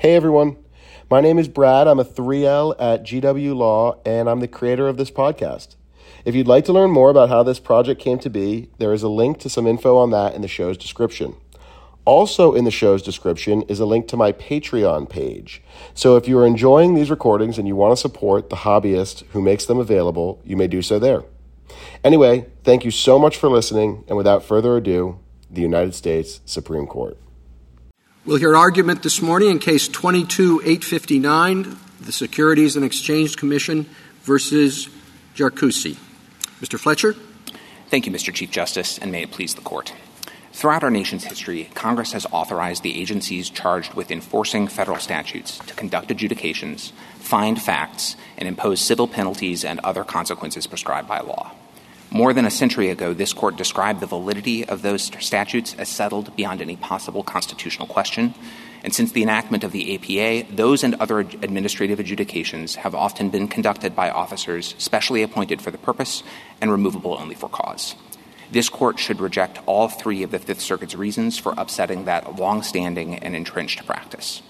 Hey everyone, my name is Brad. I'm a 3L at GW Law, and I'm the creator of this podcast. If you'd like to learn more about how this project came to be, there is a link to some info on that in the show's description. Also, in the show's description is a link to my Patreon page. So, if you are enjoying these recordings and you want to support the hobbyist who makes them available, you may do so there. Anyway, thank you so much for listening, and without further ado, the United States Supreme Court. We'll hear argument this morning in Case 22-859, the Securities and Exchange Commission versus Jarkesy. Mr. Fletcher? Thank you, Mr. Chief Justice, and may it please the Court. Throughout our nation's history, Congress has authorized the agencies charged with enforcing federal statutes to conduct adjudications, find facts, and impose civil penalties and other consequences prescribed by law. More than a century ago, this court described the validity of those statutes as settled beyond any possible constitutional question. And since the enactment of the APA, those and other administrative adjudications have often been conducted by officers specially appointed for the purpose and removable only for cause. This court should reject all three of the Fifth Circuit's reasons for upsetting that long-standing and entrenched practice.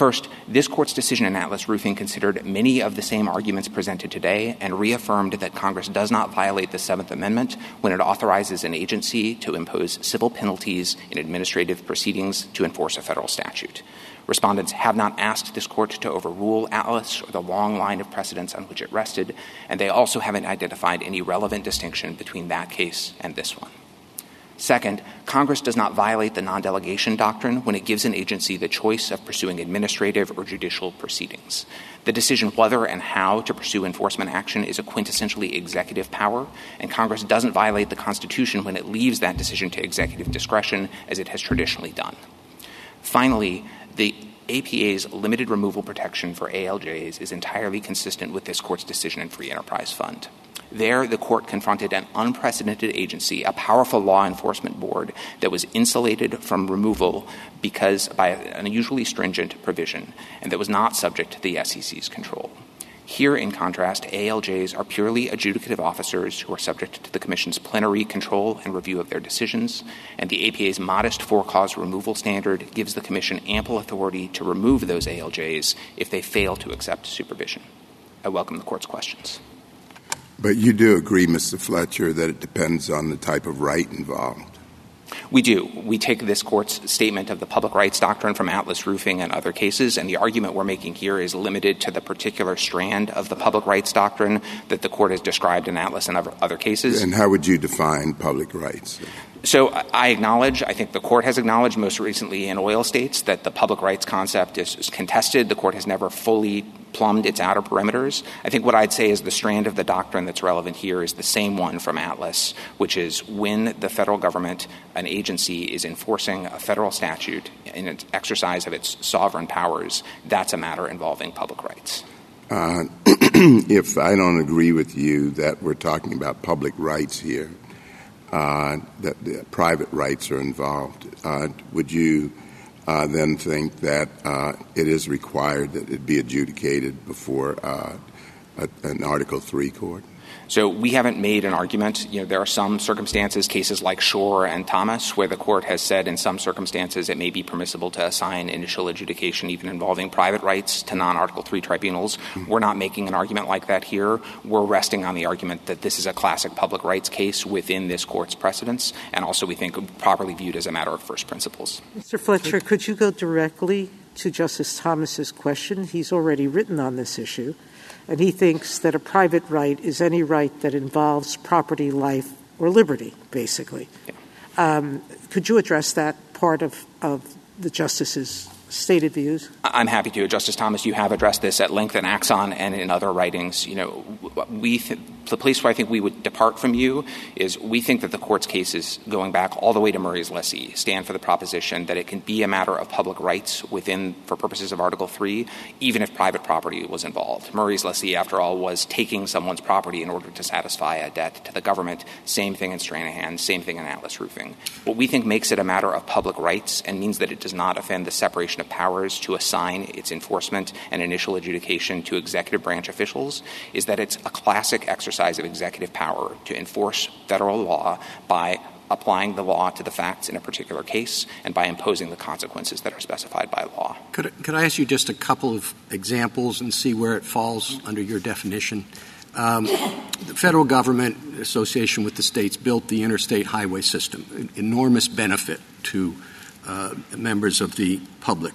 First, this court's decision in Atlas Roofing considered many of the same arguments presented today and reaffirmed that Congress does not violate the Seventh Amendment when it authorizes an agency to impose civil penalties in administrative proceedings to enforce a federal statute. Respondents have not asked this court to overrule Atlas or the long line of precedents on which it rested, and they also haven't identified any relevant distinction between that case and this one. Second, Congress does not violate the non delegation doctrine when it gives an agency the choice of pursuing administrative or judicial proceedings. The decision whether and how to pursue enforcement action is a quintessentially executive power, and Congress doesn't violate the Constitution when it leaves that decision to executive discretion as it has traditionally done. Finally, the APA's limited removal protection for ALJs is entirely consistent with this court's decision in Free Enterprise Fund. There, the court confronted an unprecedented agency, a powerful law enforcement board that was insulated from removal because by an unusually stringent provision and that was not subject to the SEC's control. Here, in contrast, ALJs are purely adjudicative officers who are subject to the Commission's plenary control and review of their decisions, and the APA's modest for cause removal standard gives the Commission ample authority to remove those ALJs if they fail to accept supervision. I welcome the Court's questions. But you do agree, Mr. Fletcher, that it depends on the type of right involved. We do. We take this court's statement of the public rights doctrine from Atlas Roofing and other cases, and the argument we're making here is limited to the particular strand of the public rights doctrine that the court has described in Atlas and other cases. And how would you define public rights? So I acknowledge, I think the court has acknowledged most recently in oil states that the public rights concept is, is, contested. The court has never fully plumbed its outer perimeters. I think what I'd say is the strand of the doctrine that's relevant here is the same one from Atlas, which is when the federal government, an agency, is enforcing a federal statute in its exercise of its sovereign powers, that's a matter involving public rights. Uh, if I don't agree with you that we're talking about public rights here, that private rights are involved, uh, would you uh, then think that uh, it is required that it be adjudicated before uh, an Article Three court? So we haven't made an argument. You know, there are some circumstances, cases like Schor and Thomas, where the court has said in some circumstances it may be permissible to assign initial adjudication, even involving private rights, to non-Article Three tribunals. We're not making an argument like that here. We're resting on the argument that this is a classic public rights case within this court's precedents, and also we think properly viewed as a matter of first principles. Mr. Fletcher, could you go directly to Justice Thomas's question? He's already written on this issue and he thinks that a private right is any right that involves property, life, or liberty, basically. Um, could you address that part of, of the justice's stated views? I'm happy to. Justice Thomas, you have addressed this at length in Axon and in other writings. You know, we th- the place where I think we would depart from you is we think that the court's cases, going back all the way to Murray's lessee, stand for the proposition that it can be a matter of public rights within, for purposes of Article 3, even if private property was involved. Murray's lessee, after all, was taking someone's property in order to satisfy a debt to the government. Same thing in Stranahan, same thing in Atlas Roofing. What we think makes it a matter of public rights and means that it does not offend the separation of powers to assign its enforcement and initial adjudication to executive branch officials is that it's a classic exercise of executive power to enforce federal law by applying the law to the facts in a particular case and by imposing the consequences that are specified by law. Could, could I ask you just a couple of examples and see where it falls under your definition? Um, the federal government, association with the states, built the interstate highway system, enormous benefit to members of the public.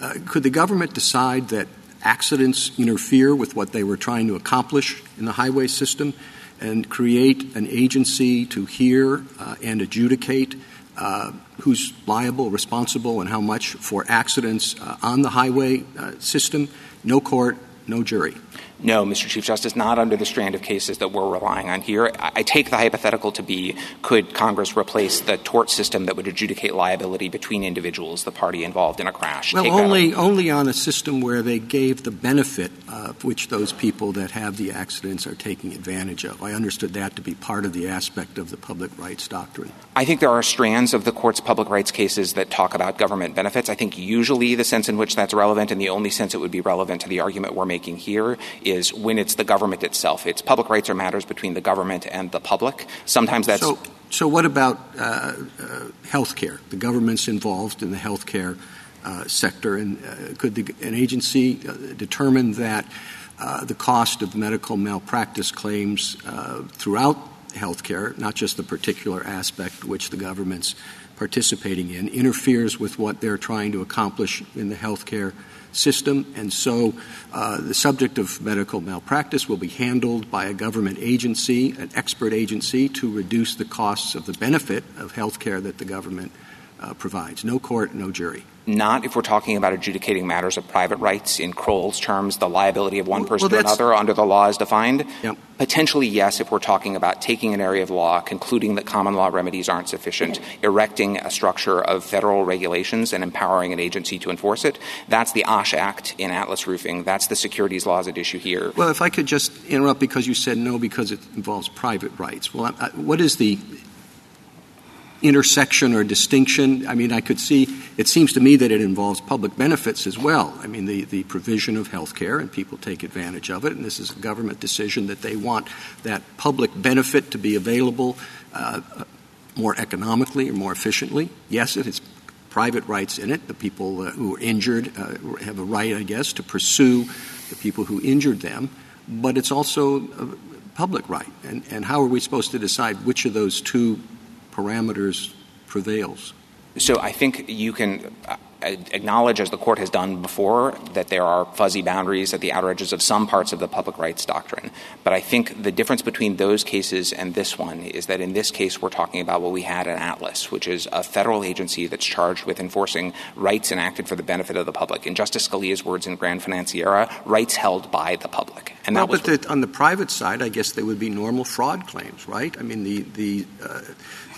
Uh, could the government decide that accidents interfere with what they were trying to accomplish in the highway system and create an agency to hear uh, and adjudicate uh, who's liable, responsible, and how much for accidents uh, on the highway uh, system? No court, no jury. No, Mr. Chief Justice, not under the strand of cases that we're relying on here. I take the hypothetical to be could Congress replace the tort system that would adjudicate liability between individuals, the party involved in a crash? Well, only, only on a system where they gave the benefit of which those people that have the accidents are taking advantage of. I understood that to be part of the aspect of the public rights doctrine. I think there are strands of the court's public rights cases that talk about government benefits. I think usually the sense in which that's relevant and the only sense it would be relevant to the argument we're making here is when it's the government itself. It's public rights are matters between the government and the public. Sometimes that's. So, so what about uh, uh, health care? The government's involved in the health care uh, sector, and uh, could the, an agency uh, determine that uh, the cost of medical malpractice claims throughout health care, not just the particular aspect which the government's participating in, interferes with what they're trying to accomplish in the health care system. And so uh, the subject of medical malpractice will be handled by a government agency, an expert agency, to reduce the costs of the benefit of health care that the government Uh, provides. No court, no jury not if we're talking about adjudicating matters of private rights in Crowell's terms, the liability of one person to another under the law is defined. Potentially, yes, if we're talking about taking an area of law, concluding that common law remedies aren't sufficient, erecting a structure of federal regulations and empowering an agency to enforce it. That's the OSH Act in Atlas Roofing. That's the securities laws at issue here. Well, if I could just interrupt because you said no because it involves private rights. Well, what is the intersection or distinction. I mean, I could see, it seems to me that it involves public benefits as well. I mean, the, the provision of health care, and people take advantage of it, and this is a government decision that they want that public benefit to be available uh, more economically or more efficiently. Yes, it has private rights in it. The people uh, who are injured uh, have a right, I guess, to pursue the people who injured them, but it's also a public right. And, and how are we supposed to decide which of those two parameters prevails? So I think you can uh, acknowledge, as the court has done before, that there are fuzzy boundaries at the outer edges of some parts of the public rights doctrine. But I think the difference between those cases and this one is that in this case we're talking about what we had in Atlas, which is a federal agency that's charged with enforcing rights enacted for the benefit of the public. In Justice Scalia's words in Granfinanciera, rights held by the public. And well, but the, on the private side, I guess they would be normal fraud claims, right? I mean, the the uh,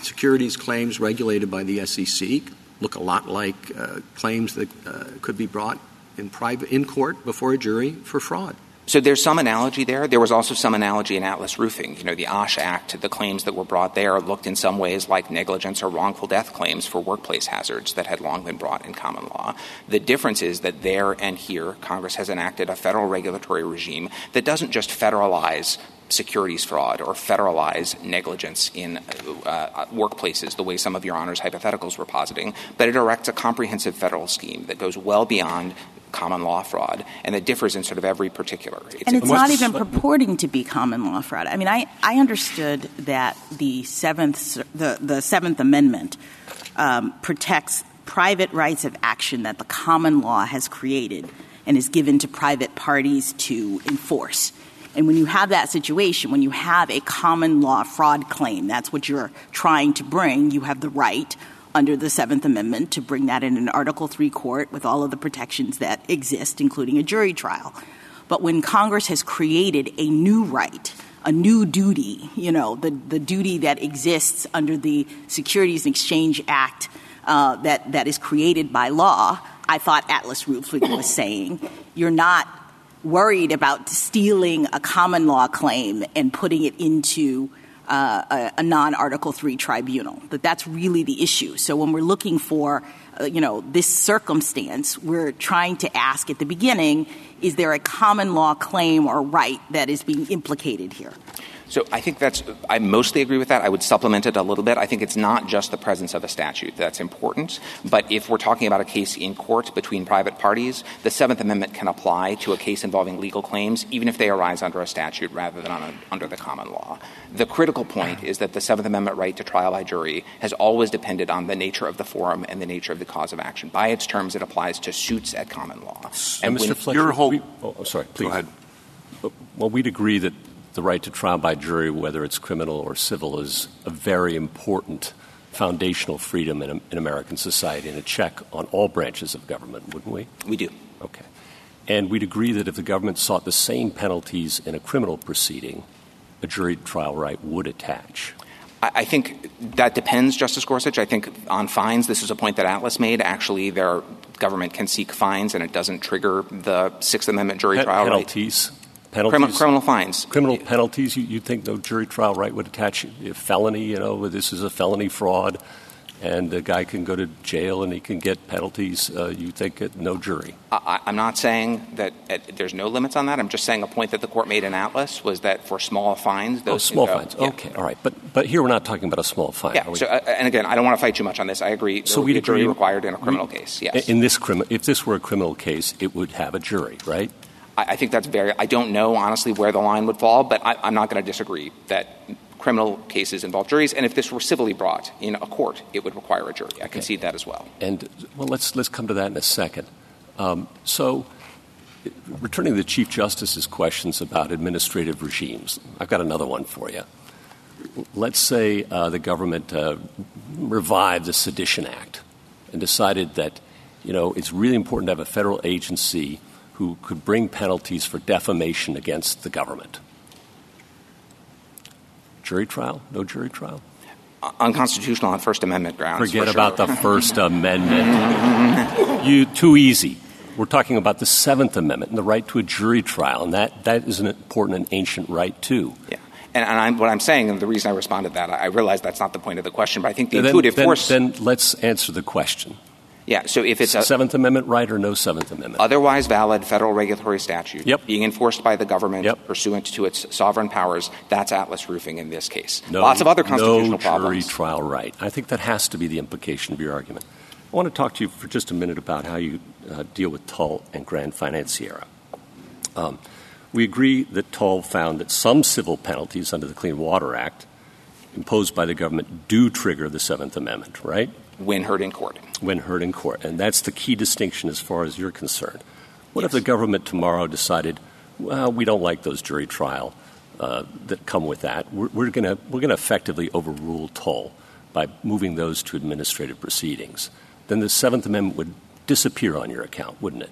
securities claims regulated by the SEC look a lot like uh, claims that uh, could be brought in private in court before a jury for fraud. So there's some analogy there. There was also some analogy in Atlas Roofing. You know, the OSH Act, the claims that were brought there looked in some ways like negligence or wrongful death claims for workplace hazards that had long been brought in common law. The difference is that there and here, Congress has enacted a federal regulatory regime that doesn't just federalize securities fraud or federalize negligence in uh, workplaces the way some of your honors hypotheticals were positing, but it erects a comprehensive federal scheme that goes well beyond common law fraud and that differs in sort of every particular. It's and it's not even purporting to be common law fraud. I mean, I, I understood that the seventh the, the Seventh Amendment um, protects private rights of action that the common law has created and is given to private parties to enforce. And when you have that situation, when you have a common law fraud claim, that's what you're trying to bring, you have the right under the Seventh Amendment to bring that in an Article III court with all of the protections that exist, including a jury trial. But when Congress has created a new right, a new duty, you know, the, the duty that exists under the Securities and Exchange Act uh, that, that is created by law, I thought Atlas Roofing was saying, you're not worried about stealing a common law claim and putting it into uh, a, a non-Article Three tribunal. That that's really the issue. So when we're looking for, uh, you know, this circumstance, we're trying to ask at the beginning: Is there a common law claim or right that is being implicated here? So I think that's, I mostly agree with that. I would supplement it a little bit. I think it's not just the presence of a statute that's important, but if we're talking about a case in court between private parties, the Seventh Amendment can apply to a case involving legal claims, even if they arise under a statute rather than a, under the common law. The critical point is that the Seventh Amendment right to trial by jury has always depended on the nature of the forum and the nature of the cause of action. By its terms, it applies to suits at common law. And, and Mr. Fletcher, your whole, oh, sorry, please. Go ahead. Well, we'd agree that the right to trial by jury, whether it's criminal or civil, is a very important foundational freedom in, in, American society and a check on all branches of government, wouldn't we? We do. Okay. And we'd agree that if the government sought the same penalties in a criminal proceeding, a jury trial right would attach. I think that depends, Justice Gorsuch. I think on fines, this is a point that Atlas made. Actually, their government can seek fines, and it doesn't trigger the Sixth Amendment jury Pe- trial penalties. right penalties, criminal, criminal fines, criminal penalties. You, you think no jury trial right would attach a felony? You know, this is a felony fraud, and the guy can go to jail and he can get penalties. Uh, you think it, no jury? I, am not saying that uh, there's no limits on that. I'm just saying a point that the court made in Atlas was that for small fines, those oh, small go, fines. Yeah. Okay, all right, but but here we're not talking about a small fine. Yeah. So, uh, and again, I don't want to fight too much on this. I agree. So we would jury agree, required in a criminal we, case. Yes. In this criminal, if this were a criminal case, it would have a jury, right? I, think that's very. I don't know honestly where the line would fall, but I, I'm not going to disagree that criminal cases involve juries, and if this were civilly brought in a court, it would require a jury. I concede that as well. And well, let's let's come to that in a second. Um, so, returning to the Chief Justice's questions about administrative regimes, I've got another one for you. Let's say uh, the government uh, revived the Sedition Act and decided that you know it's really important to have a federal agency who could bring penalties for defamation against the government. Jury trial? No jury trial? Unconstitutional on First Amendment grounds. Forget for about the First Amendment. you too easy. We're talking about the Seventh Amendment and the right to a jury trial, and that, that is an important and ancient right too. Yeah. And, and I'm, what I'm saying, and the reason I responded to that, I, realize that's not the point of the question, but I think the intuitive then, force. Then let's answer the question. Yeah. So if it's a Seventh Amendment right or no Seventh Amendment? otherwise valid federal regulatory statute Yep. being enforced by the government Yep. pursuant to its sovereign powers, that's Atlas roofing in this case. no, Lots of other constitutional no jury problems. trial right. I think that has to be the implication of your argument. I want to talk to you for just a minute about how you uh, deal with Tull and Granfinanciera. Um, we agree that Tull found that some civil penalties under the Clean Water Act imposed by the government do trigger the Seventh Amendment, right? When heard in court. When heard in court. And that's the key distinction as far as you're concerned. What if the government tomorrow decided, well, we don't like those jury trial uh, that come with that? We're, we're going we're gonna effectively overrule Tull by moving those to administrative proceedings. Then the Seventh Amendment would disappear on your account, wouldn't it?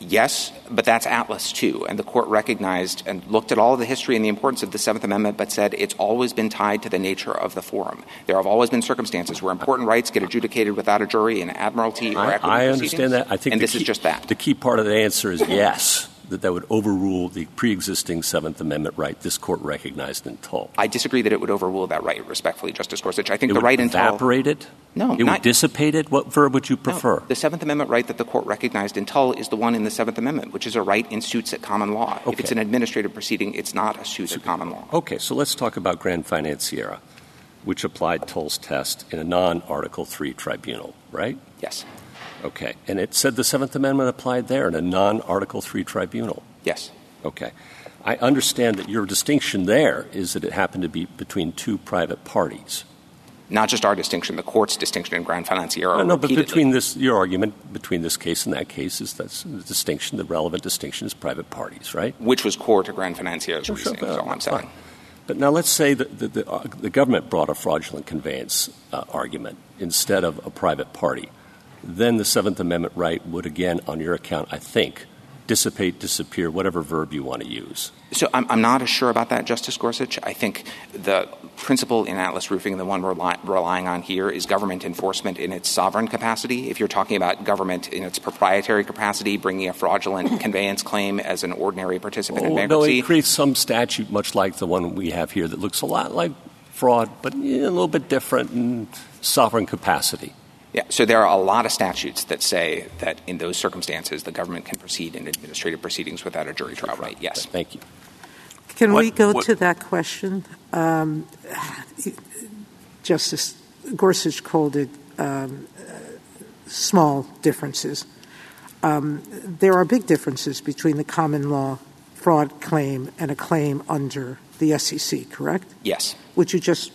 Yes, but that's Atlas too. And the court recognized and looked at all of the history and the importance of the Seventh Amendment, but said it's always been tied to the nature of the forum. There have always been circumstances where important rights get adjudicated without a jury in admiralty or I, equity I understand that. I think and this key, is just that. The key part of the answer is yes, that that would overrule the pre-existing Seventh Amendment right this court recognized in Tull. I disagree that it would overrule that right, respectfully, Justice Gorsuch. I think It the right in Tull- evaporate it? No, It would not- dissipate it? What verb would you No, prefer? the Seventh Amendment right that the court recognized in Tull is the one in the Seventh Amendment, which is a right in suits at common law. If Okay. it's an administrative proceeding, it's not a suit at common law. Okay, so let's talk about Granfinanciera, which applied Tull's test in a non-Article III tribunal, right? Yes. Okay, and it said the Seventh Amendment applied there in a non-Article III tribunal. Yes. Okay. I understand that your distinction there is that it happened to be between two private parties. Not just our distinction, the court's distinction in Granfinanciera. No, no, but between this, your argument between this case and that case is that's the distinction, the relevant distinction is private parties, right? which was core to Granfinanciera's Sure, sure, reasoning, is all I'm fine. saying. But now let's say that the, the, uh, the government brought a fraudulent conveyance uh, argument instead of a private party. Then the Seventh Amendment right would again, on your account, I think, dissipate, disappear, whatever verb you want to use. So I'm, I'm not as sure about that, Justice Gorsuch. I think the principle in Atlas Roofing, the one we're li- relying on here, is government enforcement in its sovereign capacity. If you're talking about government in its proprietary capacity, bringing a fraudulent conveyance claim as an ordinary participant in Oh, no, it creates some statute much like the one we have here that looks a lot like fraud, but a little bit different in sovereign capacity. Yeah, so there are a lot of statutes that say that in those circumstances the government can proceed in administrative proceedings without a jury trial right. Yes. Thank you. Can we go to that question? Um, Justice Gorsuch called it um, small differences. Um, there are big differences between the common law fraud claim and a claim under the SEC, correct? Yes. Would you just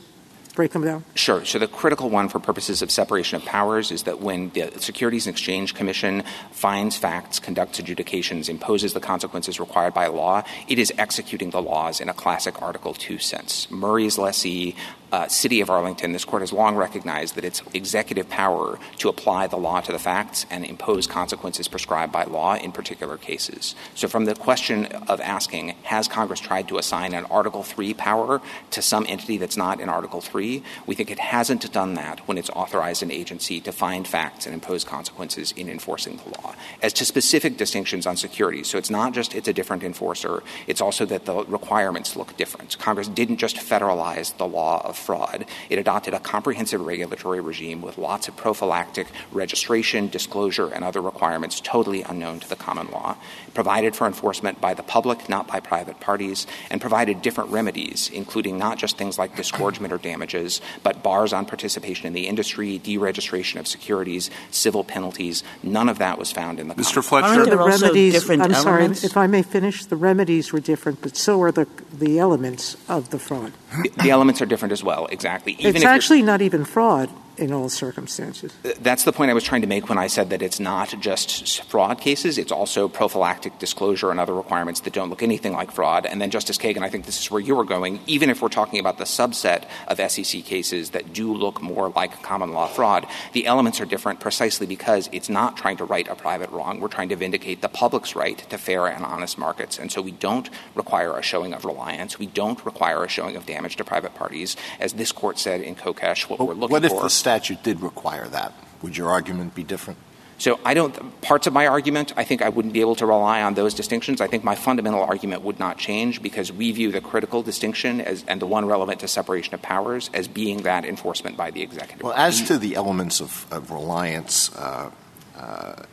break them down? Sure. So the critical one for purposes of separation of powers is that when the Securities and Exchange Commission finds facts, conducts adjudications, imposes the consequences required by law, it is executing the laws in a classic Article 2 sense. Murray's lessee Uh, city of Arlington, this court has long recognized that its executive power to apply the law to the facts and impose consequences prescribed by law in particular cases. So, from the question of asking, has Congress tried to assign an Article 3 power to some entity that's not in Article 3, we think it hasn't done that when it's authorized an agency to find facts and impose consequences in enforcing the law. As to specific distinctions on securities, so it's not just it's a different enforcer, it's also that the requirements look different. Congress didn't just federalize the law of fraud. It adopted a comprehensive regulatory regime with lots of prophylactic registration, disclosure, and other requirements totally unknown to the common law. It provided for enforcement by the public, not by private parties, and provided different remedies, including not just things like disgorgement or damages, but bars on participation in the industry, deregistration of securities, civil penalties. None of that was found in the Mr. Fletcher. The remedies, I'm elements? sorry, if I may finish, the remedies were different, but so are the, the elements of the fraud. The, the elements are different as well, exactly. Even it's actually not even fraud in all circumstances. That's the point I was trying to make when I said that it's not just fraud cases, it's also prophylactic disclosure and other requirements that don't look anything like fraud. And then, Justice Kagan, I think this is where you were going, even if we're talking about the subset of SEC cases that do look more like common law fraud, the elements are different precisely because it's not trying to right a private wrong. We're trying to vindicate the public's right to fair and honest markets. And so we don't require a showing of reliance. We don't require a showing of damage to private parties. As this court said in Kokesh, what we're looking what if for. Statute did require that. Would your argument be different? So I don't parts of my argument I think I wouldn't be able to rely on those distinctions. I think my fundamental argument would not change because we view the critical distinction as and the one relevant to separation of powers as being that enforcement by the executive. Well, as to the elements of, of reliance, uh, uh,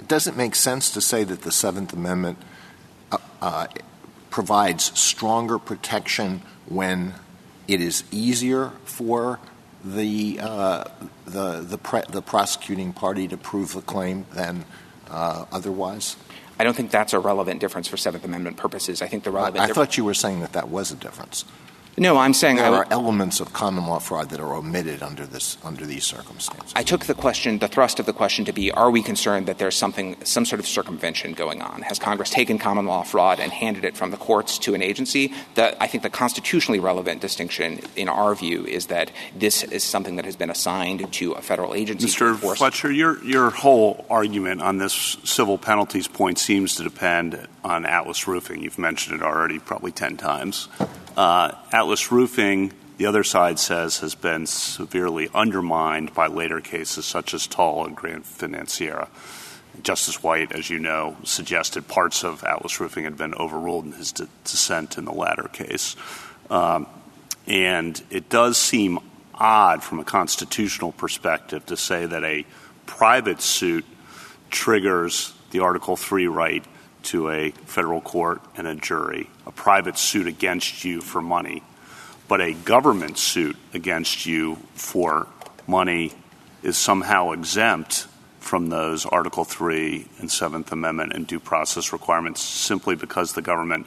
it doesn't make sense to say that the Seventh Amendment uh, uh provides stronger protection when it is easier for the uh, the the, pre- the, prosecuting party to prove the claim than uh, otherwise? I don't think that's a relevant difference for Seventh Amendment purposes. I think the relevant. I, I thought you were saying that that was a difference. No, I'm saying there are elements of common law fraud that are omitted under this under these circumstances. I took the question, the thrust of the question, to be: Are we concerned that there's something, some sort of circumvention going on? Has Congress taken common law fraud and handed it from the courts to an agency? The, I think the constitutionally relevant distinction, in our view, is that this is something that has been assigned to a federal agency. Mr. Fletcher, your your whole argument on this civil penalties point seems to depend on Atlas Roofing. You've mentioned it already, probably ten times. Uh, Atlas Roofing, the other side says, has been severely undermined by later cases such as Tull and Granfinanciera. Justice White, as you know, suggested parts of Atlas Roofing had been overruled in his dissent in the latter case. Um, and it does seem odd from a constitutional perspective to say that a private suit triggers the Article 3 right to a federal court and a jury, a private suit against you for money, but a government suit against you for money is somehow exempt from those Article 3 and Seventh Amendment and due process requirements simply because the government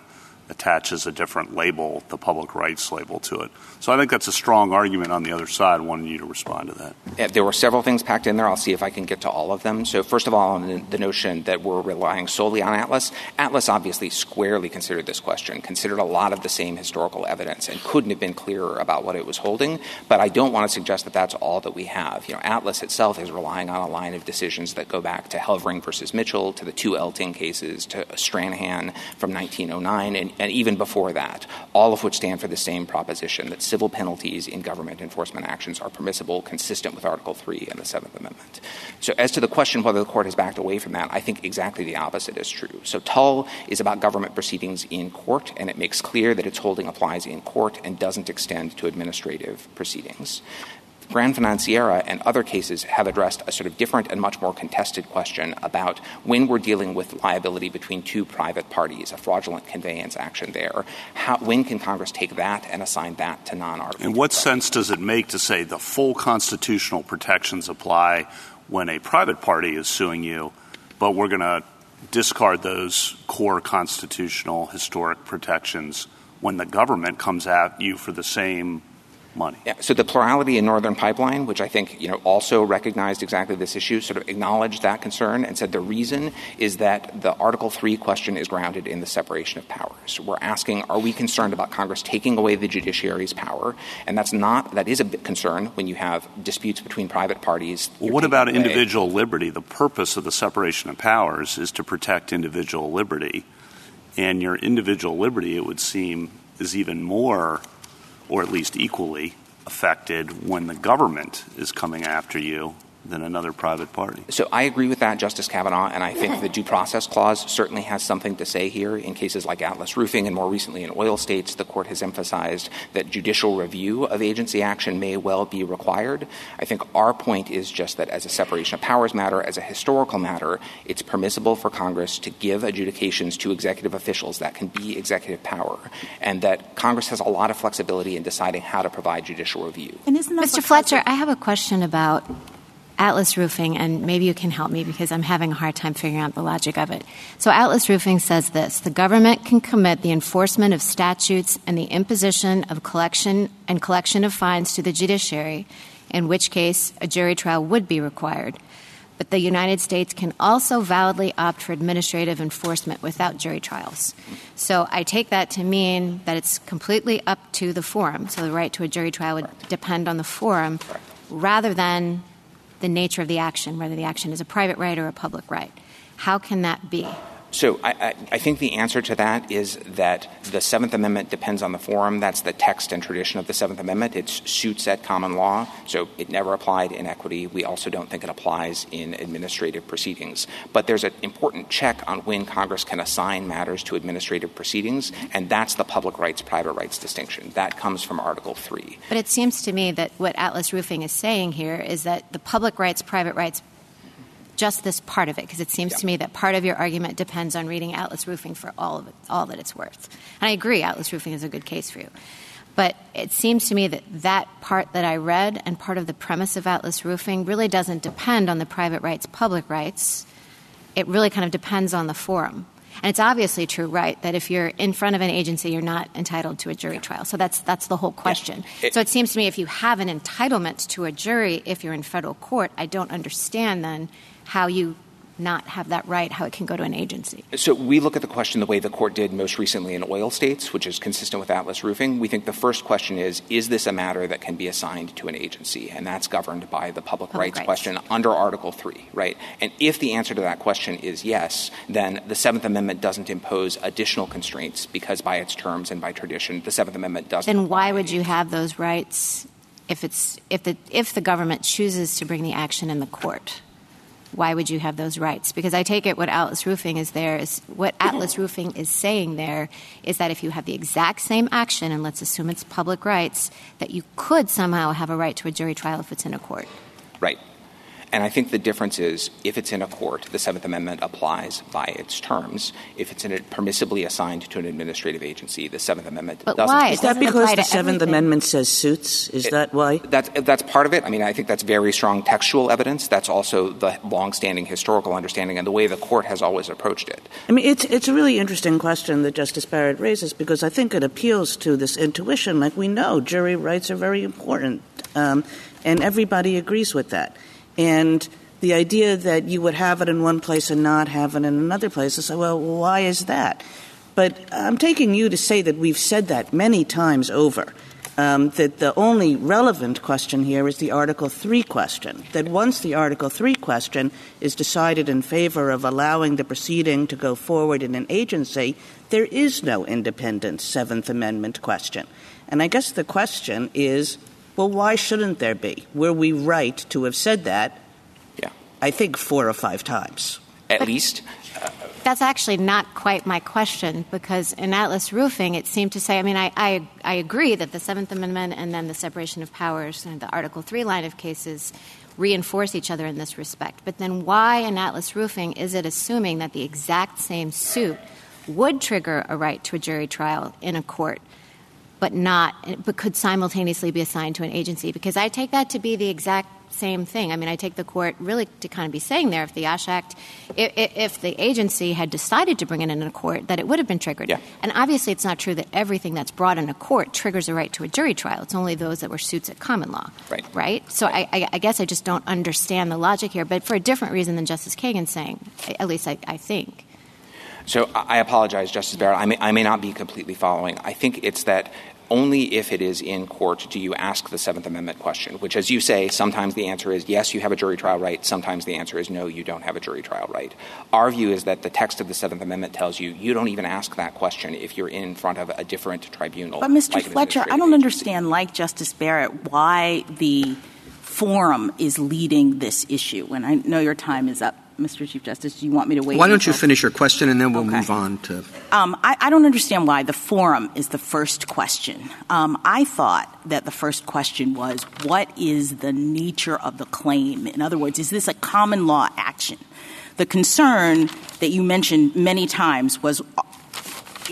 attaches a different label, the public rights label to it. So I think that's a strong argument on the other side. Wanted you to respond to that. There were several things packed in there. I'll see if I can get to all of them. So first of all, on the notion that we're relying solely on Atlas, Atlas obviously squarely considered this question, considered a lot of the same historical evidence, and couldn't have been clearer about what it was holding. But I don't want to suggest that that's all that we have. You know, Atlas itself is relying on a line of decisions that go back to Helvering versus Mitchell, to the two Elting cases, to Stranahan from 1909, and, and even before that, all of which stand for the same proposition that civil penalties in government enforcement actions are permissible, consistent with Article 3 and the Seventh Amendment. So, as to the question whether the court has backed away from that, I think exactly the opposite is true. So, Tull is about government proceedings in court, and it makes clear that its holding applies in court and doesn't extend to administrative proceedings Granfinanciera and other cases have addressed a sort of different and much more contested question about when we're dealing with liability between two private parties, a fraudulent conveyance action there. How, when can Congress take that and assign that to non-article? In what sense does it make to say the full constitutional protections apply when a private party is suing you, but we're going to discard those core constitutional historic protections when the government comes at you for the same money. Yeah, so the plurality in Northern Pipeline, which I think you know also recognized exactly this issue, sort of acknowledged that concern and said the reason is that the Article Three question is grounded in the separation of powers. We're asking, are we concerned about Congress taking away the judiciary's power? And that's not that is a big concern when you have disputes between private parties. Well, what about away. individual liberty? The purpose of the separation of powers is to protect individual liberty. And your individual liberty, it would seem, is even more or at least equally affected when the government is coming after you than another private party. So I agree with that, Justice Kavanaugh, and I think the due process clause certainly has something to say here. In cases like Atlas Roofing and more recently in oil states, the court has emphasized that judicial review of agency action may well be required. I think our point is just that as a separation of powers matter, as a historical matter, it's permissible for Congress to give adjudications to executive officials that can be executive power, and that Congress has a lot of flexibility in deciding how to provide judicial review. Mr. Fletcher, I have a question about Atlas Roofing, and maybe you can help me because I'm having a hard time figuring out the logic of it. So, Atlas Roofing says this the government can commit the enforcement of statutes and the imposition of collection and collection of fines to the judiciary, in which case a jury trial would be required. But the United States can also validly opt for administrative enforcement without jury trials. So I take that to mean that it's completely up to the forum. So the right to a jury trial would depend on the forum rather than the nature of the action, whether the action is a private right or a public right. How can that be? So I, I, think the answer to that is that the Seventh Amendment depends on the forum. That's the text and tradition of the Seventh Amendment. It suits at common law, so it never applied in equity. We also don't think it applies in administrative proceedings. But there's an important check on when Congress can assign matters to administrative proceedings, and that's the public rights private rights distinction. That comes from Article 3. But it seems to me that what Atlas Roofing is saying here is that the public rights private rights just this part of it because it seems yeah. to me that part of your argument depends on reading Atlas Roofing for all of it, all that it's worth. And I agree, Atlas Roofing is a good case for you. But it seems to me that that part that I read and part of the premise of Atlas Roofing really doesn't depend on the private rights, public rights. It really kind of depends on the forum. And it's obviously true, right, that if you're in front of an agency, you're not entitled to a jury trial. So that's that's the whole question. Yeah. It, so it seems to me if you have an entitlement to a jury if you're in federal court, I don't understand then how you not have that right, how it can go to an agency. So we look at the question the way the court did most recently in oil states, which is consistent with Atlas Roofing. We think the first question is, is this a matter that can be assigned to an agency? And that's governed by the public, public rights, rights, question under Article 3, right? And if the answer to that question is yes, then the Seventh Amendment doesn't impose additional constraints because by its terms and by tradition, the Seventh Amendment doesn't. Then why would you have those rights if it's if the if the government chooses to bring the action in the court? Why would you have those rights? Because I take it what Atlas Roofing is there is what Atlas Roofing is saying there is that if you have the exact same action, and let's assume it's public rights, that you could somehow have a right to a jury trial if it's in a court. Right. And I think the difference is if it's in a court, the Seventh Amendment applies by its terms. If it's permissibly assigned to an administrative agency, the Seventh Amendment but doesn't. Why? Is that because the Seventh Amendment says suits? Is it, that why? That's, that's part of it. I mean, I think that's very strong textual evidence. That's also the longstanding historical understanding and the way the court has always approached it. I mean, it's, it's a really interesting question that Justice Barrett raises because I think it appeals to this intuition. Like we know, jury rights are very important, um, and everybody agrees with that. And the idea that you would have it in one place and not have it in another place, I say, well, why is that? But I'm taking you to say that we've said that many times over. Um, that the only relevant question here is the Article 3 question. That once the Article 3 question is decided in favor of allowing the proceeding to go forward in an agency, there is no independent Seventh Amendment question. And I guess the question is well, why shouldn't there be? Were we right to have said that? Yeah. I think four or five times. At least. Uh, that's actually not quite my question because in Atlas Roofing, it seemed to say, I mean, I, I, I agree that the Seventh Amendment and then the separation of powers and the Article 3 line of cases reinforce each other in this respect. But then why in Atlas Roofing is it assuming that the exact same suit would trigger a right to a jury trial in a court? But not, but could simultaneously be assigned to an agency because I take that to be the exact same thing. I mean, I take the court really to kind of be saying there if the OSH Act, if, if the agency had decided to bring it in a court, that it would have been triggered. Yeah. And obviously, it's not true that everything that's brought in a court triggers a right to a jury trial. It's only those that were suits at common law. Right. Right? So I, I, I guess I just don't understand the logic here, but for a different reason than Justice Kagan saying, at least I, I think. So I apologize, Justice Barrett. I may, I may not be completely following. I think it's that only if it is in court do you ask the Seventh Amendment question, which, as you say, sometimes the answer is yes, you have a jury trial right. Sometimes the answer is no, you don't have a jury trial right. Our view is that the text of the Seventh Amendment tells you you don't even ask that question if you're in front of a different tribunal. But, Mr. like Fletcher, I don't understand, like Justice Barrett, why the forum is leading this issue. And I know your time is up. Mr. Chief Justice, do you want me to wait? Why don't you finish your question and then we'll Okay. move on to. Um, I, I don't understand why the forum is the first question. Um, I thought that the first question was what is the nature of the claim? In other words, is this a common law action? The concern that you mentioned many times was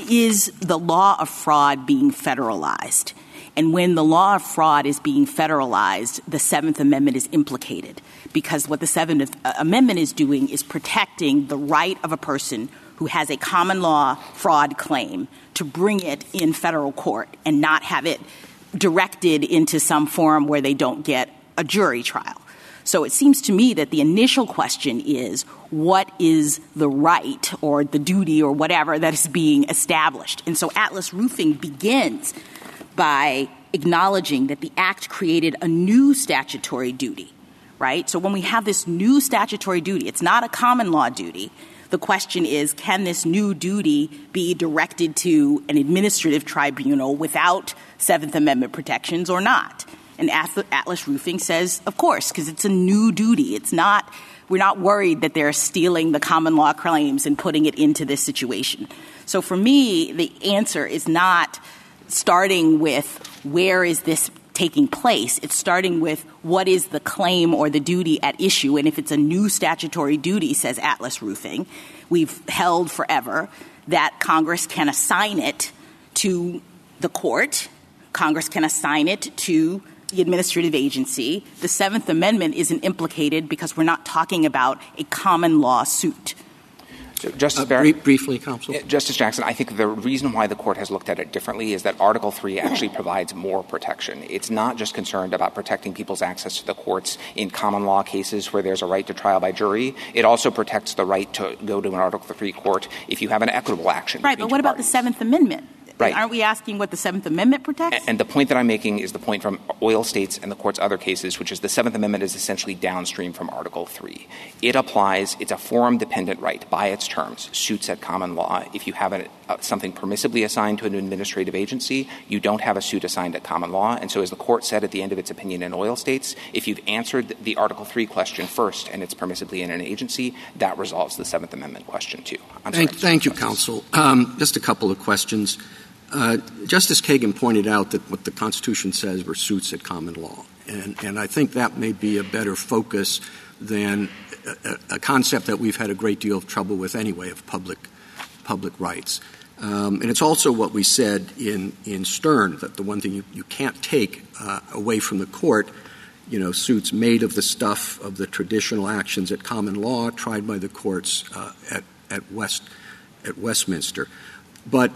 is the law of fraud being federalized? And when the law of fraud is being federalized, the Seventh Amendment is implicated because what the Seventh uh, Amendment is doing is protecting the right of a person who has a common law fraud claim to bring it in federal court and not have it directed into some forum where they don't get a jury trial. So it seems to me that the initial question is what is the right or the duty or whatever that is being established? And so Atlas Roofing begins by acknowledging that the Act created a new statutory duty, right? So when we have this new statutory duty, it's not a common law duty. The question is can this new duty be directed to an administrative tribunal without Seventh Amendment protections or not? And Atlas Roofing says, of course, because it's a new duty. It's not, we're not worried that they're stealing the common law claims and putting it into this situation. So for me, the answer is not starting with where is this taking place. It's starting with what is the claim or the duty at issue. And if it's a new statutory duty, says Atlas Roofing, we've held forever that Congress can assign it to the court. Congress can assign it to the administrative agency. The Seventh Amendment isn't implicated because we're not talking about a common law suit. Justice Uh, Barrett? brief- briefly, counsel. Uh, Justice Jackson, I think the reason why the court has looked at it differently is that Article 3 actually provides more protection. It's not just concerned about protecting people's access to the courts in common law cases where there's a right to trial by jury. It also protects the right to go to an Article 3 court if you have an equitable action. Right, but what two about the. Seventh Amendment? Right. Aren't we asking what the Seventh Amendment protects? And the point that I'm making is the point from oil states and the court's other cases, which is the Seventh Amendment is essentially downstream from Article 3. It applies, it's a forum dependent right by its terms, suits at common law. If you have a, uh, something permissibly assigned to an administrative agency, you don't have a suit assigned at common law. And so, as the court said at the end of its opinion in oil states, if you've answered the Article 3 question first and it's permissibly in an agency, that resolves the Seventh Amendment question too. I'm sorry. Thank, thank you, counsel. Um, just a couple of questions. Uh, Justice Kagan pointed out that what the Constitution says were suits at common law, and, and I think that may be a better focus than a, a- concept that we've had a great deal of trouble with anyway of public public rights. Um, and it's also what we said in, in Stern that the one thing you, you can't take uh, away from the court, you know, suits made of the stuff of the traditional actions at common law tried by the courts uh, at, at West at Westminster. But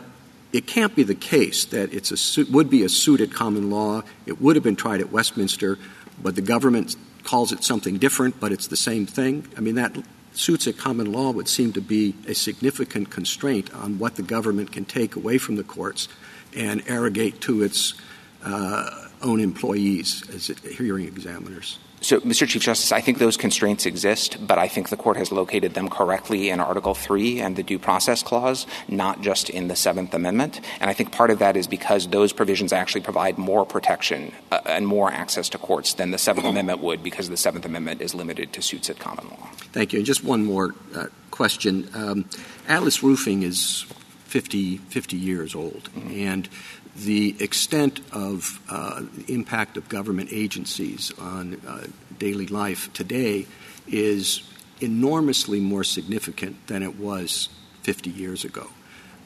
it can't be the case that a suit, would be a suit at common law. It would have been tried at Westminster, but the government calls it something different, but it's the same thing. I mean, that suits at common law would seem to be a significant constraint on what the government can take away from the courts and arrogate to its uh, own employees as hearing examiners. So, Mr. Chief Justice, I think those constraints exist, but I think the court has located them correctly in Article 3 and the Due Process Clause, not just in the Seventh Amendment. And I think part of that is because those provisions actually provide more protection uh, and more access to courts than the Seventh Amendment would, because the Seventh Amendment is limited to suits at common law. Thank you. And just one more uh, question. Um, Atlas Roofing is 50, 50 years old, mm-hmm. and the extent of uh, impact of government agencies on uh, daily life today is enormously more significant than it was 50 years ago.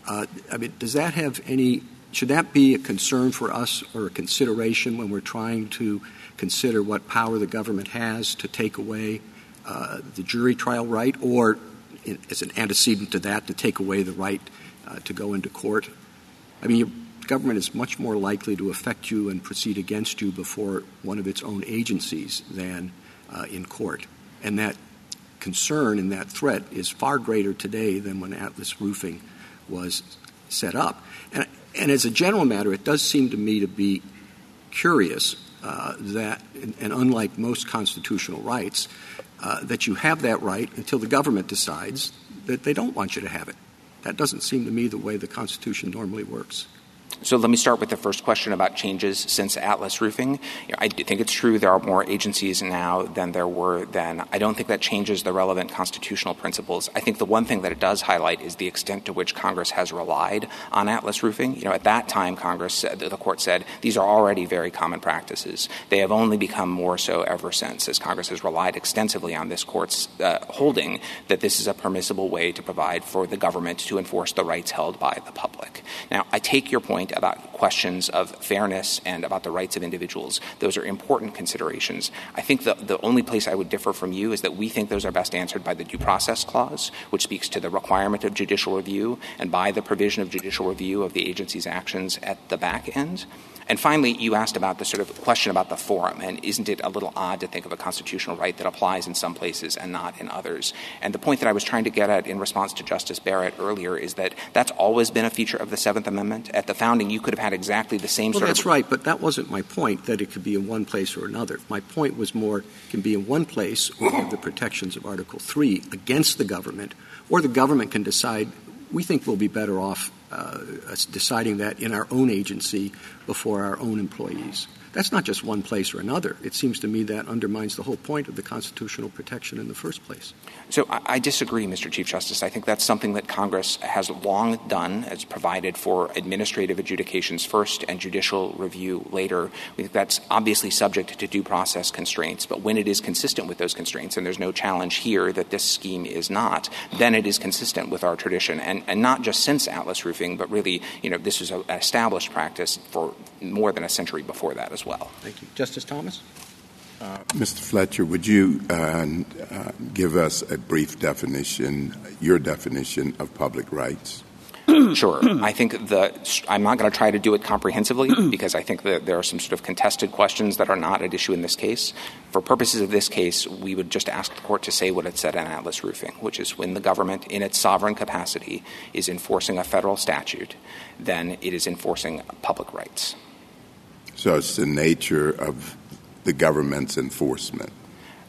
Uh, I mean, does that have any? Should that be a concern for us or a consideration when we're trying to consider what power the government has to take away the jury trial right, or as an antecedent to that, to take away the right to go into court? I mean, government is much more likely to affect you and proceed against you before one of its own agencies than uh, in court. And that concern and that threat is far greater today than when Atlas Roofing was set up. And, and as a general matter, it does seem to me to be curious uh, that, and, unlike most constitutional rights, uh, that you have that right until the government decides that they don't want you to have it. That doesn't seem to me the way the Constitution normally works. So let me start with the first question about changes since Atlas Roofing. I think it's true there are more agencies now than there were then. I don't think that changes the relevant constitutional principles. I think the one thing that it does highlight is the extent to which Congress has relied on Atlas Roofing. You know, at that time, Congress, said, the court said, these are already very common practices. They have only become more so ever since, as Congress has relied extensively on this court's uh, holding that this is a permissible way to provide for the government to enforce the rights held by the public. Now, I take your point point about questions of fairness and about the rights of individuals. Those are important considerations. I think the, the only place I would differ from you is that we think those are best answered by the Due Process Clause, which speaks to the requirement of judicial review, and by the provision of judicial review of the agency's actions at the back end. And finally, you asked about the sort of question about the forum, and isn't it a little odd to think of a constitutional right that applies in some places and not in others? And the point that I was trying to get at in response to Justice Barrett earlier is that that's always been a feature of the Seventh Amendment. At the founding, you could have had exactly the same well, sort that's right, but that wasn't my point, that it could be in one place or another. My point was more, it can be in one place or have the protections of Article 3 against the government, or the government can decide we think we'll be better off Uh, deciding that in our own agency before our own employees. That's not just one place or another. It seems to me that undermines the whole point of the constitutional protection in the first place. So I disagree, Mr. Chief Justice. I think that's something that Congress has long done, has provided for administrative adjudications first and judicial review later. We think that's obviously subject to due process constraints, but when it is consistent with those constraints, and there's no challenge here that this scheme is not, then it is consistent with our tradition, and, and not just since Atlas Roofing, but really, you know, this is an established practice for more than a century before that as well. Thank you. Justice Thomas? Uh, Mr. Fletcher, would you uh, uh, give us a brief definition, your definition of public rights? sure. I think the I'm not going to try to do it comprehensively because I think that there are some sort of contested questions that are not at issue in this case. For purposes of this case, we would just ask the court to say what it said on Atlas Roofing, which is when the government, in its sovereign capacity, is enforcing a federal statute, then it is enforcing public rights. So it's the nature of the government's enforcement.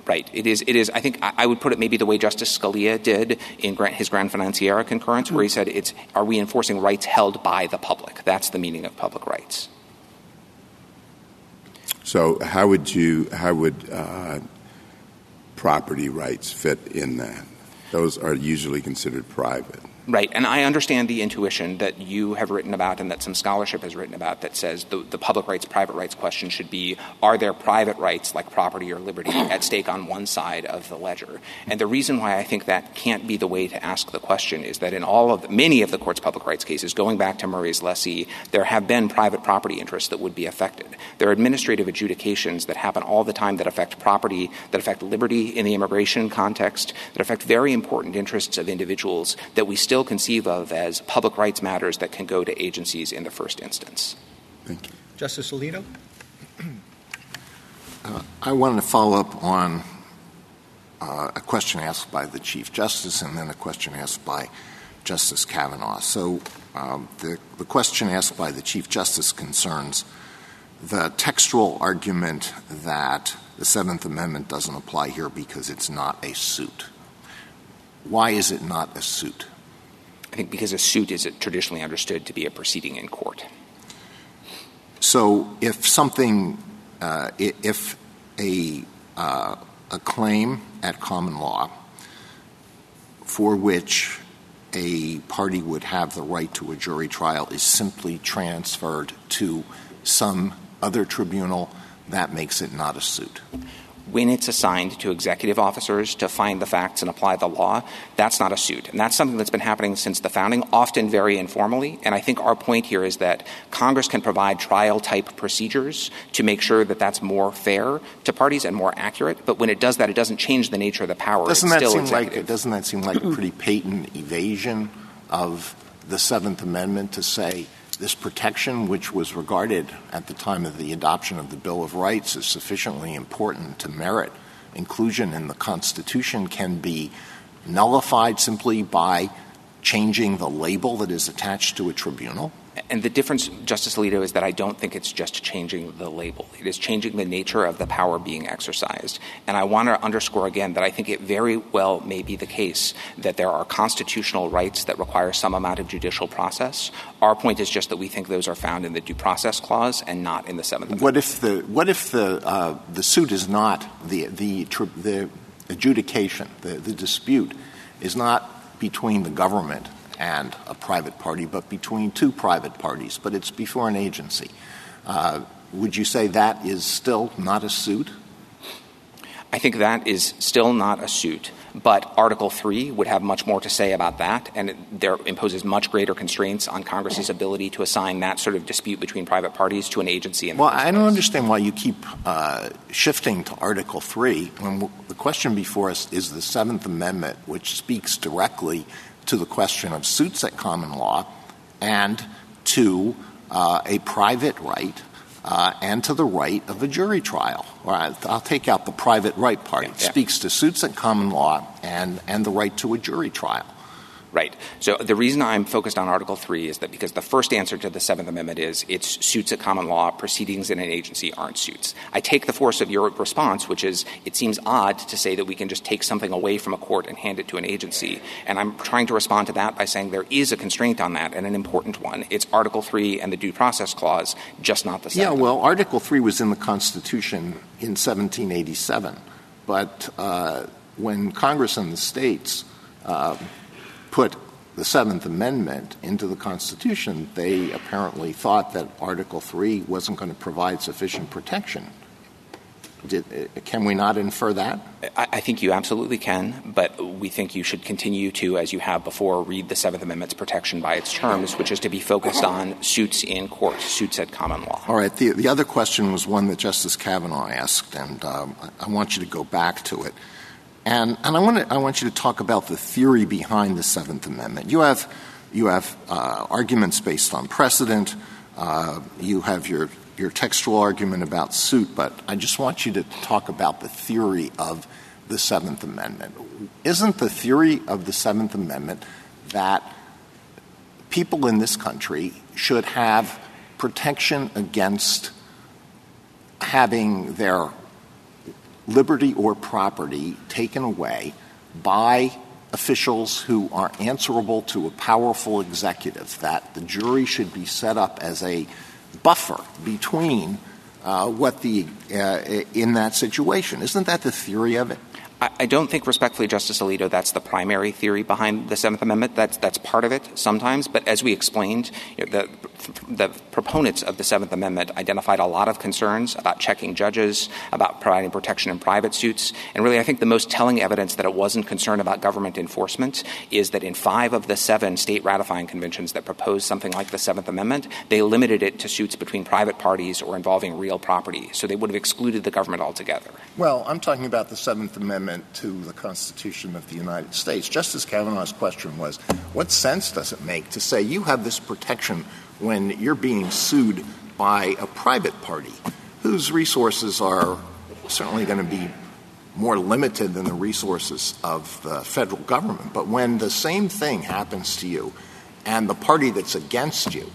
Right. It is. It is. I think I would put it maybe the way Justice Scalia did in his Granfinanciera concurrence, where he said, "It's are we enforcing rights held by the public? That's the meaning of public rights." So, how would you? How would uh, property rights fit in that? Those are usually considered private. Right. And I understand the intuition that you have written about and that some scholarship has written about that says the, the public rights, private rights question should be are there private rights like property or liberty at stake on one side of the ledger? And the reason why I think that can't be the way to ask the question is that in all of many of the court's public rights cases, going back to Murray's lessee, there have been private property interests that would be affected. There are administrative adjudications that happen all the time that affect property, that affect liberty in the immigration context, that affect very important interests of individuals that we still still conceive of as public rights matters that can go to agencies in the first instance. Thank you. Justice Alito? Uh, I wanted to follow up on uh, a question asked by the Chief Justice and then a question asked by Justice Kavanaugh. So um, the, the question asked by the Chief Justice concerns the textual argument that the Seventh Amendment doesn't apply here because it's not a suit. Why is it not a suit? Think because a suit is traditionally understood to be a proceeding in court. So if something, uh, if a, uh, a claim at common law for which a party would have the right to a jury trial is simply transferred to some other tribunal, that makes it not a suit when it's assigned to executive officers to find the facts and apply the law, that's not a suit. And that's something that's been happening since the founding, often very informally. And I think our point here is that Congress can provide trial type procedures to make sure that that's more fair to parties and more accurate. But when it does that, it doesn't change the nature of the power. Doesn't, that seem, like, doesn't that seem like a pretty patent evasion of the Seventh Amendment to say this protection, which was regarded at the time of the adoption of the Bill of Rights as sufficiently important to merit inclusion in the Constitution, can be nullified simply by changing the label that is attached to a tribunal? And the difference, Justice Alito, is that I don't think it's just changing the label. It is changing the nature of the power being exercised. And I want to underscore again that I think it very well may be the case that there are constitutional rights that require some amount of judicial process. Our point is just that we think those are found in the Due Process Clause and not in the Seventh Amendment. What if the what if the uh, the suit is not the the the adjudication, the, the dispute is not between the government and a private party, but between two private parties, but it's before an agency. Uh, would you say that is still not a suit? I think that is still not a suit. But Article 3 would have much more to say about that, and it, there imposes much greater constraints on Congress's ability to assign that sort of dispute between private parties to an agency. well, I don't understand why you keep uh, shifting to Article 3 when the question before us is the Seventh Amendment, which speaks directly to the question of suits at common law and to uh, a private right uh, and to the right of a jury trial. I'll take out the private right part. It speaks to suits at common law and, and the right to a jury trial. Right. So the reason I'm focused on Article 3 is that because the first answer to the Seventh Amendment is it's suits at common law, proceedings in an agency aren't suits. I take the force of your response, which is it seems odd to say that we can just take something away from a court and hand it to an agency. And I'm trying to respond to that by saying there is a constraint on that and an important one. It's Article 3 and the Due Process Clause, just not the Seventh. Yeah, well, Article 3 was in the Constitution in 1787. But uh, when Congress and the states uh, put the Seventh Amendment into the Constitution, they apparently thought that Article 3 wasn't going to provide sufficient protection. Uh, can we not infer that? I, I, think you absolutely can, but we think you should continue to, as you have before, read the Seventh Amendment's protection by its terms, which is to be focused on suits in court, suits at common law. All right. The, the other question was one that Justice Kavanaugh asked, and um, I want you to go back to it. And, and I, want to, I want you to talk about the theory behind the Seventh Amendment. You have, you have uh, arguments based on precedent. Uh, you have your, your textual argument about suit, but I just want you to talk about the theory of the Seventh Amendment. Isn't the theory of the Seventh Amendment that people in this country should have protection against having their liberty or property taken away by officials who are answerable to a powerful executive, that the jury should be set up as a buffer between uh, what the uh, in that situation. Isn't that the theory of it? I don't think, respectfully, Justice Alito, that's the primary theory behind the Seventh Amendment. That's, that's part of it sometimes. But as we explained, you know, the, the proponents of the Seventh Amendment identified a lot of concerns about checking judges, about providing protection in private suits. And really, I think the most telling evidence that it wasn't concerned about government enforcement is that in five of the seven state ratifying conventions that proposed something like the Seventh Amendment, they limited it to suits between private parties or involving real property. So they would have excluded the government altogether. Well, I'm talking about the Seventh Amendment amendment to the Constitution of the United States. Justice Kavanaugh's question was what sense does it make to say you have this protection when you're being sued by a private party whose resources are certainly going to be more limited than the resources of the federal government. But when the same thing happens to you and the party that's against you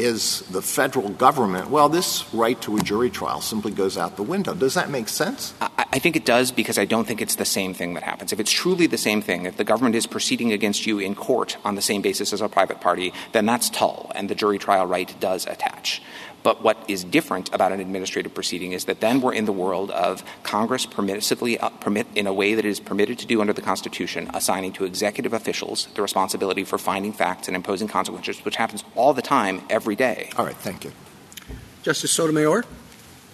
is the federal government, well, this right to a jury trial simply goes out the window. Does that make sense? I, think it does because I don't think it's the same thing that happens. If it's truly the same thing, if the government is proceeding against you in court on the same basis as a private party, then that's Tull, and the jury trial right does attach. But what is different about an administrative proceeding is that then we're in the world of Congress permissively uh, permit in a way that is permitted to do under the Constitution, assigning to executive officials the responsibility for finding facts and imposing consequences, which happens all the time, every day. All right, thank you. Justice Sotomayor?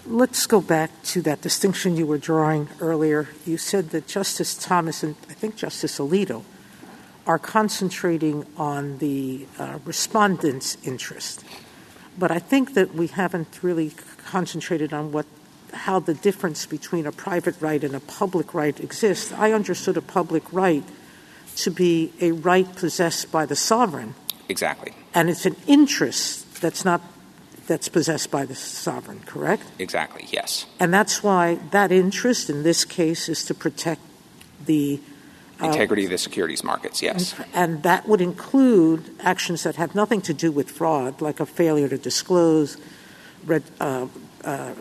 Let's go back to that distinction you were drawing earlier. You said that Justice Thomas and I think Justice Alito are concentrating on the uh, respondent's interest. But I think that we haven't really concentrated on what how the difference between a private right and a public right exists. I understood a public right to be a right possessed by the sovereign. Exactly. And it's an interest that's not that's possessed by the sovereign, correct? Exactly, yes. And that's why that interest in this case is to protect the integrity of the securities markets, yes. And that would include actions that have nothing to do with fraud, like a failure to disclose, uh, uh,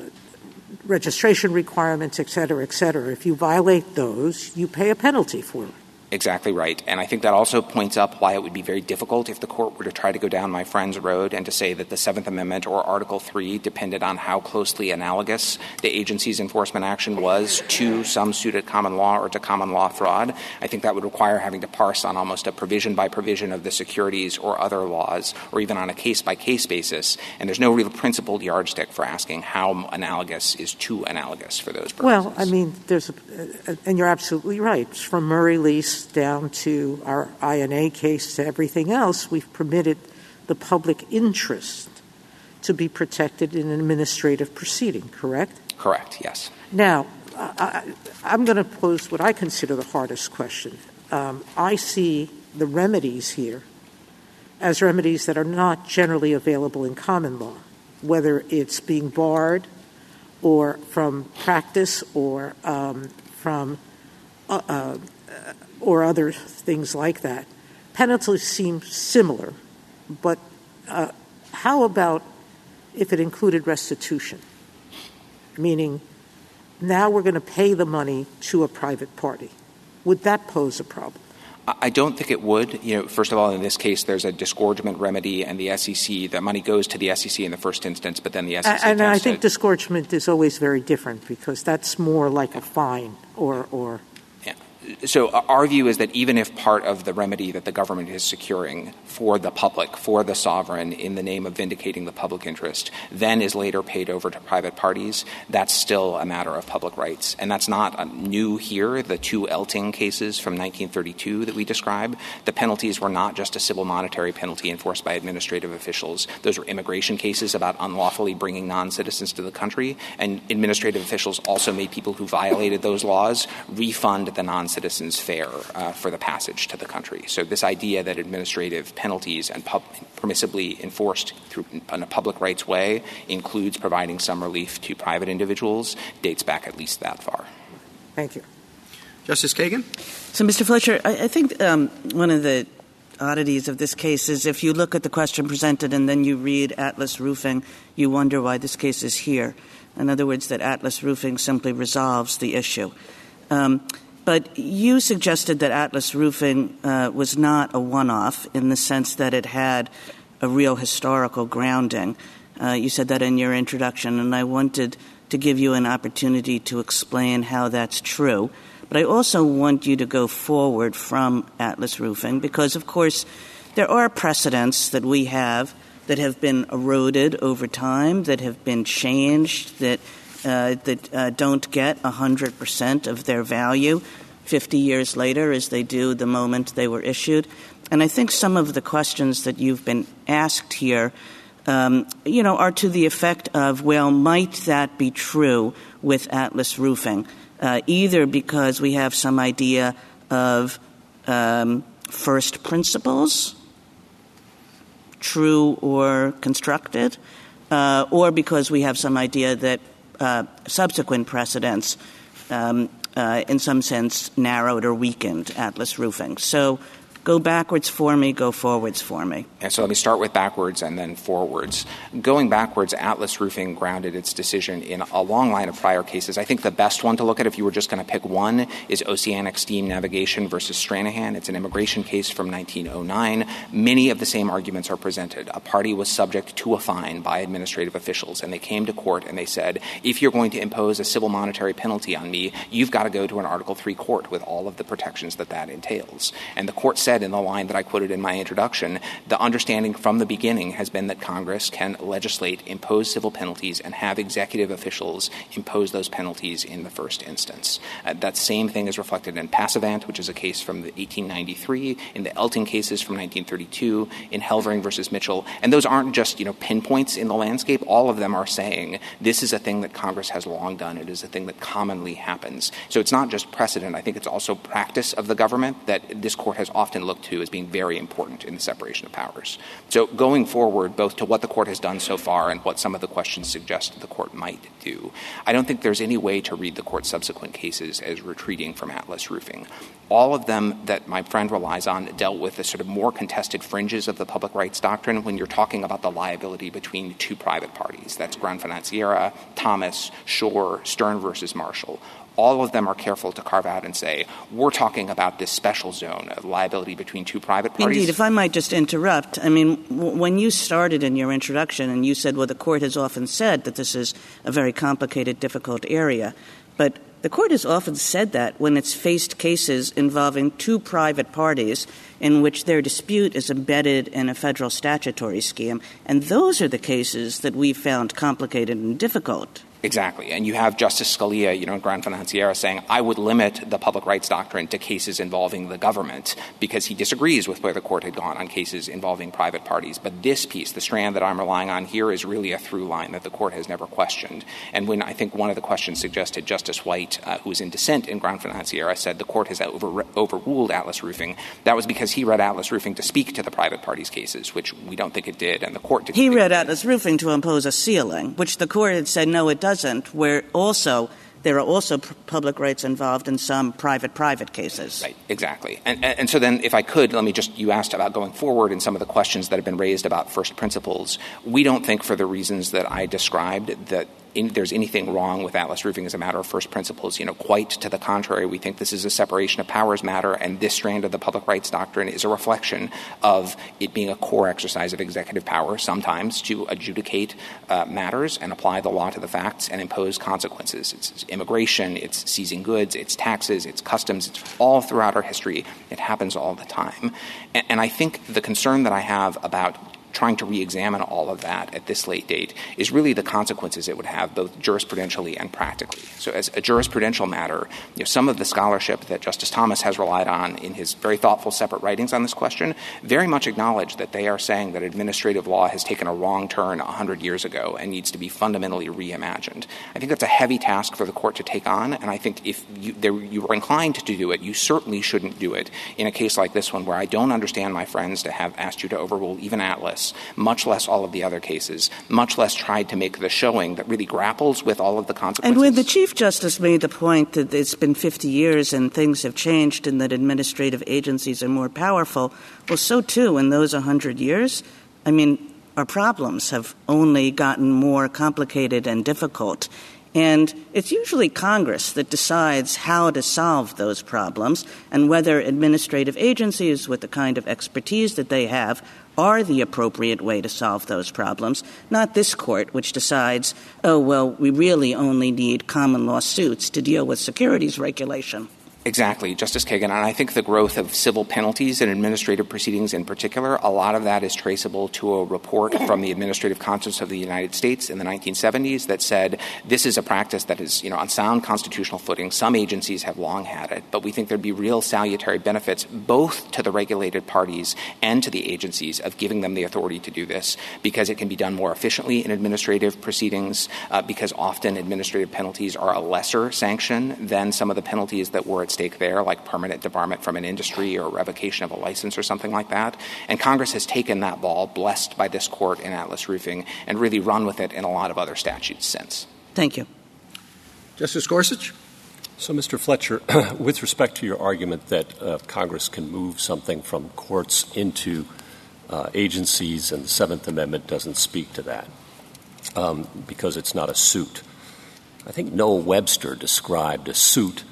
registration requirements, et cetera, et cetera. If you violate those, you pay a penalty for it. Exactly right. And I think that also points up why it would be very difficult if the court were to try to go down my friend's road and to say that the Seventh Amendment or Article 3 depended on how closely analogous the agency's enforcement action was to some suit at common law or to common law fraud. I think that would require having to parse on almost a provision by provision of the securities or other laws or even on a case by case basis. And there's no real principled yardstick for asking how analogous is too analogous for those purposes. Well, I mean, there's, a, and you're absolutely right. From Murray Lease down to our INA case to everything else, we've permitted the public interest to be protected in an administrative proceeding, correct? Correct, yes. Now, I, am going to pose what I consider the hardest question. Um, I see the remedies here as remedies that are not generally available in common law, whether it's being barred or from practice or um, from uh, uh, or other things like that. Penalties seem similar, but uh, how about if it included restitution? Meaning, now we're going to pay the money to a private party. Would that pose a problem? I don't think it would. You know, first of all, in this case, there's a disgorgement remedy, and the SEC. That money goes to the SEC in the first instance, but then the SEC. And I think disgorgement is always very different because that's more like a fine or or so uh, our view is that even if part of the remedy that the government is securing for the public, for the sovereign, in the name of vindicating the public interest, then is later paid over to private parties, that's still a matter of public rights. And that's not uh, new here. The two Elting cases from 1932 that we describe, the penalties were not just a civil monetary penalty enforced by administrative officials. Those were immigration cases about unlawfully bringing non-citizens to the country, and administrative officials also made people who violated those laws refund the non citizens fare uh, for the passage to the country. So this idea that administrative penalties and pub- permissibly enforced through in a public rights way includes providing some relief to private individuals dates back at least that far. Thank you. Justice Kagan? So, Mr. Fletcher, I, I think um, one of the oddities of this case is if you look at the question presented and then you read Atlas Roofing, you wonder why this case is here. In other words, that Atlas Roofing simply resolves the issue. Um, but you suggested that Atlas Roofing uh, was not a one-off in the sense that it had a real historical grounding. Uh, you said that in your introduction, and I wanted to give you an opportunity to explain how that's true. But I also want you to go forward from Atlas Roofing because, of course, there are precedents that we have that have been eroded over time, that have been changed, that that uh, don't get 100% of their value 50 years later as they do the moment they were issued. And I think some of the questions that you've been asked here, um, you know, are to the effect of, well, might that be true with Atlas Roofing? Uh, either because we have some idea of um, first principles, true or constructed, uh, or because we have some idea that uh, subsequent precedents, um, uh, in some sense, narrowed or weakened Atlas roofing. So Go backwards for me, go forwards for me. And so let me start with backwards and then forwards. Going backwards, Atlas Roofing grounded its decision in a long line of prior cases. I think the best one to look at, if you were just going to pick one, is Oceanic Steam Navigation versus Stranahan. It's an immigration case from 1909. Many of the same arguments are presented. A party was subject to a fine by administrative officials, and they came to court and they said, if you're going to impose a civil monetary penalty on me, you've got to go to an Article III court with all of the protections that that entails. And the court said in the line that I quoted in my introduction, the understanding from the beginning has been that Congress can legislate, impose civil penalties, and have executive officials impose those penalties in the first instance. Uh, that same thing is reflected in Passavant, which is a case from 1893, in the Elting cases from 1932, in Helvering versus Mitchell. And those aren't just, you know, pinpoints in the landscape. All of them are saying this is a thing that Congress has long done. It is a thing that commonly happens. So it's not just precedent. I think it's also practice of the government that this court has often looked to as being very important in the separation of powers. So going forward, both to what the court has done so far and what some of the questions suggest the court might do, I don't think there's any way to read the court's subsequent cases as retreating from Atlas Roofing. All of them that my friend relies on dealt with the sort of more contested fringes of the public rights doctrine when you're talking about the liability between two private parties. That's Granfinanciera, Thomas, Schor, Stern versus Marshall all of them are careful to carve out and say, we're talking about this special zone of liability between two private parties. Indeed, if I might just interrupt, I mean, w- when you started in your introduction and you said, well, the court has often said that this is a very complicated, difficult area, but the court has often said that when it's faced cases involving two private parties in which their dispute is embedded in a federal statutory scheme, and those are the cases that we've found complicated and difficult. Exactly. And you have Justice Scalia, you know, in Granfinanciera saying, I would limit the public rights doctrine to cases involving the government because he disagrees with where the court had gone on cases involving private parties. But this piece, the strand that I'm relying on here, is really a through line that the court has never questioned. And when I think one of the questions suggested Justice White, uh, who was in dissent in Granfinanciera, said the court has over- overruled Atlas Roofing, that was because he read Atlas Roofing to speak to the private parties cases, which we don't think it did, and the court did. He read Atlas Roofing to impose a ceiling, which the court had said, no, it doesn't where also there are also public rights involved in some private private cases. Right, exactly. And, and, and, so then, if I could, let me just, you asked about going forward and some of the questions that have been raised about first principles. We don't think, for the reasons that I described, that in, there's anything wrong with Atlas Roofing as a matter of first principles. You know, quite to the contrary, we think this is a separation of powers matter, and this strand of the public rights doctrine is a reflection of it being a core exercise of executive power, sometimes to adjudicate uh, matters and apply the law to the facts and impose consequences. It's immigration, it's seizing goods, it's taxes, it's customs, it's all throughout our history. It happens all the time. And, and I think the concern that I have about trying to re-examine all of that at this late date is really the consequences it would have both jurisprudentially and practically. So as a jurisprudential matter, you know, some of the scholarship that Justice Thomas has relied on in his very thoughtful separate writings on this question very much acknowledge that they are saying that administrative law has taken a wrong turn 100 years ago and needs to be fundamentally reimagined. I think that's a heavy task for the court to take on, and I think if you, there, you are inclined to do it, you certainly shouldn't do it in a case like this one where I don't understand my friends to have asked you to overrule even Atlas much less all of the other cases, much less tried to make the showing that really grapples with all of the consequences. And when the Chief Justice made the point that it's been 50 years and things have changed and that administrative agencies are more powerful, well, so too in those 100 years. I mean, our problems have only gotten more complicated and difficult. And it's usually Congress that decides how to solve those problems and whether administrative agencies, with the kind of expertise that they have, are the appropriate way to solve those problems, not this court, which decides, oh, well, we really only need common law suits to deal with securities regulation. Exactly, Justice Kagan. And I think the growth of civil penalties and administrative proceedings in particular, a lot of that is traceable to a report from the Administrative Conference of the United States in the 1970s that said this is a practice that is, you know, on sound constitutional footing. Some agencies have long had it, but we think there'd be real salutary benefits both to the regulated parties and to the agencies of giving them the authority to do this because it can be done more efficiently in administrative proceedings uh, because often administrative penalties are a lesser sanction than some of the penalties that were at stake there, like permanent debarment from an industry or revocation of a license or something like that. And Congress has taken that ball, blessed by this court in Atlas Roofing, and really run with it in a lot of other statutes since. Thank you. Justice Gorsuch? So, Mr. Fletcher, with respect to your argument that uh, Congress can move something from courts into uh, agencies and the Seventh Amendment doesn't speak to that um, because it's not a suit, I think Noah Webster described a suit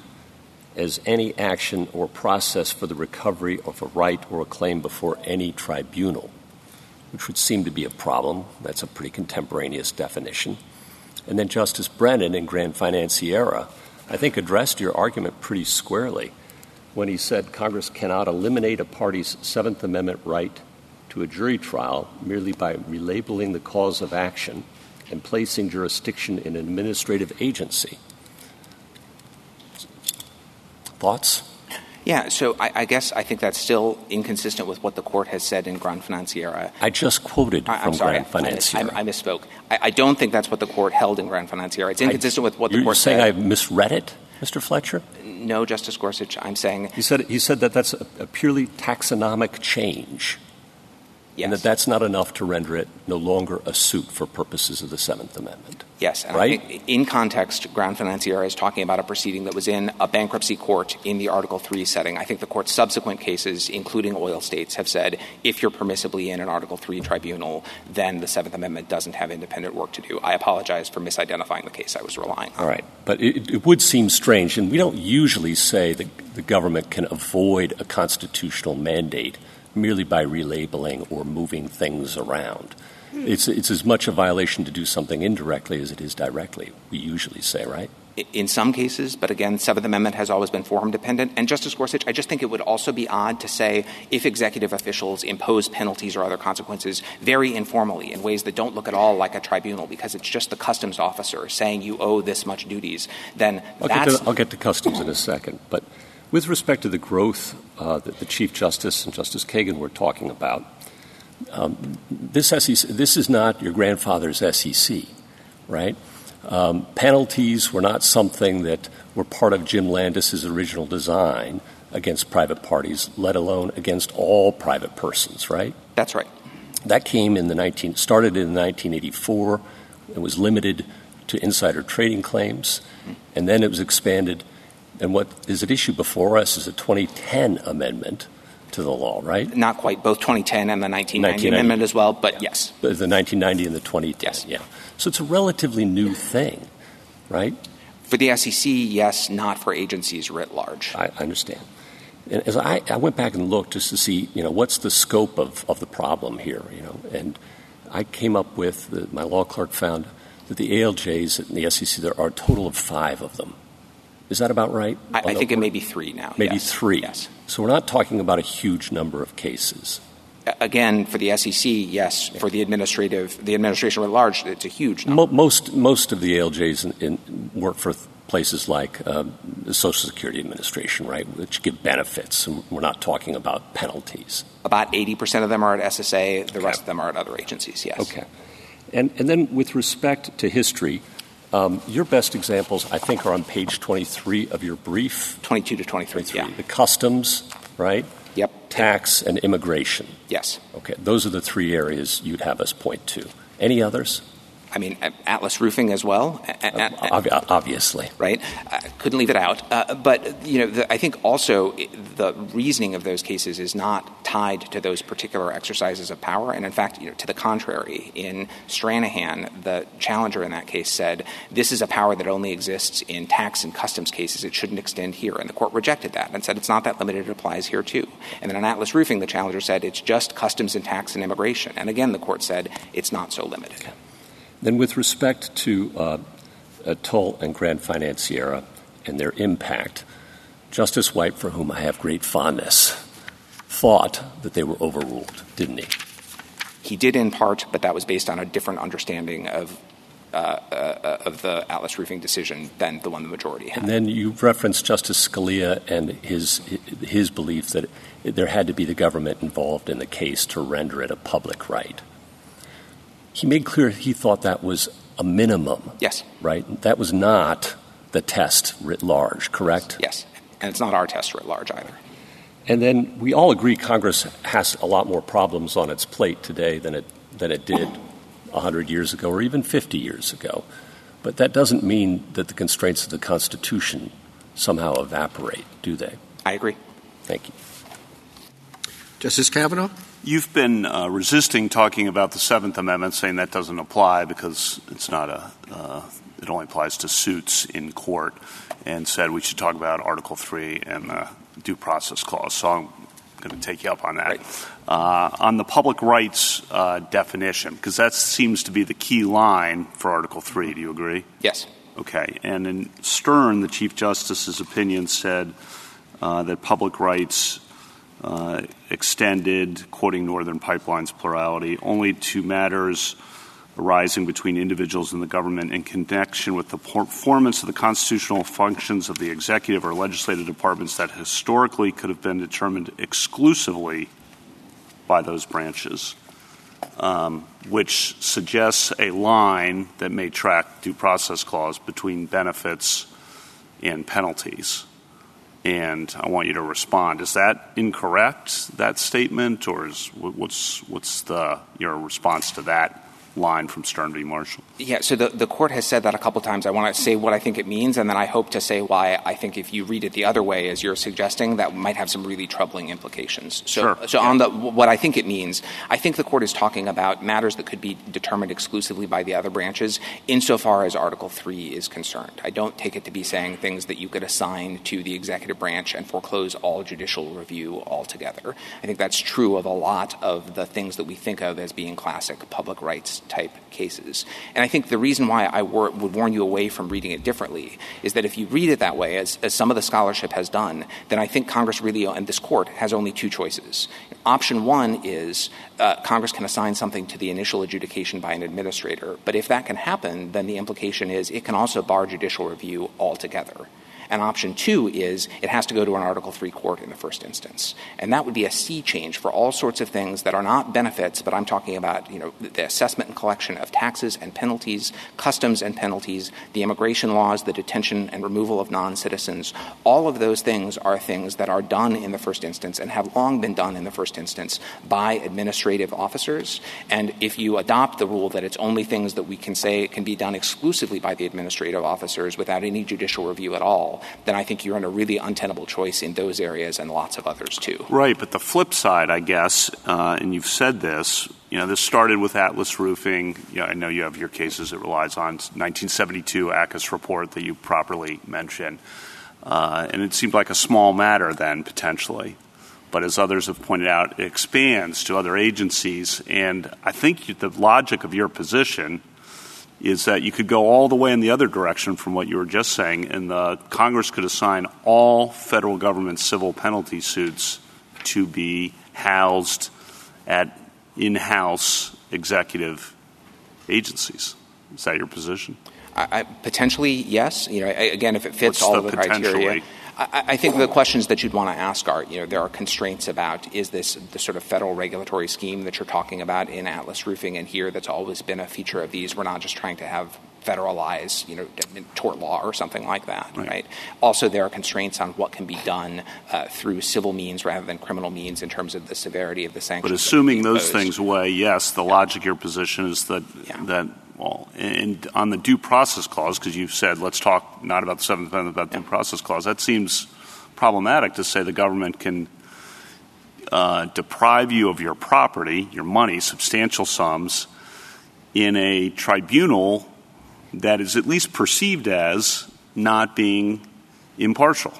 as any action or process for the recovery of a right or a claim before any tribunal, which would seem to be a problem. That's a pretty contemporaneous definition. And then Justice Brennan in Granfinanciera, I think, addressed your argument pretty squarely when he said Congress cannot eliminate a party's Seventh Amendment right to a jury trial merely by relabeling the cause of action and placing jurisdiction in an administrative agency. Thoughts? Yeah, so I, I, guess I think that's still inconsistent with what the court has said in Granfinanciera. I just quoted I, from sorry, Granfinanciera. I, I, misspoke. I, don't think that's what the court held in Granfinanciera. It's inconsistent with what the court said. you're saying said. I misread it, Mr. Fletcher? No, Justice Gorsuch. I'm saying he said he said that that's a, a purely taxonomic change. Yes. And that that's not enough to render it no longer a suit for purposes of the Seventh Amendment. Yes. right? in context, Granfinanciera is talking about a proceeding that was in a bankruptcy court in the Article 3 setting. I think the court's subsequent cases, including Oil States, have said if you're permissibly in an Article 3 tribunal, then the Seventh Amendment doesn't have independent work to do. I apologize for misidentifying the case I was relying on. All right. But it, it would seem strange, and we don't usually say that the government can avoid a constitutional mandate merely by relabeling or moving things around. It's, it's as much a violation to do something indirectly as it is directly, we usually say, right? In some cases, but again, Seventh Amendment has always been forum dependent. And Justice Gorsuch, I just think it would also be odd to say if executive officials impose penalties or other consequences very informally in ways that don't look at all like a tribunal because it's just the customs officer saying you owe this much duties, then I'll that's. Get to, I'll get to customs in a second. But with respect to the growth that the Chief Justice and Justice Kagan were talking about, um, this, SEC, this is not your grandfather's SEC, right? Um, penalties were not something that were part of Jim Landis's original design against private parties, let alone against all private persons, right? That's right. That came in the 19, started in 1984. It was limited to insider trading claims, and then it was expanded. And what is at issue before us is a 2010 amendment to the law, right? Not quite. Both 2010 and the 1990, amendment as well, but yeah. yes. But the 1990 and the 2010. Yes. Yeah. So it's a relatively new thing, right? For the SEC, yes, not for agencies writ large. I understand. And as I, I went back and looked just to see, you know, what's the scope of, of the problem here, you know, and I came up with, the, my law clerk found that the ALJs in the SEC, there are a total of five of them. Is that about right? I, I think it may be three now. Maybe yes. three. Yes. So we're not talking about a huge number of cases. Again, for the SEC, yes. For the administrative, the administration at large, it's a huge number. Mo- most most of the ALJs in, in work for th- places like uh, the Social Security Administration, right, which give benefits. And we're not talking about penalties. About eighty percent of them are at SSA. The okay. rest of them are at other agencies. Yes. Okay. And and then with respect to history. Um, your best examples, I think, are on page 23 of your brief. 22 to 23, 23. yeah. The customs, right? Yep. Tax and immigration. Yes. Okay. Those are the three areas you'd have us point to. Any others? I mean, Atlas Roofing as well. Uh, obviously, right? I couldn't leave it out. Uh, but you know, the, I think also the reasoning of those cases is not tied to those particular exercises of power, and in fact, you know, to the contrary. In Stranahan, the challenger in that case said, "This is a power that only exists in tax and customs cases. It shouldn't extend here." And the court rejected that and said, "It's not that limited. It applies here too." And then in Atlas Roofing, the challenger said, "It's just customs and tax and immigration." And again, the court said, "It's not so limited." Then, with respect to uh, Tull and Granfinanciera and their impact, Justice White, for whom I have great fondness, thought that they were overruled, didn't he? He did in part, but that was based on a different understanding of uh, uh, of the Atlas Roofing decision than the one the majority had. And then you referenced Justice Scalia and his his belief that there had to be the government involved in the case to render it a public right he made clear he thought that was a minimum. Yes. Right? That was not the test writ large, correct? Yes. And it's not our test writ large either. And then we all agree Congress has a lot more problems on its plate today than it, than it did 100 years ago or even 50 years ago. But that doesn't mean that the constraints of the Constitution somehow evaporate, do they? I agree. Thank you. Justice Kavanaugh? You've been uh, resisting talking about the Seventh Amendment, saying that doesn't apply because it's not a, uh, it only applies to suits in court, and said we should talk about Article 3 and the Due Process Clause. So I'm going to take you up on that. Right. Uh, on the public rights uh, definition, because that seems to be the key line for Article 3. Do you agree? Yes. Okay. And in Stern, the Chief Justice's opinion said uh, that public rights extended, quoting Northern Pipeline's plurality, only to matters arising between individuals and the government in connection with the performance of the constitutional functions of the executive or legislative departments that historically could have been determined exclusively by those branches, um, which suggests a line that may track due process clause between benefits and penalties. And I want you to respond. Is that incorrect, that statement, or is, what's, what's the, your response to that line from Stern v. Marshall? Yeah, so the, the court has said that a couple times. I want to say what I think it means, and then I hope to say why I think if you read it the other way, as you're suggesting, that might have some really troubling implications. So, Sure. so on the what I think it means, I think the court is talking about matters that could be determined exclusively by the other branches, insofar as Article Three is concerned. I don't take it to be saying things that you could assign to the executive branch and foreclose all judicial review altogether. I think that's true of a lot of the things that we think of as being classic public rights type cases. And I think the reason why I wor- would warn you away from reading it differently is that if you read it that way, as, as some of the scholarship has done, then I think Congress really, and this court, has only two choices. Option one is uh, Congress can assign something to the initial adjudication by an administrator, but if that can happen, then the implication is it can also bar judicial review altogether. And option two is it has to go to an Article Three court in the first instance. And that would be a sea change for all sorts of things that are not benefits, but I'm talking about, you know, the assessment and collection of taxes and penalties, customs and penalties, the immigration laws, the detention and removal of non-citizens. All of those things are things that are done in the first instance and have long been done in the first instance by administrative officers. And if you adopt the rule that it's only things that we can say can be done exclusively by the administrative officers without any judicial review at all, then I think you're in a really untenable choice in those areas and lots of others too. Right, but the flip side, I guess, uh, and you've said this, you know, this started with Atlas Roofing. You know, I know you have your cases it relies on. 1972 ACUS report that you properly mentioned. Uh, and it seemed like a small matter then, potentially. But as others have pointed out, it expands to other agencies. And I think the logic of your position is that you could go all the way in the other direction from what you were just saying, and the Congress could assign all federal government civil penalty suits to be housed at in-house executive agencies. Is that your position? I, I, potentially, yes. You know, I, again, if it fits What's all the the criteria. I, I think the questions that you'd want to ask are, you know, there are constraints about is this the sort of federal regulatory scheme that you're talking about in Atlas Roofing and here that's always been a feature of these. We're not just trying to have federalize, you know, tort law or something like that, right? Right. Also, there are constraints on what can be done uh, through civil means rather than criminal means in terms of the severity of the sanctions. But assuming those things away, yes, the logic of your position is that that well, and on the due process clause, because you've said let's talk not about the Seventh Amendment, about the due process clause. That seems problematic to say the government can uh, deprive you of your property, your money, substantial sums, in a tribunal that is at least perceived as not being impartial,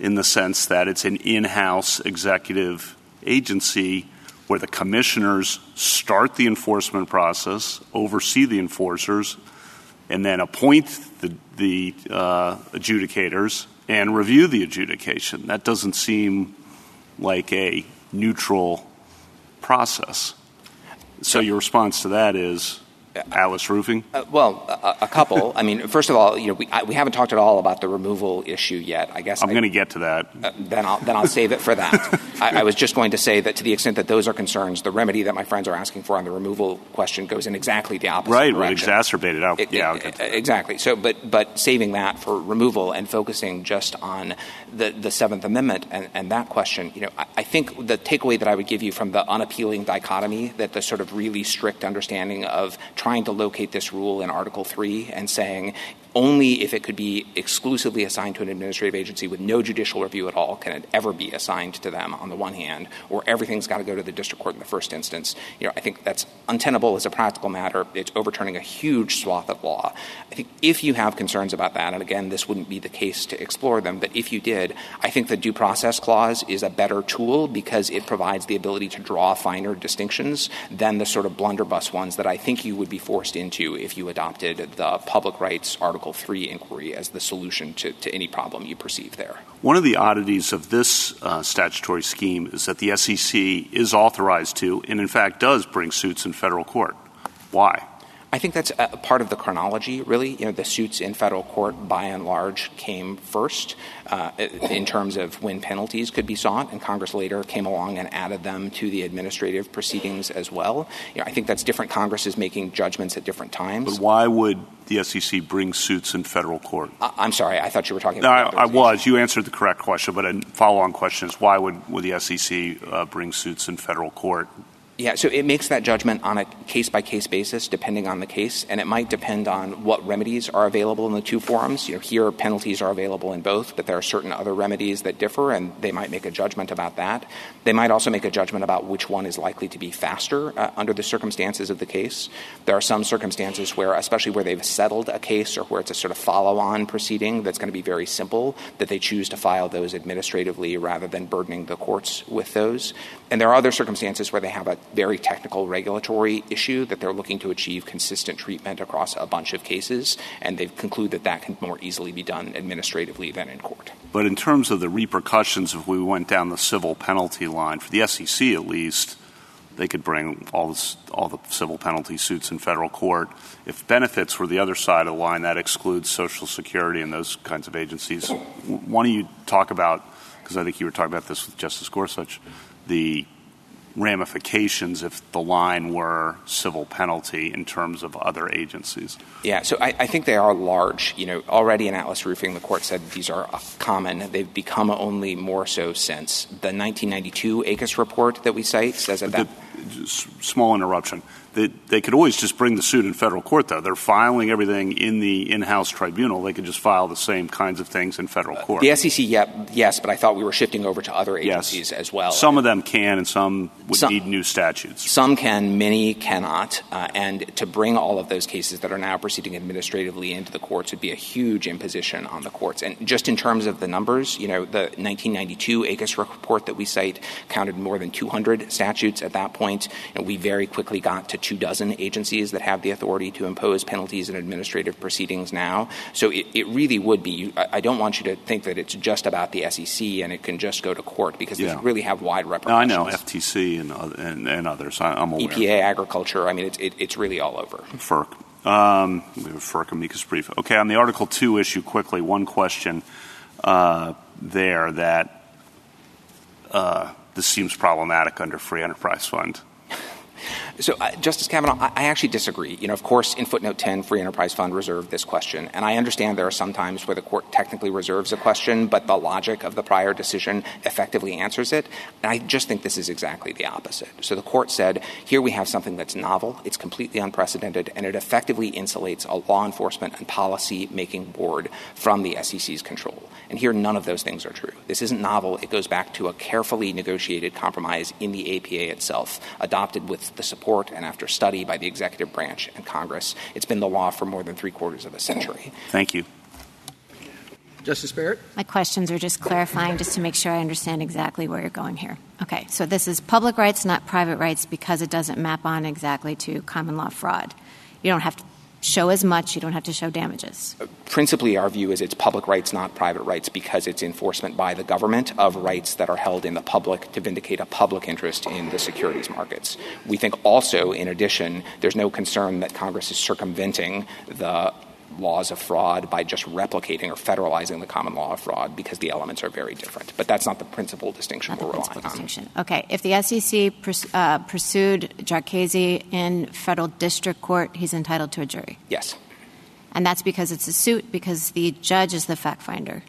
in the sense that it's an in-house executive agency where the commissioners start the enforcement process, oversee the enforcers, and then appoint the, the uh, adjudicators and review the adjudication. That doesn't seem like a neutral process. So your response to that is Atlas Roofing? Uh, well, a, a couple. I mean, first of all, you know, we, I, we haven't talked at all about the removal issue yet. I guess I'm going to get to that. Uh, then I'll then I'll save it for that. I, I was just going to say that to the extent that those are concerns, the remedy that my friends are asking for on the removal question goes in exactly the opposite right, would direction. exacerbate it. I'll, It- yeah, I'll it- get to that. exactly. So, but but saving that for removal and focusing just on the Seventh Amendment and, that question, you know, I, think the takeaway that I would give you from the unappealing dichotomy that the sort of really strict understanding of trying to locate this rule in Article Three and saying only if it could be exclusively assigned to an administrative agency with no judicial review at all can it ever be assigned to them on the one hand, or everything's got to go to the district court in the first instance. You know, I think that's untenable as a practical matter. It's overturning a huge swath of law. I think if you have concerns about that, and again, this wouldn't be the case to explore them, but if you did, I think the due process clause is a better tool because it provides the ability to draw finer distinctions than the sort of blunderbuss ones that I think you would be forced into if you adopted the public rights Article 3 inquiry as the solution to, to any problem you perceive there. One of the oddities of this uh, statutory scheme is that the SEC is authorized to, and in fact does, bring suits in federal court. Why? I think that's a part of the chronology, really. You know, the suits in federal court, by and large, came first uh, in terms of when penalties could be sought, and Congress later came along and added them to the administrative proceedings as well. You know, I think that's different Congresses making judgments at different times. But why would the SEC bring suits in federal court? I- I'm sorry, I thought you were talking No, about I, I was. You answered the correct question, but a follow-on question is why would, would the SEC uh, bring suits in federal court? Yeah, so it makes that judgment on a case by case basis, depending on the case, and it might depend on what remedies are available in the two forums. You know, here penalties are available in both, but there are certain other remedies that differ, and they might make a judgment about that. They might also make a judgment about which one is likely to be faster uh, under the circumstances of the case. There are some circumstances where, especially where they've settled a case or where it's a sort of follow on proceeding that's going to be very simple, that they choose to file those administratively rather than burdening the courts with those. And there are other circumstances where they have a very technical regulatory issue that they're looking to achieve consistent treatment across a bunch of cases, and they conclude that that can more easily be done administratively than in court. But in terms of the repercussions, if we went down the civil penalty line, for the SEC at least, they could bring all, this, all the civil penalty suits in federal court. If benefits were the other side of the line, that excludes Social Security and those kinds of agencies. Why don't you talk about, because I think you were talking about this with Justice Gorsuch, the ramifications if the line were civil penalty in terms of other agencies? Yeah, so I, I, think they are large. You know, already in Atlas Roofing, the court said these are common. They've become only more so since the 1992 ACUS report that we cite says that. that small interruption. They, they could always just bring the suit in federal court, though. They're filing everything in the in-house tribunal. They could just file the same kinds of things in federal court. The SEC, yeah, yes, but I thought we were shifting over to other agencies yes. as well. Some of them can, and some would some, need new statutes. Some can, many cannot. Uh, and to bring all of those cases that are now proceeding administratively into the courts would be a huge imposition on the courts. And just in terms of the numbers, you know, the 1992 ACUS report that we cite counted more than 200 statutes at that point. And we very quickly got to two dozen agencies that have the authority to impose penalties in administrative proceedings now. So it, it really would be. I, don't want you to think that it's just about the SEC and it can just go to court because yeah. they really have wide repercussions. No, I know FTC and and, and others. I, am aware. EPA, agriculture. I mean, it's it, it's really all over. FERC. Um, we have a FERC amicus brief. Okay, on the Article Two issue, quickly, one question uh, there that uh, this seems problematic under Free Enterprise Fund. So, uh, Justice Kavanaugh, I, I, actually disagree. You know, of course, in footnote 10, Free Enterprise Fund reserved this question. And I understand there are some times where the court technically reserves a question, but the logic of the prior decision effectively answers it. And I just think this is exactly the opposite. So the court said, here we have something that's novel, it's completely unprecedented, and it effectively insulates a law enforcement and policy making board from the SEC's control. And here, none of those things are true. This isn't novel. It goes back to a carefully negotiated compromise in the APA itself, adopted with the support and after study by the executive branch and Congress. It's been the law for more than three quarters of a century. Thank you. Justice Barrett? My questions are just clarifying, just to make sure I understand exactly where you're going here. Okay, so this is public rights, not private rights, because it doesn't map on exactly to common law fraud. You don't have to show as much, you don't have to show damages. Principally, our view is it's public rights, not private rights, because it's enforcement by the government of rights that are held in the public to vindicate a public interest in the securities markets. We think also, in addition, there's no concern that Congress is circumventing the laws of fraud by just replicating or federalizing the common law of fraud because the elements are very different. But that's not the principal distinction not we're relying distinction. on. Okay. If the SEC pers- uh, pursued Jarkesy in federal district court, he's entitled to a jury. Yes. And that's because it's a suit because the judge is the fact finder.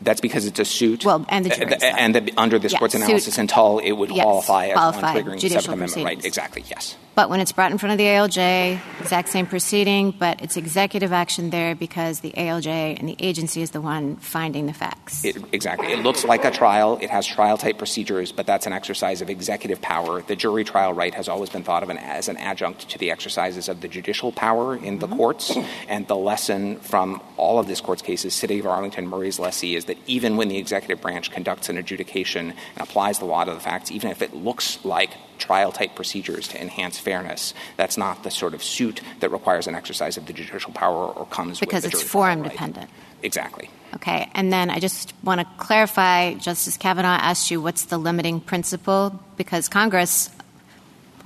That's because it's a suit. Well, and the jury. Uh, and the, under this yeah, court's analysis suit, until it would yes, qualify as one triggering the Seventh Amendment right. Exactly, yes. But when it's brought in front of the ALJ, exact same proceeding, but it's executive action there because the ALJ and the agency is the one finding the facts. It, exactly. It looks like a trial. It has trial type procedures, but that's an exercise of executive power. The jury trial right has always been thought of an, as an adjunct to the exercises of the judicial power in the mm-hmm. courts. And the lesson from all of this court's cases, City of Arlington, Murray's lessee, is that even when the executive branch conducts an adjudication and applies the law to the facts, even if it looks like trial type procedures to enhance fairness. That's not the sort of suit that requires an exercise of the judicial power or comes because it's forum right. dependent. Exactly. Okay, and then I just want to clarify Justice Kavanaugh asked you what's the limiting principle because Congress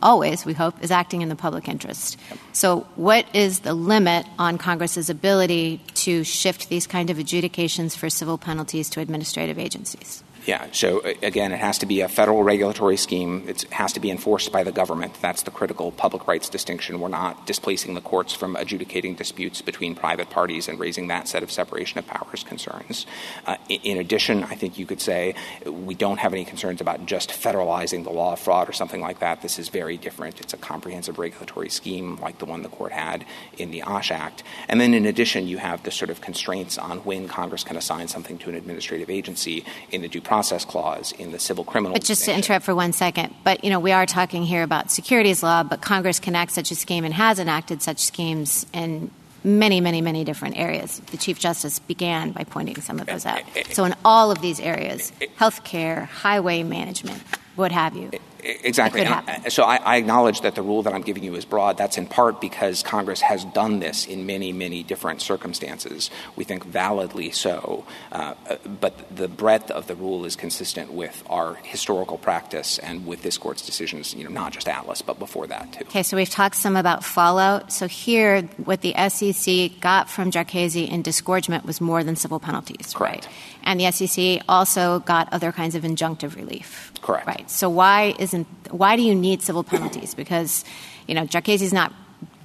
always, we hope, is acting in the public interest. So, what is the limit on Congress's ability to shift these kind of adjudications for civil penalties to administrative agencies? Yeah. So again, it has to be a federal regulatory scheme. It has to be enforced by the government. That's the critical public rights distinction. We're not displacing the courts from adjudicating disputes between private parties and raising that set of separation of powers concerns. Uh, in addition, I think you could say we don't have any concerns about just federalizing the law of fraud or something like that. This is very different. It's a comprehensive regulatory scheme like the one the court had in the OSH Act. And then in addition, you have the sort of constraints on when Congress can assign something to an administrative agency in the due process clause in the civil criminal. But just to interrupt for one second, but you know we are talking here about securities law, but Congress can act such a scheme and has enacted such schemes in many, many, many different areas. The Chief Justice began by pointing some of those out. So in all of these areas, healthcare, highway management, what have you. Exactly. so I, I, acknowledge that the rule that I'm giving you is broad. That's in part because Congress has done this in many, many different circumstances. We think validly so. Uh, but the breadth of the rule is consistent with our historical practice and with this court's decisions, you know, not just Atlas, but before that, too. Okay, so we've talked some about fallout. So here, what the SEC got from Jarkesy in disgorgement was more than civil penalties. Correct. Right? And the SEC also got other kinds of injunctive relief. Correct. Right. So why isn't why do you need civil penalties? Because you know Jarkesy is not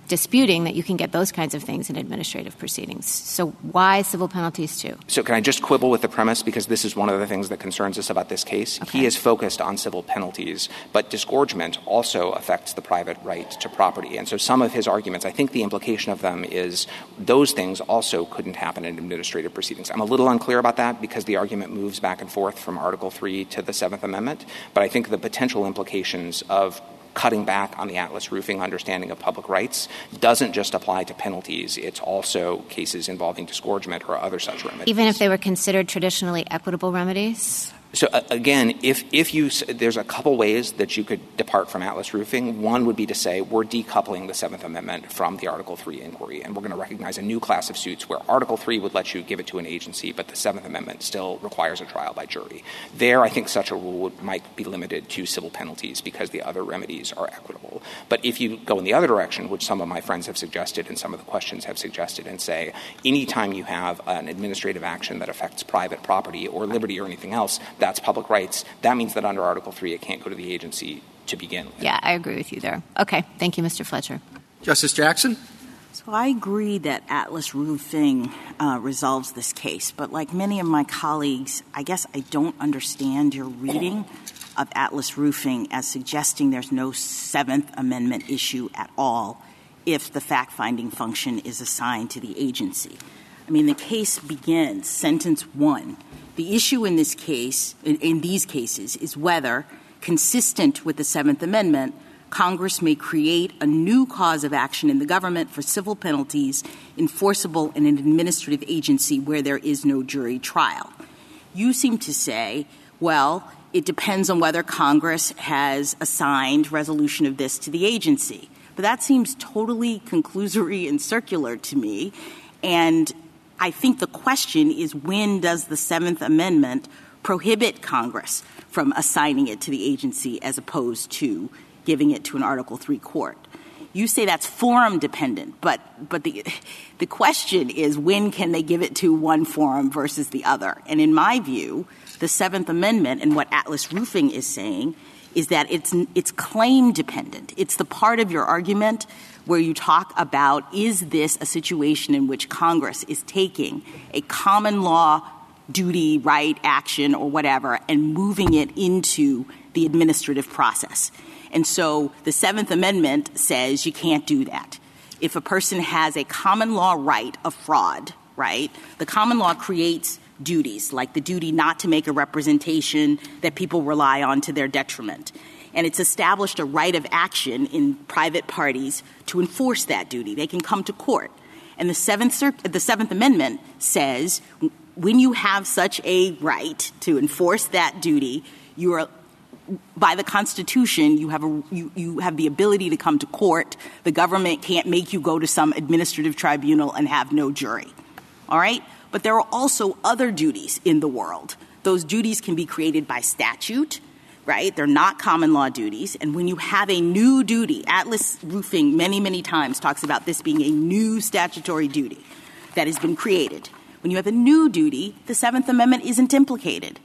disputing that you can get those kinds of things in administrative proceedings. So why civil penalties too? So can I just quibble with the premise because this is one of the things that concerns us about this case. Okay. He is focused on civil penalties, but disgorgement also affects the private right to property. And so some of his arguments, I think the implication of them is those things also couldn't happen in administrative proceedings. I'm a little unclear about that because the argument moves back and forth from Article 3 to the 7th Amendment, but I think the potential implications of cutting back on the Atlas roofing understanding of public rights doesn't just apply to penalties. It's also cases involving disgorgement or other such remedies. Even if they were considered traditionally equitable remedies? So again, if, if you there's a couple ways that you could depart from Atlas roofing. One would be to say we're decoupling the Seventh Amendment from the Article Three inquiry, and we're going to recognize a new class of suits where Article Three would let you give it to an agency, but the Seventh Amendment still requires a trial by jury. There, I think such a rule would, might be limited to civil penalties because the other remedies are equitable. But if you go in the other direction, which some of my friends have suggested and some of the questions have suggested, and say anytime you have an administrative action that affects private property or liberty or anything else that's public rights, that means that under Article 3 it can't go to the agency to begin with. Yeah, I agree with you there. Okay. Thank you, Mr. Fletcher. Justice Jackson? So I agree that Atlas Roofing uh, resolves this case, but like many of my colleagues, I guess I don't understand your reading of Atlas Roofing as suggesting there's no Seventh Amendment issue at all if the fact finding function is assigned to the agency. I mean, the case begins, sentence one, the issue in this case, in, in these cases, is whether, consistent with the Seventh Amendment, Congress may create a new cause of action in the government for civil penalties enforceable in an administrative agency where there is no jury trial. You seem to say, well, it depends on whether Congress has assigned resolution of this to the agency. But that seems totally conclusory and circular to me. And I think the question is when does the Seventh Amendment prohibit Congress from assigning it to the agency as opposed to giving it to an Article III court? You say that's forum dependent, but, the, the question is when can they give it to one forum versus the other? And in my view, the Seventh Amendment and what Atlas Roofing is saying is that it's, it's claim dependent. It's the part of your argument where you talk about is this a situation in which Congress is taking a common law duty, right, action, or whatever, and moving it into the administrative process. And so the Seventh Amendment says you can't do that. If a person has a common law right of fraud, right, the common law creates duties, like the duty not to make a representation that people rely on to their detriment. And it's established a right of action in private parties to enforce that duty. They can come to court. And the Seventh, the Seventh Amendment says when you have such a right to enforce that duty, you are by the Constitution, you have, a, you, you have the ability to come to court. The government can't make you go to some administrative tribunal and have no jury. All right? But there are also other duties in the world. Those duties can be created by statute, right? They're not common law duties. And when you have a new duty, Atlas Roofing many, many times talks about this being a new statutory duty that has been created. When you have a new duty, the Seventh Amendment isn't implicated.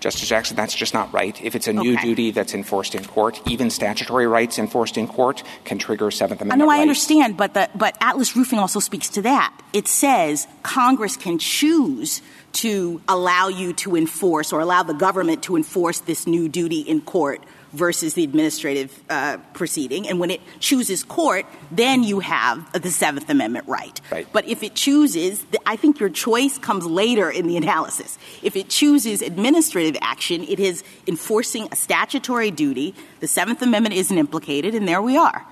Justice Jackson, that's just not right. If it's a new Okay. duty that's enforced in court, even statutory rights enforced in court can trigger Seventh Amendment. I know I rights. understand, but the, but Atlas Roofing also speaks to that. It says Congress can choose to allow you to enforce or allow the government to enforce this new duty in court versus the administrative uh, proceeding. And when it chooses court, then you have the Seventh Amendment right. Right. But if it chooses, I think your choice comes later in the analysis. If it chooses administrative action, it is enforcing a statutory duty. The Seventh Amendment isn't implicated, and there we are.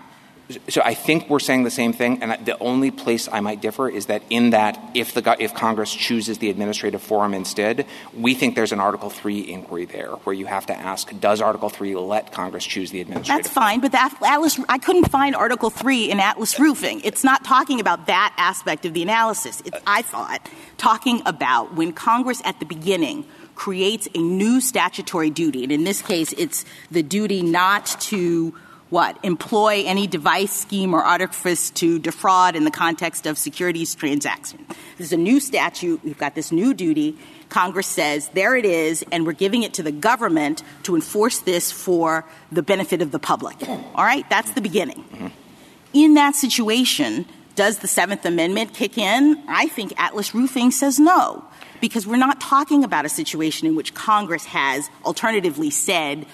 So I think we're saying the same thing, and the only place I might differ is that in that if the if Congress chooses the administrative forum instead, we think there's an Article Three inquiry there where you have to ask: Does Article Three let Congress choose the administrative? That's fine, but the Atlas, I couldn't find Article 3 in Atlas Roofing. It's not talking about that aspect of the analysis. It's, I thought, talking about when Congress at the beginning creates a new statutory duty, and in this case, it's the duty not to what employ any device, scheme, or artifice to defraud in the context of securities transaction. This is a new statute. We've got this new duty. Congress says, there it is, and we're giving it to the government to enforce this for the benefit of the public. All right? That's the beginning. Mm-hmm. In that situation, does the Seventh Amendment kick in? I think Atlas Roofing says no, because we're not talking about a situation in which Congress has alternatively said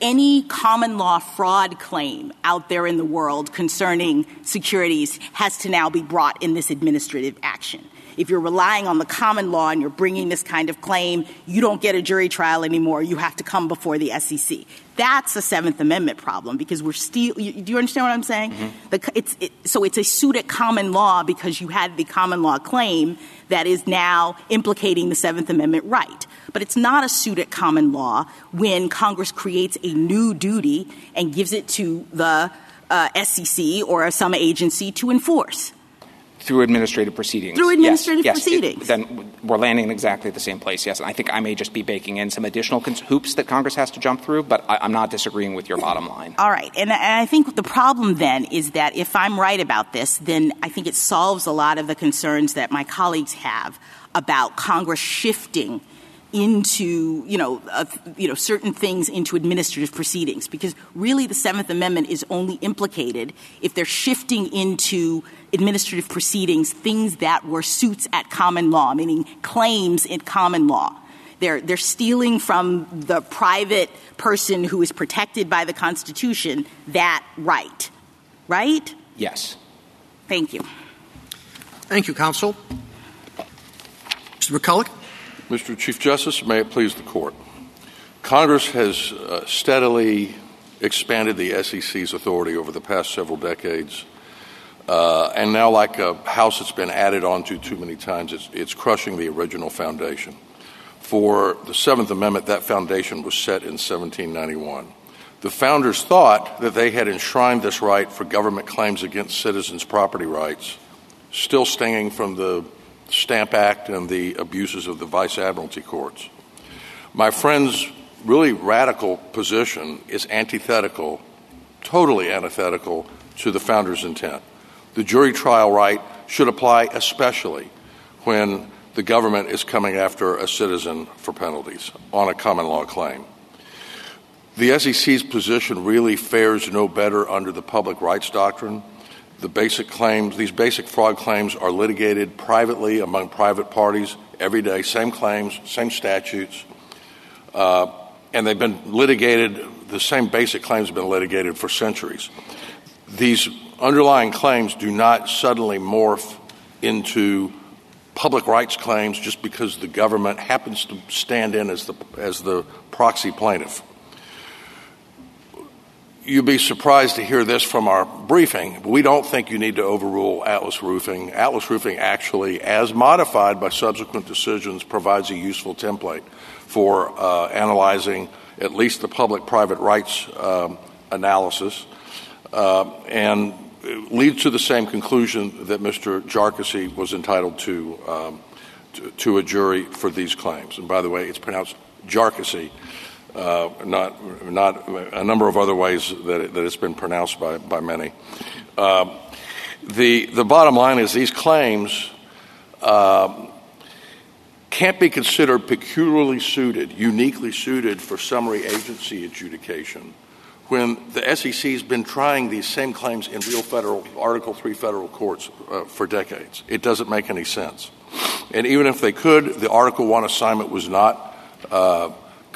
any common law fraud claim out there in the world concerning securities has to now be brought in this administrative action. If you're relying on the common law and you're bringing this kind of claim, you don't get a jury trial anymore. You have to come before the SEC. That's a Seventh Amendment problem because we're still. Do you understand what I'm saying? The, it's, it, so it's a suit at common law because you had the common law claim that is now implicating the Seventh Amendment right. But it's not a suit at common law when Congress creates a new duty and gives it to the uh, SEC or some agency to enforce. Through administrative proceedings. Through Yes, administrative yes, it- then we're landing in exactly the same place. Yes, and I think I may just be baking in some additional cons- hoops that Congress has to jump through, but I, I'm not disagreeing with your bottom line. All right. And, and I think the problem then is that if I'm right about this, then I think it solves a lot of the concerns that my colleagues have about Congress shifting into, you know, uh, you know, certain things into administrative proceedings. Because really the Seventh Amendment is only implicated if they're shifting into administrative proceedings things that were suits at common law, meaning claims in common law. They're, they're stealing from the private person who is protected by the Constitution that right. Right? Yes. Thank you. Thank you, counsel. Mr. McColloch? Mr. Chief Justice, may it please the Court. Congress has uh, steadily expanded the SEC's authority over the past several decades. Uh, and now, like a house that's been added onto too many times, it's, it's crushing the original foundation. For the Seventh Amendment, that foundation was set in 1791. The founders thought that they had enshrined this right for government claims against citizens' property rights, still stinging from the Stamp Act and the abuses of the Vice Admiralty courts. My friend's really radical position is antithetical, totally antithetical to the founders' intent. The jury trial right should apply especially when the government is coming after a citizen for penalties on a common law claim. The SEC's position really fares no better under the public rights doctrine. The basic claims, these basic fraud claims are litigated privately among private parties every day, same claims, same statutes, uh, and they've been litigated the same basic claims have been litigated for centuries. These underlying claims do not suddenly morph into public rights claims just because the government happens to stand in as the, as the proxy plaintiff. You'd be surprised to hear this from our briefing. We don't think you need to overrule Atlas Roofing. Atlas Roofing actually, as modified by subsequent decisions, provides a useful template for uh, analyzing at least the public private rights um, analysis uh, and leads to the same conclusion that Mr. Jarkesy was entitled to, um, to, to, a jury for these claims. And by the way, it's pronounced Jarkesy uh, not, not a number of other ways that, it, that it's been pronounced by, by many. Uh, the, the bottom line is these claims uh, can't be considered peculiarly suited, uniquely suited for summary agency adjudication when the SEC has been trying these same claims in real federal Article 3 federal courts uh, for decades. It doesn't make any sense. And even if they could, the Article 1 assignment was not uh,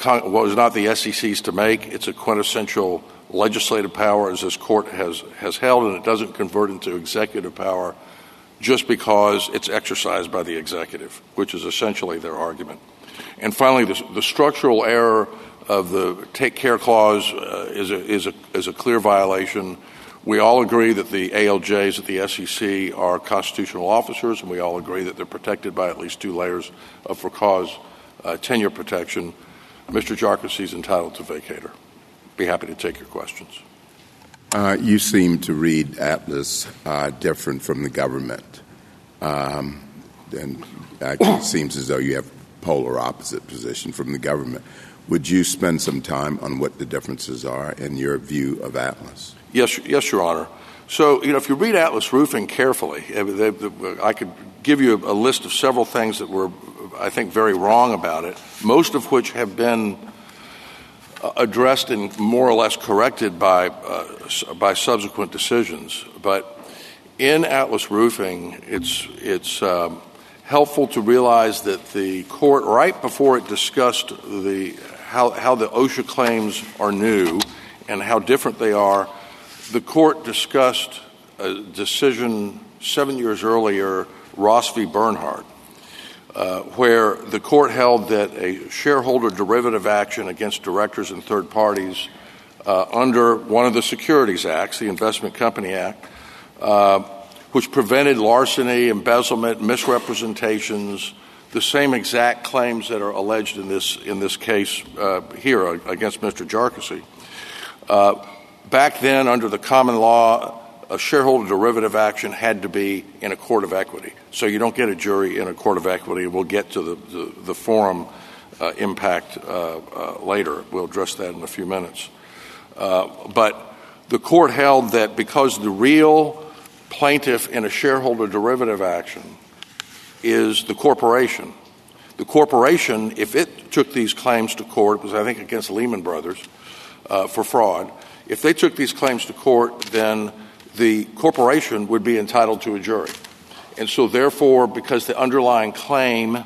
was not the SEC's to make. It's a quintessential legislative power, as this court has, has held, and it doesn't convert into executive power just because it's exercised by the executive, which is essentially their argument. And finally, the, the structural error of the take care clause uh, is, a, is, a, is a clear violation. We all agree that the ALJs at the SEC are constitutional officers, and we all agree that they're protected by at least two layers of for cause uh, tenure protection. Mr. Jarkesy is entitled to vacatur. Be happy to take your questions. Uh, you seem to read Atlas uh, different from the government. Um, and it seems as though you have polar opposite position from the government. Would you spend some time on what the differences are in your view of Atlas? Yes, yes, Your Honor. So, you know, if you read Atlas Roofing carefully, I could give you a list of several things that were I think, very wrong about it, most of which have been uh, addressed and more or less corrected by, uh, by subsequent decisions. But in Atlas Roofing, it's, it's um, helpful to realize that the court, right before it discussed the, how, how the OSHA claims are new and how different they are, the court discussed a decision seven years earlier, Ross v. Bernhard, where the court held that a shareholder derivative action against directors and third parties uh, under one of the Securities Acts, the Investment Company Act, uh, which prevented larceny, embezzlement, misrepresentations, the same exact claims that are alleged in this in this case uh, here against Mr. Jarkesy. Uh, back then, under the common law, a shareholder derivative action had to be in a court of equity. So you don't get a jury in a court of equity. We'll get to the, the, the forum uh, impact uh, uh, later. We'll address that in a few minutes. Uh, but the court held that because the real plaintiff in a shareholder derivative action is the corporation, the corporation, if it took these claims to court, it was I think against Lehman Brothers uh, for fraud, if they took these claims to court, then the corporation would be entitled to a jury. And so, therefore, because the underlying claim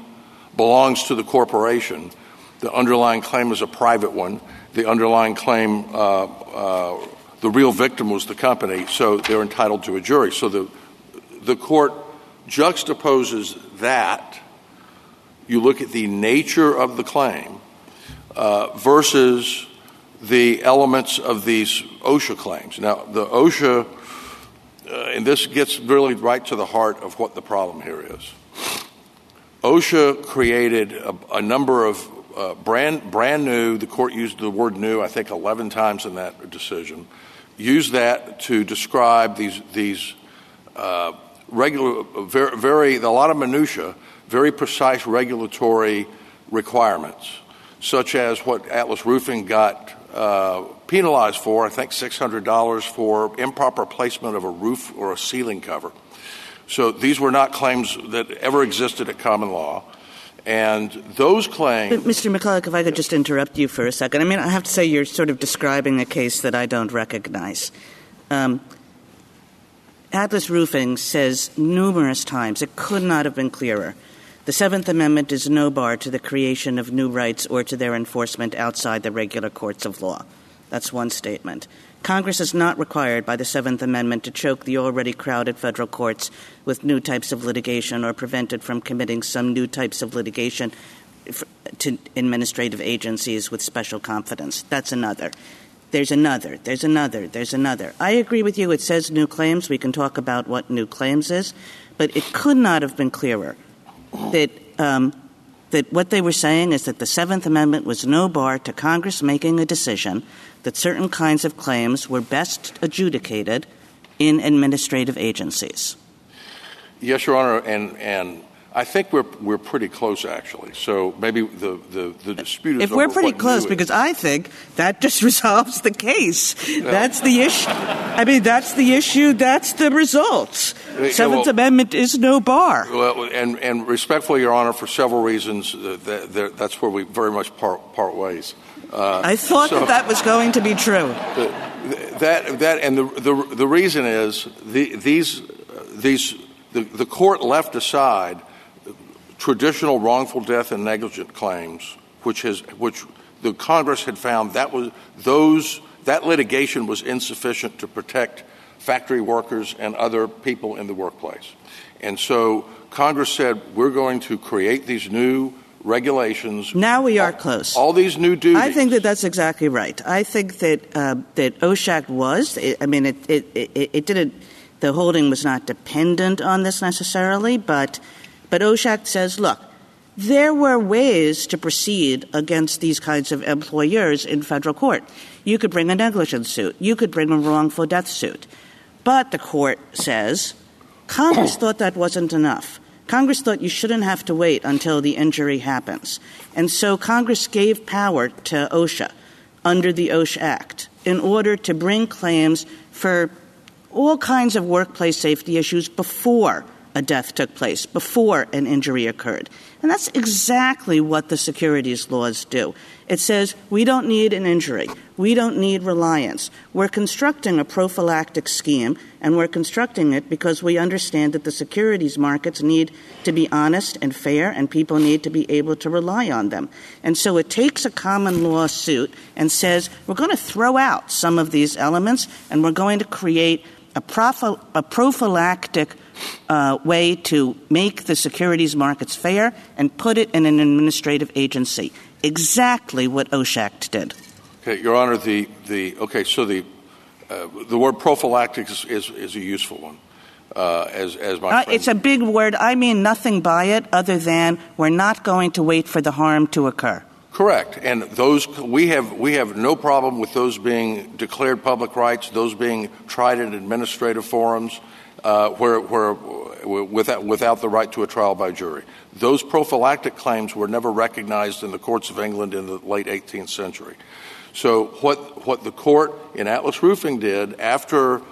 belongs to the corporation, the underlying claim is a private one, the underlying claim, uh, uh, the real victim was the company, so they're entitled to a jury. So the, the court juxtaposes that. You look at the nature of the claim uh, versus the elements of these OSHA claims. Now, the OSHA and this gets really right to the heart of what the problem here is. OSHA created a, a number of uh, brand, brand new, the court used the word new, I think, 11 times in that decision, used that to describe these, these uh, regular, very, very, a lot of minutia, very precise regulatory requirements, such as what Atlas Roofing got uh, penalized for, I think $600 for improper placement of a roof or a ceiling cover. So these were not claims that ever existed at common law. And those claims. Mr. McColloch, if I could just interrupt you for a second. I mean, I have to say you're sort of describing a case that I don't recognize. Um, Atlas Roofing says numerous times, it could not have been clearer. The Seventh Amendment is no bar to the creation of new rights or to their enforcement outside the regular courts of law. That's one statement. Congress is not required by the Seventh Amendment to choke the already crowded federal courts with new types of litigation or prevent it from committing some new types of litigation to administrative agencies with special confidence. That's another. There's another. There's another. There's another. I agree with you. It says new claims. We can talk about what new claims is. But it could not have been clearer that um, that what they were saying is that the Seventh Amendment was no bar to Congress making a decision that certain kinds of claims were best adjudicated in administrative agencies. Yes, Your Honor, and, and I think we're, we're pretty close, actually. So maybe the, the, the dispute is If we're pretty close, because I think that just resolves the case. That's the issue. I mean, that's the issue. That's the result. Seventh well, Amendment is no bar. Well, and, and respectfully, Your Honor, for several reasons, uh, that, that, that's where we very much part, part ways. Uh, I thought so, that that was going to be true. that, that, and the, the, the reason is the, these, these, the, the court left aside traditional wrongful death and negligent claims, which, has, which the Congress had found that was those that litigation was insufficient to protect factory workers and other people in the workplace. And so Congress said, we're going to create these new regulations. Now we are close. All these new duties. I think that that's exactly right. I think that uh, that OSH Act was. I mean, it, it, it, it, didn't. The holding was not dependent on this necessarily, but but OSH Act says, look, there were ways to proceed against these kinds of employers in federal court. You could bring a negligence suit. You could bring a wrongful death suit. But the court says Congress thought that wasn't enough. Congress thought you shouldn't have to wait until the injury happens. And so Congress gave power to OSHA under the OSHA Act in order to bring claims for all kinds of workplace safety issues before a death took place, before an injury occurred. And that's exactly what the securities laws do. It says we don't need an injury. We don't need reliance. We're constructing a prophylactic scheme, and we're constructing it because we understand that the securities markets need to be honest and fair, and people need to be able to rely on them. And so it takes a common law suit and says we're going to throw out some of these elements, and we're going to create a, prophy- a prophylactic uh, way to make the securities markets fair and put it in an administrative agency. Exactly what OSH Act did. Okay, Your Honor, the, the okay, so the, uh, the word prophylactic is, is, is a useful one. Uh, as, as my uh, it's a big word. I mean nothing by it other than we're not going to wait for the harm to occur. Correct, and those we have we have no problem with those being declared public rights, those being tried in administrative forums, where, where without, without the right to a trial by jury. Those prophylactic claims were never recognized in the courts of England in the late 18th century. So what, what the court in Atlas Roofing did after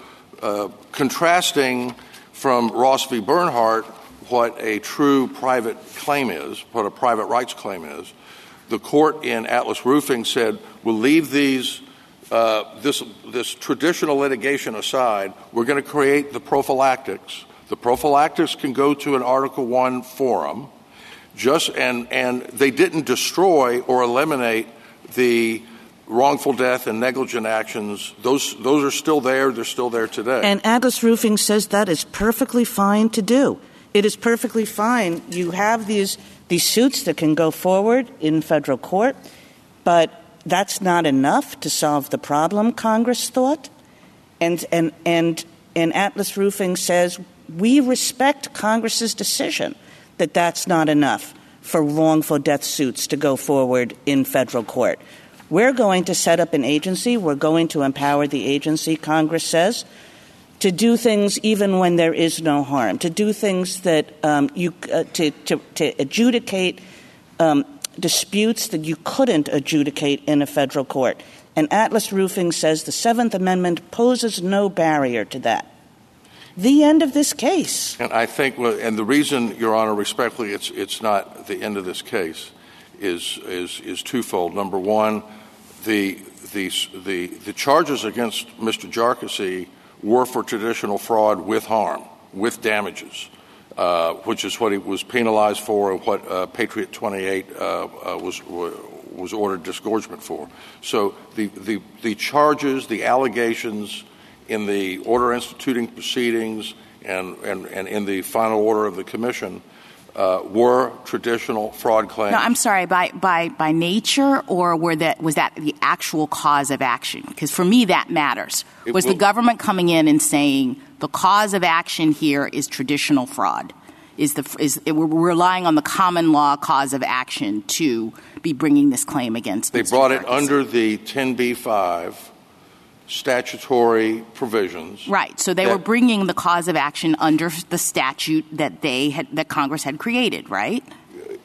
uh, contrasting from Ross v. Bernhard what a true private claim is, what a private rights claim is, the court in Atlas Roofing said, we'll leave these uh, this, this traditional litigation aside, we're going to create the prophylactics. The prophylactics can go to an Article One forum, just and and they didn't destroy or eliminate the wrongful death and negligent actions. Those those are still there. They're still there today. And Atlas Roofing says that is perfectly fine to do. It is perfectly fine. You have these these suits that can go forward in federal court, but that's not enough to solve the problem, Congress thought. And, and, and, and Atlas Roofing says we respect Congress's decision that that's not enough for wrongful death suits to go forward in federal court. We're going to set up an agency, we're going to empower the agency, Congress says, to do things even when there is no harm, to do things that um, you, uh, to, to, to adjudicate um, disputes that you couldn't adjudicate in a federal court. And Atlas Roofing says the Seventh Amendment poses no barrier to that. The end of this case. And I think, and the reason, Your Honor, respectfully, it's, it's not the end of this case is, is, is twofold. Number one, the, the, the, the charges against Mr. Jarkesy were for traditional fraud with harm, with damages. Uh, which is what he was penalized for and what uh, Patriot 28 uh, uh was was ordered disgorgement for. So the, the, the charges, the allegations in the order instituting proceedings and, and, and in the final order of the commission uh, were traditional fraud claims. No, I'm sorry. By by by nature, or were that was that the actual cause of action? Because for me, that matters. Was the government coming in and saying the cause of action here is traditional fraud? Is the is we're relying on the common law cause of action to be bringing this claim against? They Mr. brought it under the 10b-5 statutory provisions. Right. So they that- were bringing the cause of action under the statute that they had that Congress had created, right?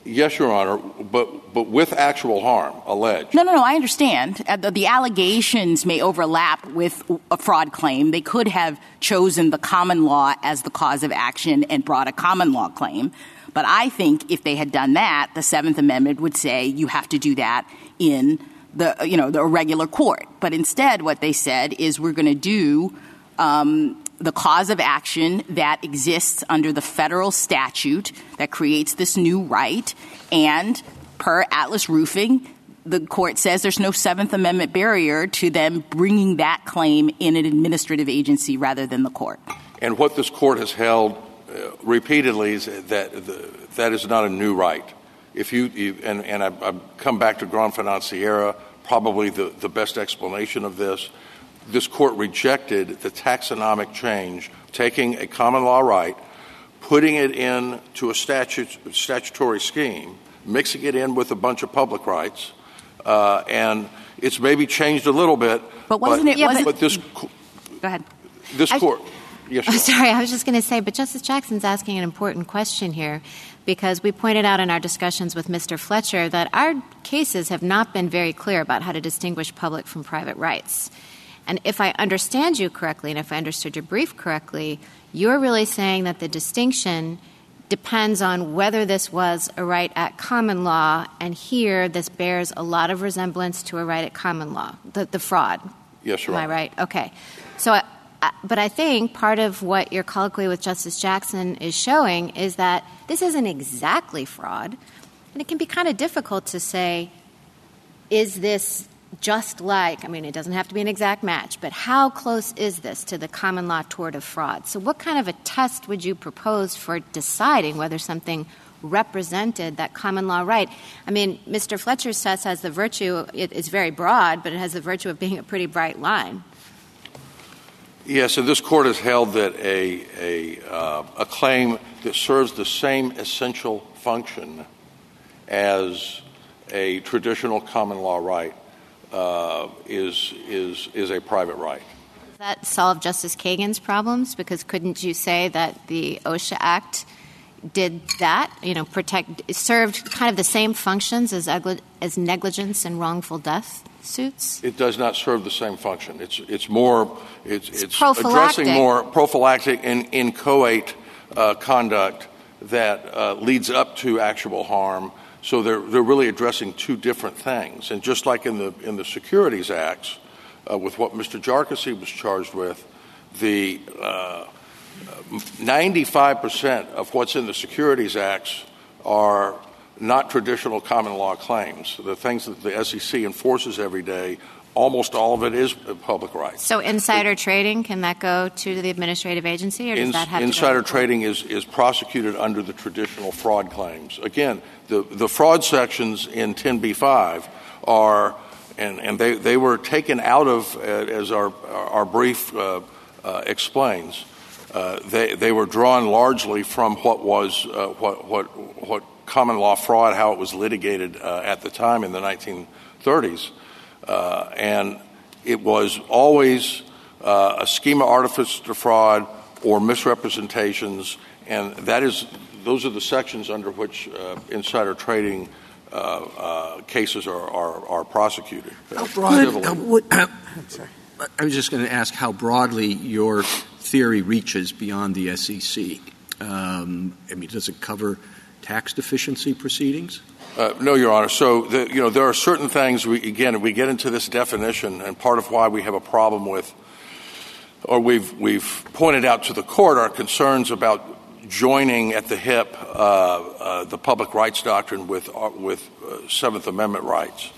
Yes, Your Honor, but but with actual harm alleged. No, no, no. I understand. Uh, the, the allegations may overlap with a fraud claim. They could have chosen the common law as the cause of action and brought a common law claim. But I think if they had done that, the Seventh Amendment would say you have to do that in the you know the regular court. But instead, what they said is we're going to do um, the cause of action that exists under the federal statute that creates this new right, and per Atlas Roofing, the court says there's no Seventh Amendment barrier to them bringing that claim in an administrative agency rather than the court. And what this court has held uh, repeatedly is that the, that is not a new right. If you, you and, and I, I come back to Granfinanciera, probably the, the best explanation of this. This court rejected the taxonomic change, taking a common law right, putting it into a statute, statutory scheme, mixing it in with a bunch of public rights, uh, and it's maybe changed a little bit. But wasn't it- Yeah, wasn't- But this, Go ahead. this I- court. Yes, I'm sorry, I was just going to say, but Justice Jackson's asking an important question here because we pointed out in our discussions with Mr. Fletcher that our cases have not been very clear about how to distinguish public from private rights. And if I understand you correctly, and if I understood your brief correctly, you're really saying that the distinction depends on whether this was a right at common law, and here this bears a lot of resemblance to a right at common law, the, the fraud. Yes, Your Am I right? Okay. So, I, I, but I think part of what your colloquy with Justice Jackson is showing is that this isn't exactly fraud, and it can be kind of difficult to say, is this just like, I mean, it doesn't have to be an exact match, but how close is this to the common law tort of fraud? So, what kind of a test would you propose for deciding whether something represented that common law right? I mean, Mr. Fletcher's test has the virtue, it's very broad, but it has the virtue of being a pretty bright line. Yes, and this court has held that a, a, uh, a claim that serves the same essential function as a traditional common law right is, is, is a private right. Does that solve Justice Kagan's problems? Because couldn't you say that the OSHA Act did that? You know, protect served kind of the same functions as as negligence and wrongful death suits. It does not serve the same function. It's, it's more, it's, it's, prophylactic. addressing more prophylactic and inchoate uh, conduct that uh, leads up to actual harm. So they're, they're really addressing two different things. And just like in the, in the Securities Acts, uh, with what Mr. Jarkesy was charged with, the uh, 95% of what's in the Securities Acts are not traditional common law claims. The things that the SEC enforces every day, almost all of it is public rights. So insider trading can that go to the administrative agency, or does that have insider trading is, is prosecuted under the traditional fraud claims. Again, the, the fraud sections in 10b-5 are, and, and they, they were taken out of, uh, as our, our brief uh, uh, explains, uh, they, they were drawn largely from what was, uh, what, what, what common law fraud, how it was litigated uh, at the time in the 1930s. Uh, and it was always uh, a schema artifice to fraud or misrepresentations, and that is those are the sections under which uh, insider trading uh, uh, cases are, are, are prosecuted. uh, civilly. Uh, what- I was just going to ask how broadly your theory reaches beyond the SEC. Um, I mean, does it cover tax deficiency proceedings? Uh, no, Your Honor. So, you know, there are certain things, again, we get into this definition, and part of why we have a problem with, or we've, we've pointed out to the court, our concerns about joining at the hip uh, uh, the public rights doctrine with with Seventh Amendment rights.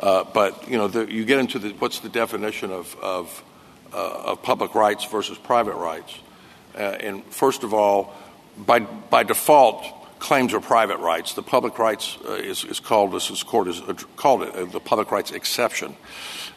But you know, you get into what's the definition of of, of public rights versus private rights. and first of all, by by default, claims are private rights. The public rights uh, is, is, called, as this court has called it, uh, the public rights exception.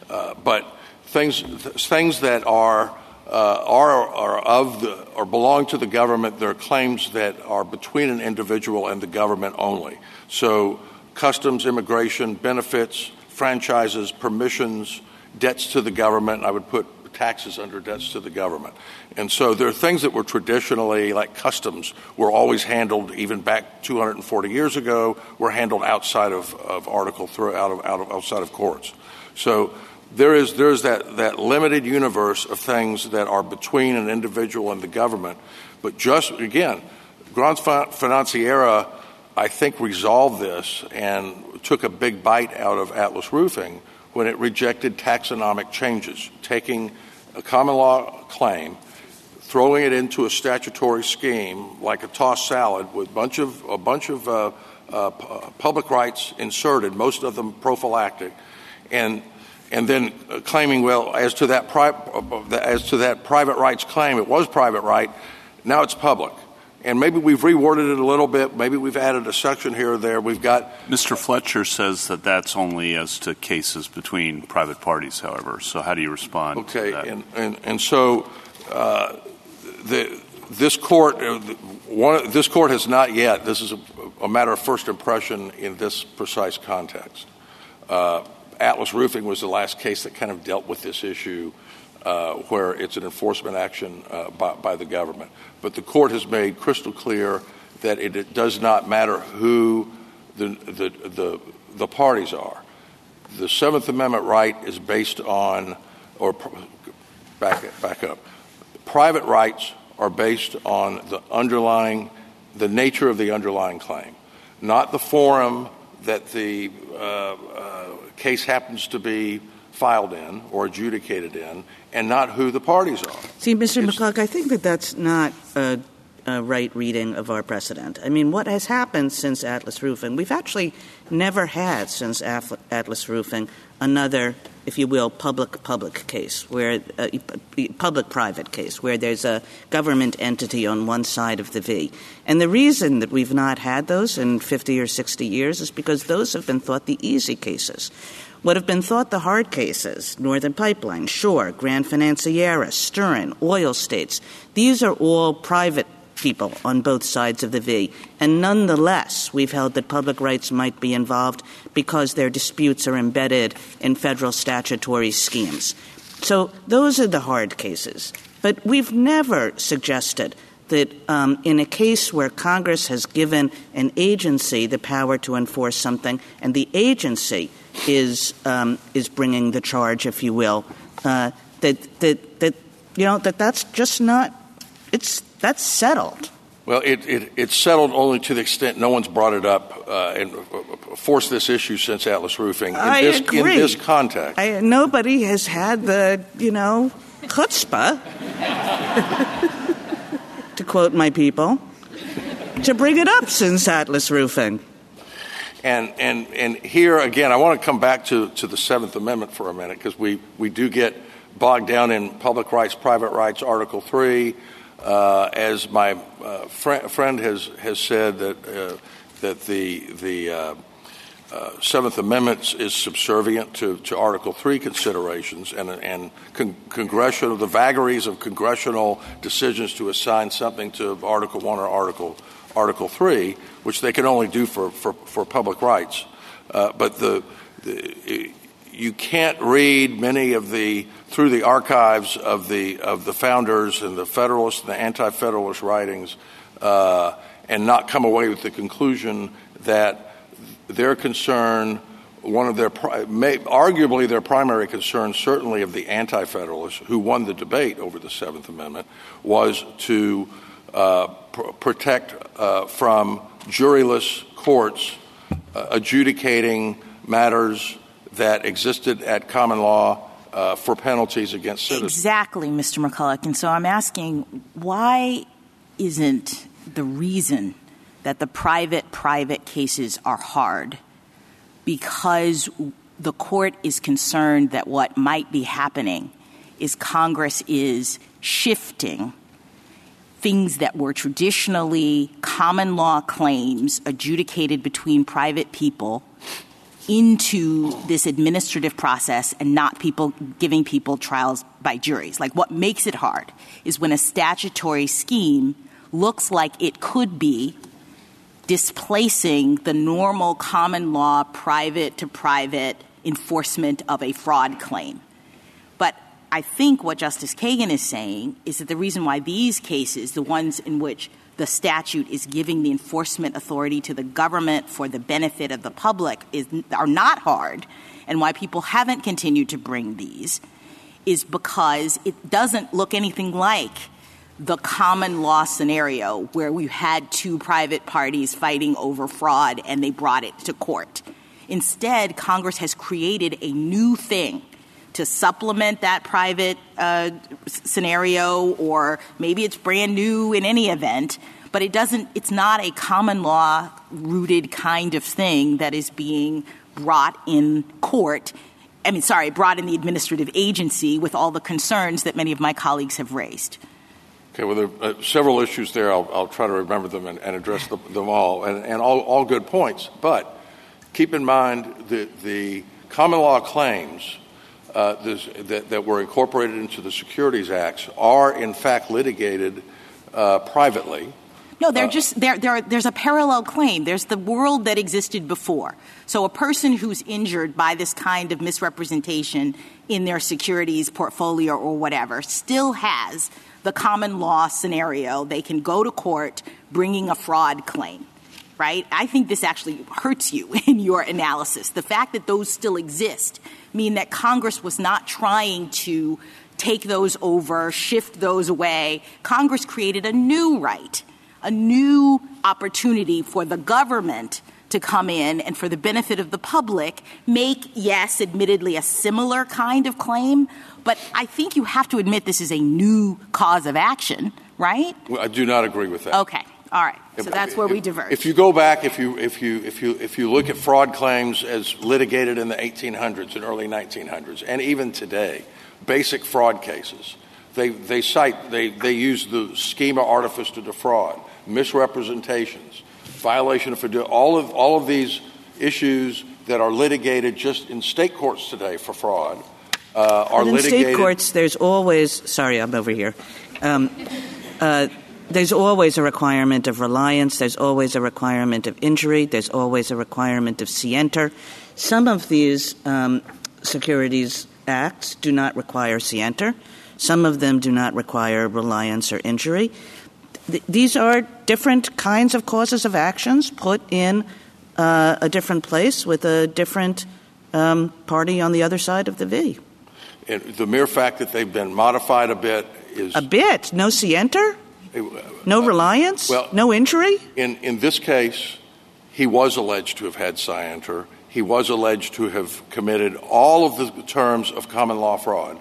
Uh, but things things that are uh, are, are of the or belong to the government. There are claims that are between an individual and the government only. So, customs, immigration, benefits, franchises, permissions, debts to the government. I would put taxes under debts to the government. And so there are things that were traditionally, like customs, were always handled, even back 240 years ago, were handled outside of, of Article 3, out of, out of, outside of courts. So there is there's that, that limited universe of things that are between an individual and the government. But just again, Granfinanciera, I think, resolved this and took a big bite out of Atlas Roofing when it rejected taxonomic changes, taking a common law claim, throwing it into a statutory scheme like a tossed salad with bunch of, a bunch of uh, uh, public rights inserted, most of them prophylactic, and and then claiming, well, as to that pri- as to that private rights claim, it was private right. Now it's public. And maybe we've reworded it a little bit. Maybe we've added a section here or there. We've got Mr. Fletcher says that that's only as to cases between private parties. However, so how do you respond? Okay, and, and and so uh, the this court uh, one, this court has not yet. This is a, a, matter of first impression in this precise context. Uh, Atlas Roofing was the last case that kind of dealt with this issue uh, where it's an enforcement action uh, by, by, the government. But the court has made crystal clear that it, it does not matter who the, the, the, the, parties are. The Seventh Amendment right is based on, or back, back up, private rights are based on the underlying, the nature of the underlying claim, not the forum that the uh, uh case happens to be filed in or adjudicated in and not who the parties are. See, Mr. McColloch, I think that that's not a, a, right reading of our precedent. I mean, what has happened since Atlas Roofing, we've actually never had since Atlas Roofing another if you will, public-public case, where uh, public-private case, where there's a government entity on one side of the V. And the reason that we've not had those in 50 or 60 years is because those have been thought the easy cases. What have been thought the hard cases, Northern Pipeline, Schor, Grand Financiera, Stern, Oil States, these are all private people on both sides of the V. And nonetheless, we've held that public rights might be involved because their disputes are embedded in federal statutory schemes. So those are the hard cases. But we've never suggested that um, in a case where Congress has given an agency the power to enforce something, and the agency is um, is bringing the charge, if you will, uh, that that that you know that that's just not it's that's settled. Well, it, it, it's settled only to the extent no one's brought it up uh, and forced this issue since Atlas Roofing. In I this, agree. In this context. I, nobody has had the, you know, chutzpah, to quote my people, to bring it up since Atlas Roofing. And, and, and here, again, I want to come back to, to the Seventh Amendment for a minute because we, we do get bogged down in public rights, private rights, Article 3. Uh, as my uh, fr- friend has, has said, that, uh, that the, the uh, uh, Seventh Amendment is subservient to, to Article 3 considerations and, and con- congressional, the vagaries of congressional decisions to assign something to Article 1 or Article, Article 3, which they can only do for, for, for public rights. Uh, but the, the, you can't read many of the through the archives of the of the founders and the Federalist and the Anti-Federalist writings, uh, and not come away with the conclusion that their concern, one of their may, arguably their primary concern, certainly of the Anti-Federalists who won the debate over the Seventh Amendment, was to protect uh, from juryless courts uh, adjudicating matters that existed at common law uh, for penalties against citizens. Exactly, Mr. McColloch. And so I'm asking why isn't the reason that the private private cases are hard because the court is concerned that what might be happening is Congress is shifting things that were traditionally common law claims adjudicated between private people into this administrative process and not people giving people trials by juries. Like what makes it hard is when a statutory scheme looks like it could be displacing the normal common law private to private enforcement of a fraud claim. I think what Justice Kagan is saying is that the reason why these cases, the ones in which the statute is giving the enforcement authority to the government for the benefit of the public is, are not hard, and why people haven't continued to bring these, is because it doesn't look anything like the common law scenario where we had two private parties fighting over fraud and they brought it to court. Instead, Congress has created a new thing to supplement that private uh, scenario, or maybe it's brand new in any event, but it doesn't, it's not a common law rooted kind of thing that is being brought in court. I mean, sorry, brought in the administrative agency with all the concerns that many of my colleagues have raised. Okay, well, there are uh, several issues there. I'll, I'll try to remember them and, and address the, them all, and, and all, all, good points. But keep in mind that the common law claims uh, this, that, that, were incorporated into the Securities Acts are, in fact, litigated uh, privately. No, they're uh, just they're, they're, there's a parallel claim. There's the world that existed before. So a person who's injured by this kind of misrepresentation in their securities portfolio or whatever still has the common law scenario, they can go to court bringing a fraud claim, right? I think this actually hurts you in your analysis. The fact that those still exist mean that Congress was not trying to take those over, shift those away. Congress created a new right, a new opportunity for the government to come in and for the benefit of the public make, yes, admittedly a similar kind of claim, but I think you have to admit this is a new cause of action, right? Well, I do not agree with that. Okay. All right. So that's where we diverge. If you go back, if you, if, you, if, you, if you look at fraud claims as litigated in the 1800s and early 1900s, and even today, basic fraud cases, they, they cite, they, they use the schema artifice to defraud, misrepresentations, violation of fiduciary, all of, all of these issues that are litigated just in state courts today for fraud uh, are in litigated. state courts, there's always sorry, I'm over here. Um, uh, there's always a requirement of reliance. There's always a requirement of injury. There's always a requirement of scienter. Some of these um, securities acts do not require scienter. Some of them do not require reliance or injury. Th- these are different kinds of causes of actions put in uh, a different place with a different um, party on the other side of the V the mere fact that they've been modified a bit is a bit. No scienter, no uh, reliance, well, no injury. In in this case, he was alleged to have had scienter. He was alleged to have committed all of the terms of common law fraud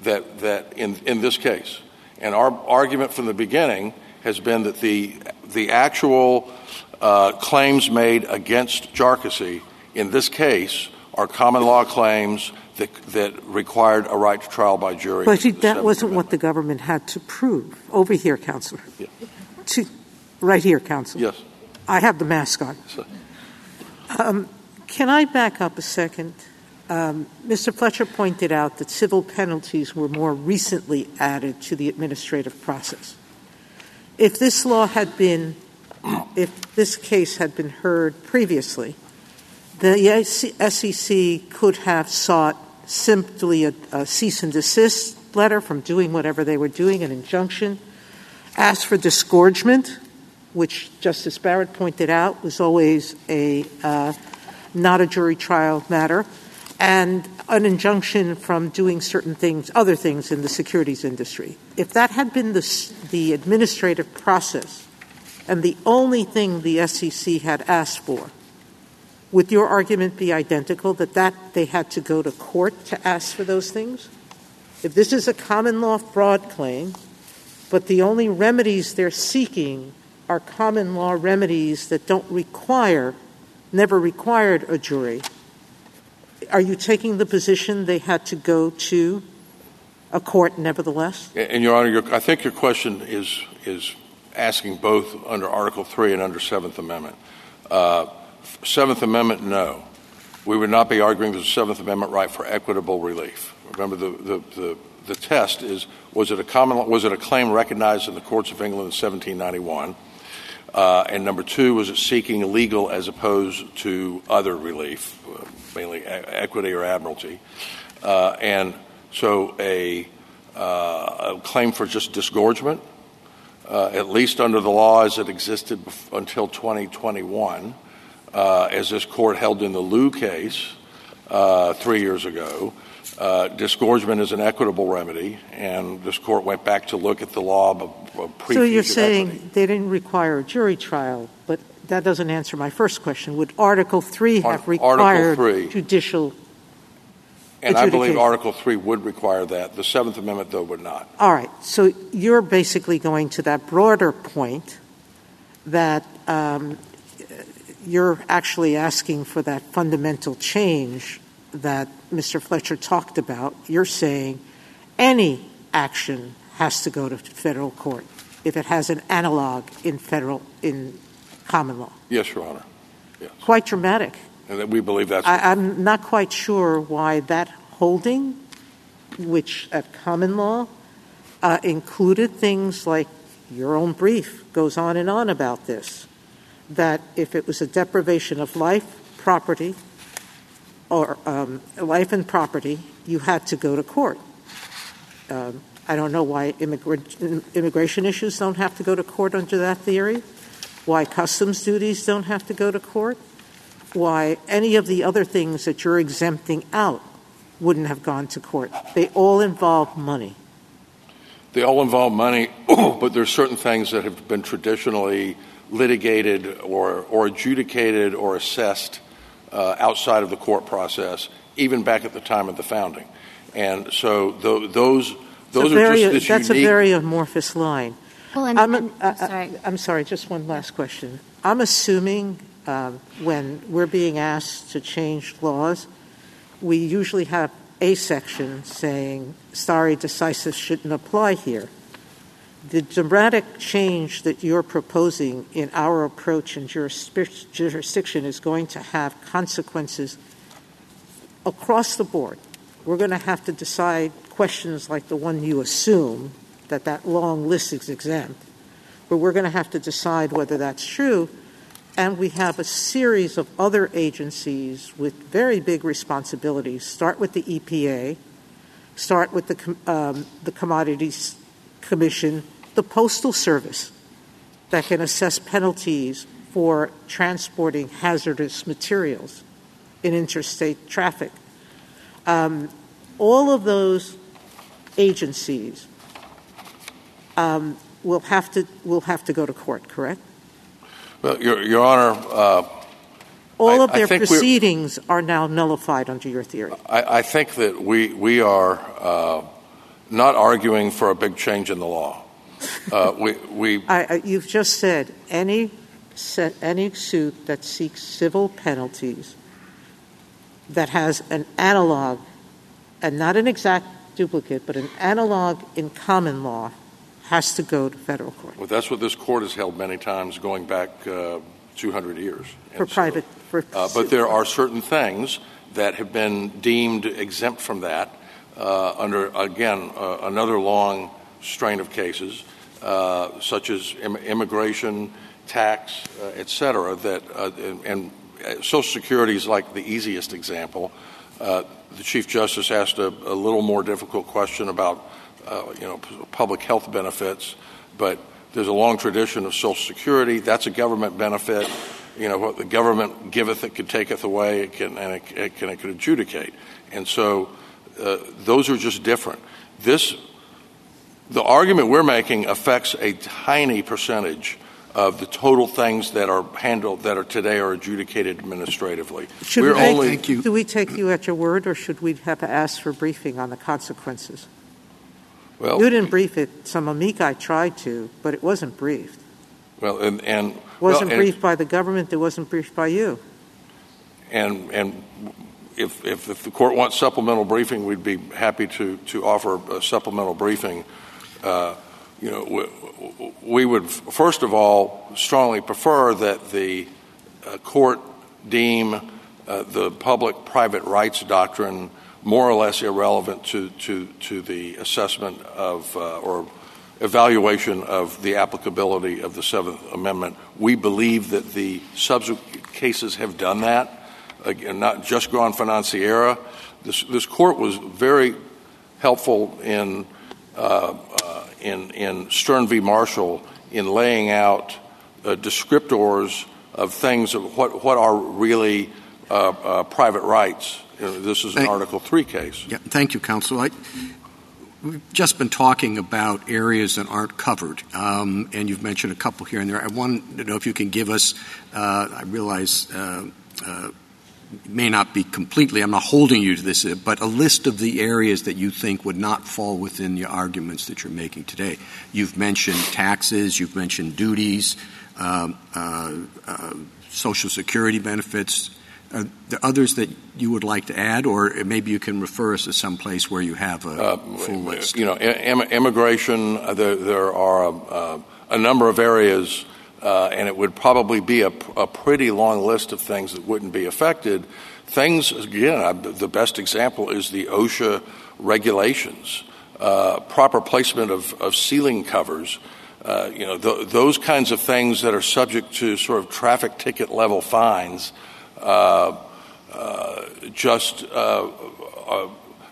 that that in in this case. And our argument from the beginning has been that the the actual uh, claims made against Jarkesy in this case are common law claims that, that required a right to trial by jury. But that wasn't what the government had to prove. Over here, Counselor. Right here, Counselor. Yes. I have the mask on. Um, can I back up a second? Um, Mr. Fletcher pointed out that civil penalties were more recently added to the administrative process. If this law had been, if this case had been heard previously, the SEC could have sought simply a, a cease and desist letter from doing whatever they were doing, an injunction, asked for disgorgement, which Justice Barrett pointed out was always a uh, not a jury trial matter, and an injunction from doing certain things, other things in the securities industry. If that had been the, the administrative process and the only thing the SEC had asked for would your argument be identical that, that they had to go to court to ask for those things? If this is a common law fraud claim, but the only remedies they're seeking are common law remedies that don't require, never required a jury, are you taking the position they had to go to a court nevertheless? And, Your Honor, your, I think your question is is asking both under Article Three and under Seventh Amendment. Uh, Seventh Amendment, no. We would not be arguing the Seventh Amendment right for equitable relief. Remember, the, the, the, the test is was it a common was it a claim recognized in the courts of England in 1791? Uh, and number two, was it seeking legal as opposed to other relief, uh, mainly e- equity or admiralty? Uh, and so a, uh, a, claim for just disgorgement, uh, at least under the law as it existed bef- until 2021, uh, as this court held in the Liu case three years ago, uh, disgorgement is an equitable remedy, and this court went back to look at the law of, of So you're saying they didn't require a jury trial, but that doesn't answer my first question. Would Article 3 have required 3, judicial And I believe Article 3 would require that. The Seventh Amendment, though, would not. All right. So you're basically going to that broader point that um, you're actually asking for that fundamental change that Mr. Fletcher talked about, you're saying any action has to go to federal court if it has an analog in federal in common law. Yes, Your Honor. Yes. Quite dramatic. And that we believe that's. I, am not quite sure why that holding, which at common law uh, included things like your own brief goes on and on about this, that if it was a deprivation of life, property, or um, life and property, you had to go to court. Um, I don't know why immigra- immigration issues don't have to go to court under that theory, why customs duties don't have to go to court, why any of the other things that you're exempting out wouldn't have gone to court. They all involve money. They all involve money, but there's certain things that have been traditionally litigated or, or adjudicated or assessed uh, outside of the court process, even back at the time of the founding. And so th- those those are very, just That's unique... a very amorphous line. Well, and, I'm, and, uh, sorry. I'm sorry, just one last question. I'm assuming um, when we're being asked to change laws, we usually have a section saying stare decisis shouldn't apply here the dramatic change that you're proposing in our approach and jurisdiction is going to have consequences across the board. We're going to have to decide questions like the one you assume that that long list is exempt, but we're going to have to decide whether that's true. And we have a series of other agencies with very big responsibilities. Start with the EPA, start with the, um, the Commodities Commission, the Postal Service that can assess penalties for transporting hazardous materials in interstate traffic. Um, all of those agencies um, will have to will have to go to court. Correct? Well, Your, Your Honor. Uh, all I, of their proceedings are now nullified under your theory. I, I think that we we are uh, not arguing for a big change in the law. Uh, we, we I, you've just said any any suit that seeks civil penalties that has an analog and not an exact duplicate, but an analog in common law has to go to federal court. Well, that's what this court has held many times, going back uh, 200 years. For private, for uh, but there are certain things that have been deemed exempt from that uh, under again uh, another long strain of cases, uh, such as Im- immigration, tax, uh, et cetera, that, uh, and, Social Security is like the easiest example. The Chief Justice asked a, little more difficult question about, you know, public health benefits, but there's a long tradition of Social Security. That's a government benefit. You know, what the government giveth, it can taketh away, it can, and it, can, adjudicate. And so those are just different. This the argument we're making affects a tiny percentage of the total things that are handled that are today are adjudicated administratively. Should we're we only, thank you. Do we take you at your word, or should we have to ask for briefing on the consequences? Well, you didn't brief it. Some amici tried to, but it wasn't briefed. Well, and, and Wasn't well, and- briefed by the government, it wasn't briefed by you. and and if, if if the court wants supplemental briefing, we'd be happy to to offer a supplemental briefing. Uh, you know, we, would first of all strongly prefer that the uh, court deem uh, the public-private rights doctrine more or less irrelevant to the assessment of or evaluation of the applicability of the Seventh Amendment. We believe that the subsequent cases have done that again, not just Granfinanciera. This, court was very helpful in, in, in Stern v. Marshall in laying out uh, descriptors of things of what, what are really uh, uh, private rights. This is an Thank- Article 3 case. Yeah, thank you, counsel. I, we've just been talking about areas that aren't covered, um, and you've mentioned a couple here and there. I want to know if you can give us. Uh, I realize. Uh, uh, may not be completely, I'm not holding you to this, uh, but a list of the areas that you think would not fall within the arguments that you're making today. You've mentioned taxes, you've mentioned duties, um, uh, uh, Social Security benefits. Are there others that you would like to add, or maybe you can refer us to some place where you have a full list? You know, im- immigration, uh, there, there are uh, a number of areas, uh, and it would probably be a, pretty long list of things that wouldn't be affected. Things, again, the best example is the OSHA regulations, uh, proper placement of, ceiling covers. Uh, you know, th- those kinds of things that are subject to sort of traffic ticket level fines uh, uh, just uh, uh,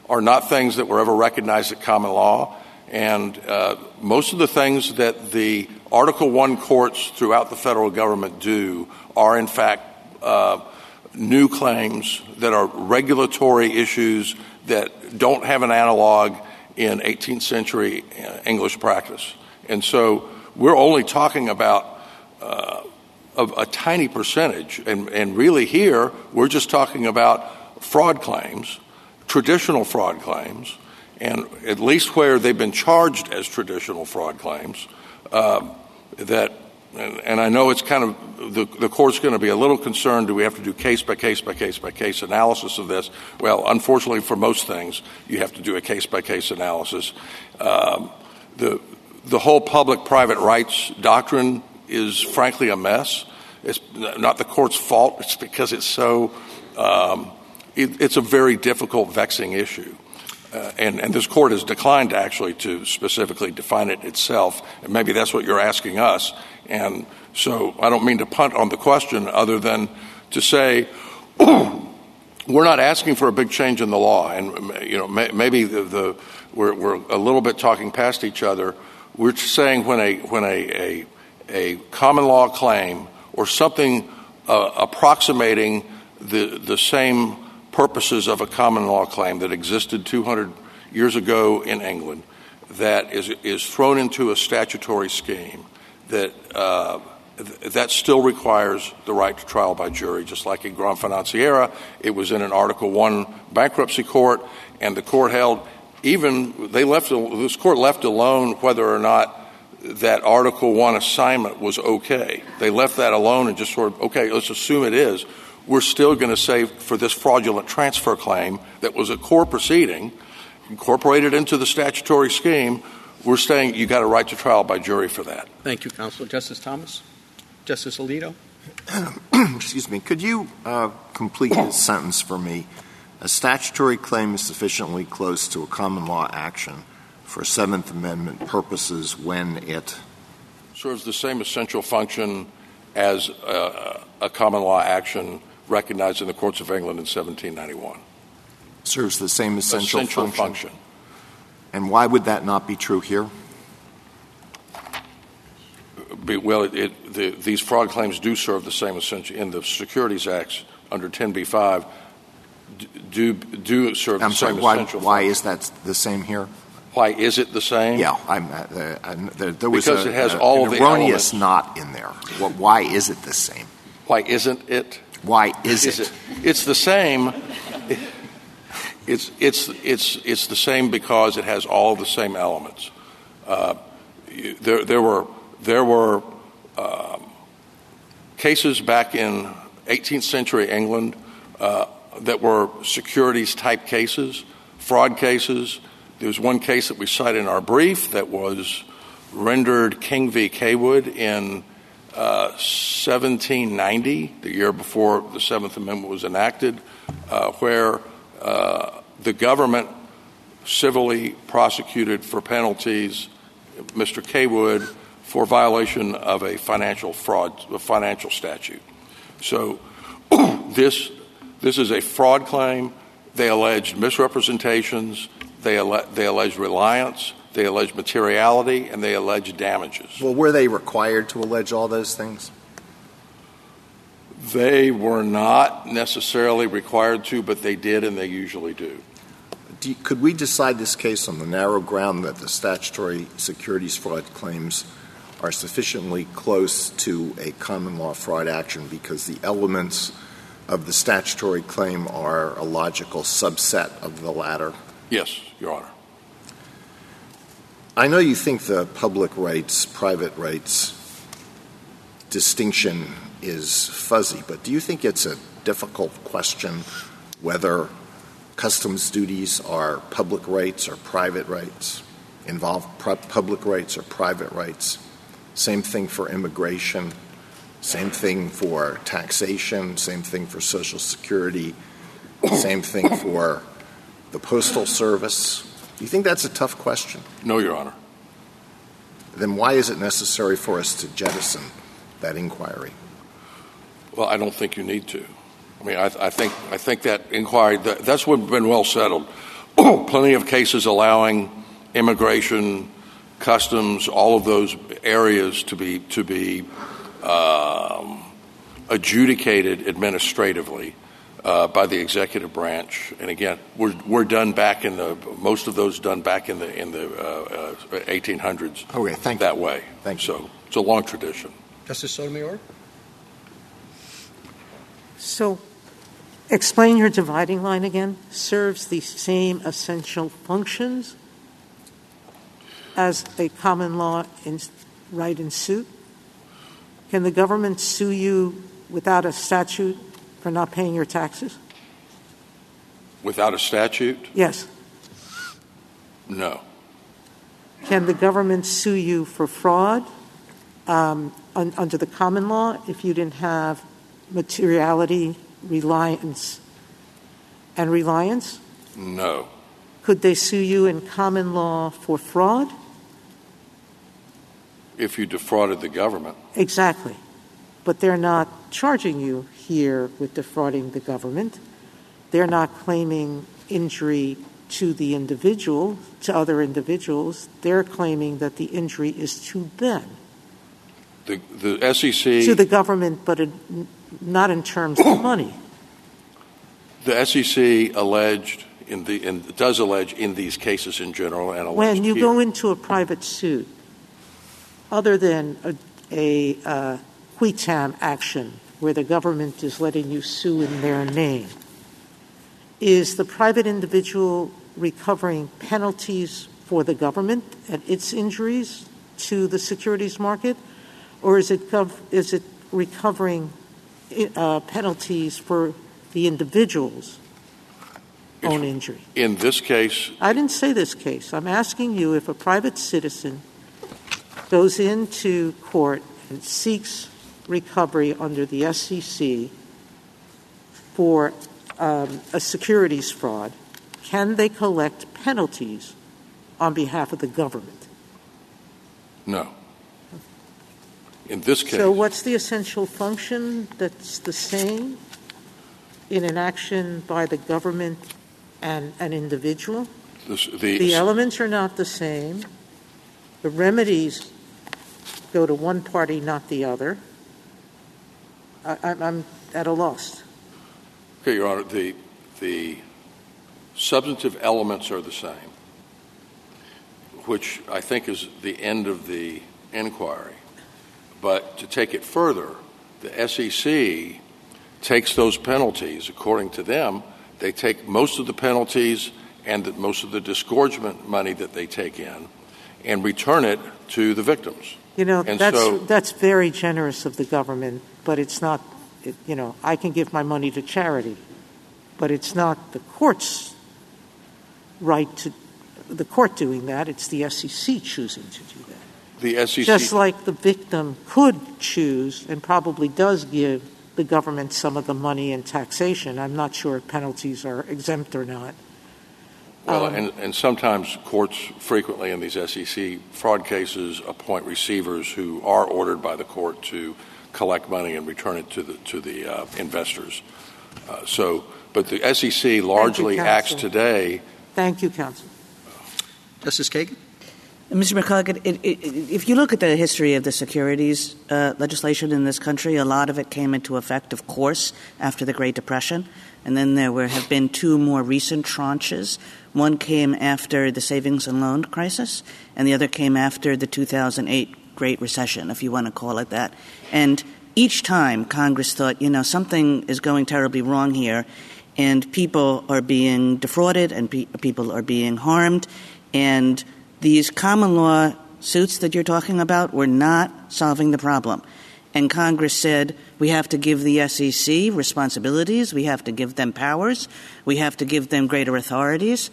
are not things that were ever recognized at common law. And uh, most of the things that the Article One courts throughout the federal government do are, in fact, uh, new claims that are regulatory issues that don't have an analog in 18th century uh, English practice. And so we're only talking about uh, a tiny percentage. And, and really here, we're just talking about fraud claims, traditional fraud claims, and at least where they've been charged as traditional fraud claims, um, that, and, I know it's kind of, the, the court's going to be a little concerned, do we have to do case by case by case by case analysis of this? Well, unfortunately for most things, you have to do a case by case analysis. Um, the, the whole public-private rights doctrine is frankly a mess. It's not the court's fault. It's because it's so, um, it, it's a very difficult, vexing issue. Uh, and, this court has declined actually to specifically define it itself. And maybe that's what you're asking us. And so I don't mean to punt on the question other than to say, we're not asking for a big change in the law, and you know may, maybe we're, a little bit talking past each other. We're saying when a when a a, a common law claim or something uh, approximating the the same purposes of a common law claim that existed 200 years ago in England that is is thrown into a statutory scheme that. Uh, that still requires the right to trial by jury, just like in Granfinanciera. It was in an Article One bankruptcy court, and the court held even they left this court left alone whether or not that Article One assignment was okay. They left that alone and just sort of okay, let's assume it is. We're still going to say for this fraudulent transfer claim that was a core proceeding incorporated into the statutory scheme. We're saying you got a right to trial by jury for that. Thank you, counsel. Justice Thomas? Justice Alito? Excuse me. Could you uh, complete this sentence for me? A statutory claim is sufficiently close to a common law action for Seventh Amendment purposes when it serves the same essential function as uh, a common law action recognized in the courts of England in 1791. serves the same essential, Essential function. function. And why would that not be true here? Well, it, it, the, these fraud claims do serve the same essential in the Securities Acts under 10b-5 do do serve I'm the sorry. same Why, essential. why function. is that the same here? Why is it the same? Yeah, I'm, uh, uh, there, there was Because a, it has a- all an of the erroneous elements. not in there. Well, why is it the same? Why isn't it? Why is, Is it? it? It's the same. It's it's it's it's the same because it has all the same elements. Uh, there there were there were uh, cases back in 18th century England uh, that were securities type cases, fraud cases. There was one case that we cite in our brief that was rendered King v. Cawood in 1790, the year before the Seventh Amendment was enacted, uh, where uh, the government civilly prosecuted for penalties Mr. Cawood for violation of a financial fraud, a financial statute. So this this is a fraud claim. They alleged misrepresentations. They, alle- they alleged reliance. They allege materiality, and they allege damages. Well, were they required to allege all those things? They were not necessarily required to, but they did, and they usually do. do could we decide this case on the narrow ground that the statutory securities fraud claims are sufficiently close to a common law fraud action because the elements of the statutory claim are a logical subset of the latter? Yes, Your Honor. I know you think the public rights, private rights distinction is fuzzy, but do you think it's a difficult question whether customs duties are public rights or private rights, involve public rights or private rights? Same thing for immigration, same thing for taxation, same thing for Social Security, same thing for the Postal Service. Do you think that's a tough question? No, Your Honor. Then why is it necessary for us to jettison that inquiry? Well, I don't think you need to. I mean, I, I think I think that inquiry that, that's been well settled. Plenty of cases allowing immigration, customs, all of those areas to be to be um, adjudicated administratively by the executive branch. And again, we're, we're done back in the most of those done back in the in the uh, uh, 1800s. Okay, thank that you. way. Thank so you. it's a long tradition. Justice Sotomayor. So, explain your dividing line again. Serves the same essential functions as a common law in, right in suit. Can the government sue you without a statute for not paying your taxes? Without a statute? Yes. No. Can the government sue you for fraud um, un- under the common law if you didn't have materiality, reliance, and reliance? No. Could they sue you in common law for fraud? If you defrauded the government. Exactly. But they're not charging you here with defrauding the government. They're not claiming injury to the individual, to other individuals. They're claiming that the injury is to them. The, the SEC. To the government, but it, not in terms of money. The SEC alleged in the in, does allege in these cases in general and when you here. go into a private suit, other than a, a uh, qui tam action where the government is letting you sue in their name, is the private individual recovering penalties for the government and its injuries to the securities market, or is it gov- is it recovering uh, penalties for the individual's own injury? In this case, I didn't say this case. I'm asking you if a private citizen goes into court and seeks recovery under the SEC for um, a securities fraud, can they collect penalties on behalf of the government? no. In this case, So, what's the essential function that's the same in an action by the government and an individual? this, the, The elements are not the same. The remedies go to one party, not the other. I, I'm- I'm at a loss. Okay, Your Honor, the, the substantive elements are the same, which I think is the end of the inquiry. But to take it further, the SEC takes those penalties, according to them, they take most of the penalties and the, most of the disgorgement money that they take in, and return it to the victims. You know, And that's, so- that's very generous of the government, but it's not, it, you know, I can give my money to charity, but it's not the court's right to, the court doing that, it's the SEC choosing to do that. The SEC. Just like the victim could choose and probably does give the government some of the money in taxation. I'm not sure if penalties are exempt or not. Well, Um, and, and sometimes courts frequently in these SEC fraud cases appoint receivers who are ordered by the court to collect money and return it to the to the uh, investors. Uh, so, but the SEC largely acts today. Thank you, counsel. Justice Kagan? Mr. McColloch, it, it, if you look at the history of the securities uh, legislation in this country, a lot of it came into effect, of course, after the Great Depression. And then there were, have been two more recent tranches. One came after the savings and loan crisis, and the other came after the 2008 Great Recession, if you want to call it that. And each time Congress thought, you know, something is going terribly wrong here, and people are being defrauded, and pe- people are being harmed, and these common law suits that you're talking about were not solving the problem. And Congress said we have to give the SEC responsibilities, we have to give them powers, we have to give them greater authorities.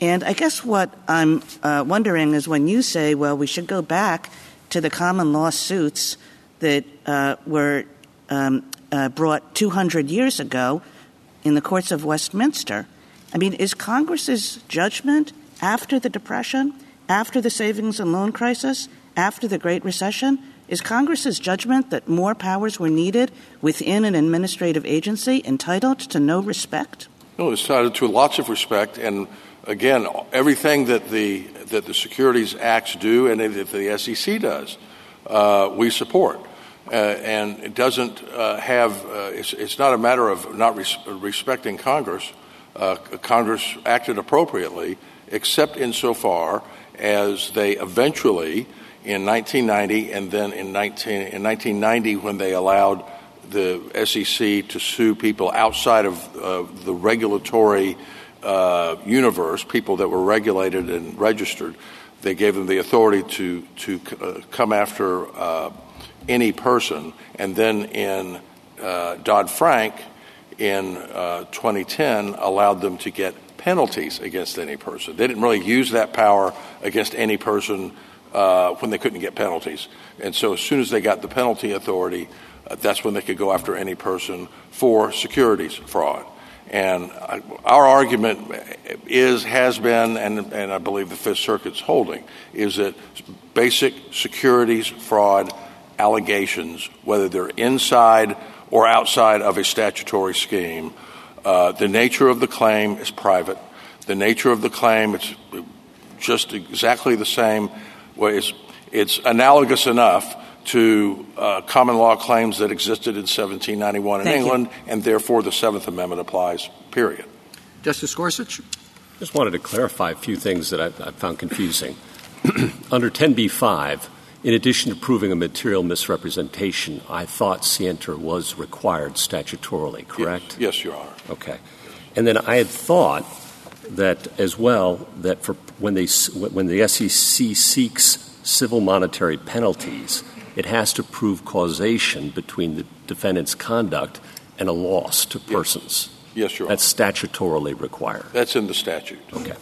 And I guess what I'm uh, wondering is when you say, well, we should go back to the common law suits that uh, were um, uh, brought 200 years ago in the courts of Westminster. I mean, is Congress's judgment after the Depression, after the savings and loan crisis, after the Great Recession, is Congress's judgment that more powers were needed within an administrative agency entitled to no respect? No, it's entitled to lots of respect, and again, everything that the that the Securities Acts do and that the SEC does, uh, we support. Uh, and it doesn't uh, have. Uh, it's, it's not a matter of not res- respecting Congress. Uh, Congress acted appropriately, except insofar as they eventually, in 1990, and then in, 19, in 1990, when they allowed the SEC to sue people outside of the regulatory uh, universe, people that were regulated and registered. They gave them the authority to to uh, come after uh, any person, and then in uh, Dodd Frank in uh, 2010 allowed them to get penalties against any person. They didn't really use that power against any person uh, when they couldn't get penalties, and so as soon as they got the penalty authority, that's when they could go after any person for securities fraud. And uh, our argument is, has been, and, and I believe the Fifth Circuit's holding, is that basic securities fraud allegations, whether they're inside or outside of a statutory scheme, uh, the nature of the claim is private. The nature of the claim, it's just exactly the same. Well, it's, it's analogous enough to uh, common law claims that existed in 1791 in Thank you. England, and therefore the Seventh Amendment applies, period. Justice Gorsuch? Just wanted to clarify a few things that I, I found confusing. Under 10b-5, in addition to proving a material misrepresentation, I thought scienter was required statutorily, correct? Yes, Your Honor. Okay. And then I had thought that as well that for when they when the SEC seeks civil monetary penalties, it has to prove causation between the defendant's conduct and a loss to persons. Yes, Your Honor. That's statutorily required. That's in the statute. Okay.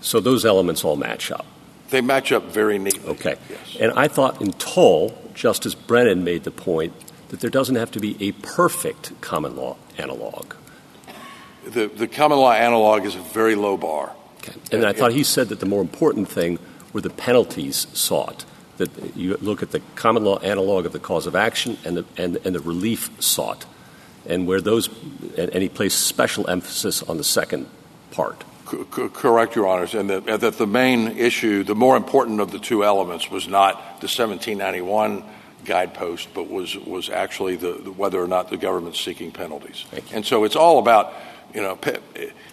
So those elements all match up. They match up very neatly. Okay. Yes. And I thought in Tull, Justice Brennan made the point that there doesn't have to be a perfect common law analog. The, the common law analog is a very low bar. Okay. And I thought he said that the more important thing were the penalties sought. That you look at the common law analog of the cause of action and the, and, and the relief sought. And where those, and, he placed special emphasis on the second part. C- c- correct, Your Honors, and that, that the main issue, the more important of the two elements, was not the 1791 guidepost, but was was actually the, the whether or not the government's seeking penalties. And so it's all about, you know, pe-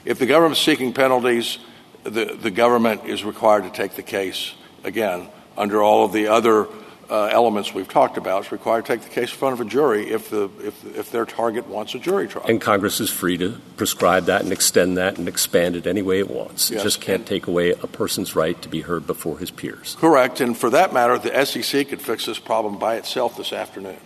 if the government's seeking penalties, the the government is required to take the case again under all of the other uh, elements we've talked about is required to take the case in front of a jury if, the, if, if their target wants a jury trial. And Congress is free to prescribe that and extend that and expand it any way it wants. It just can't take away a person's right to be heard before his peers. Correct. And for that matter, the SEC could fix this problem by itself this afternoon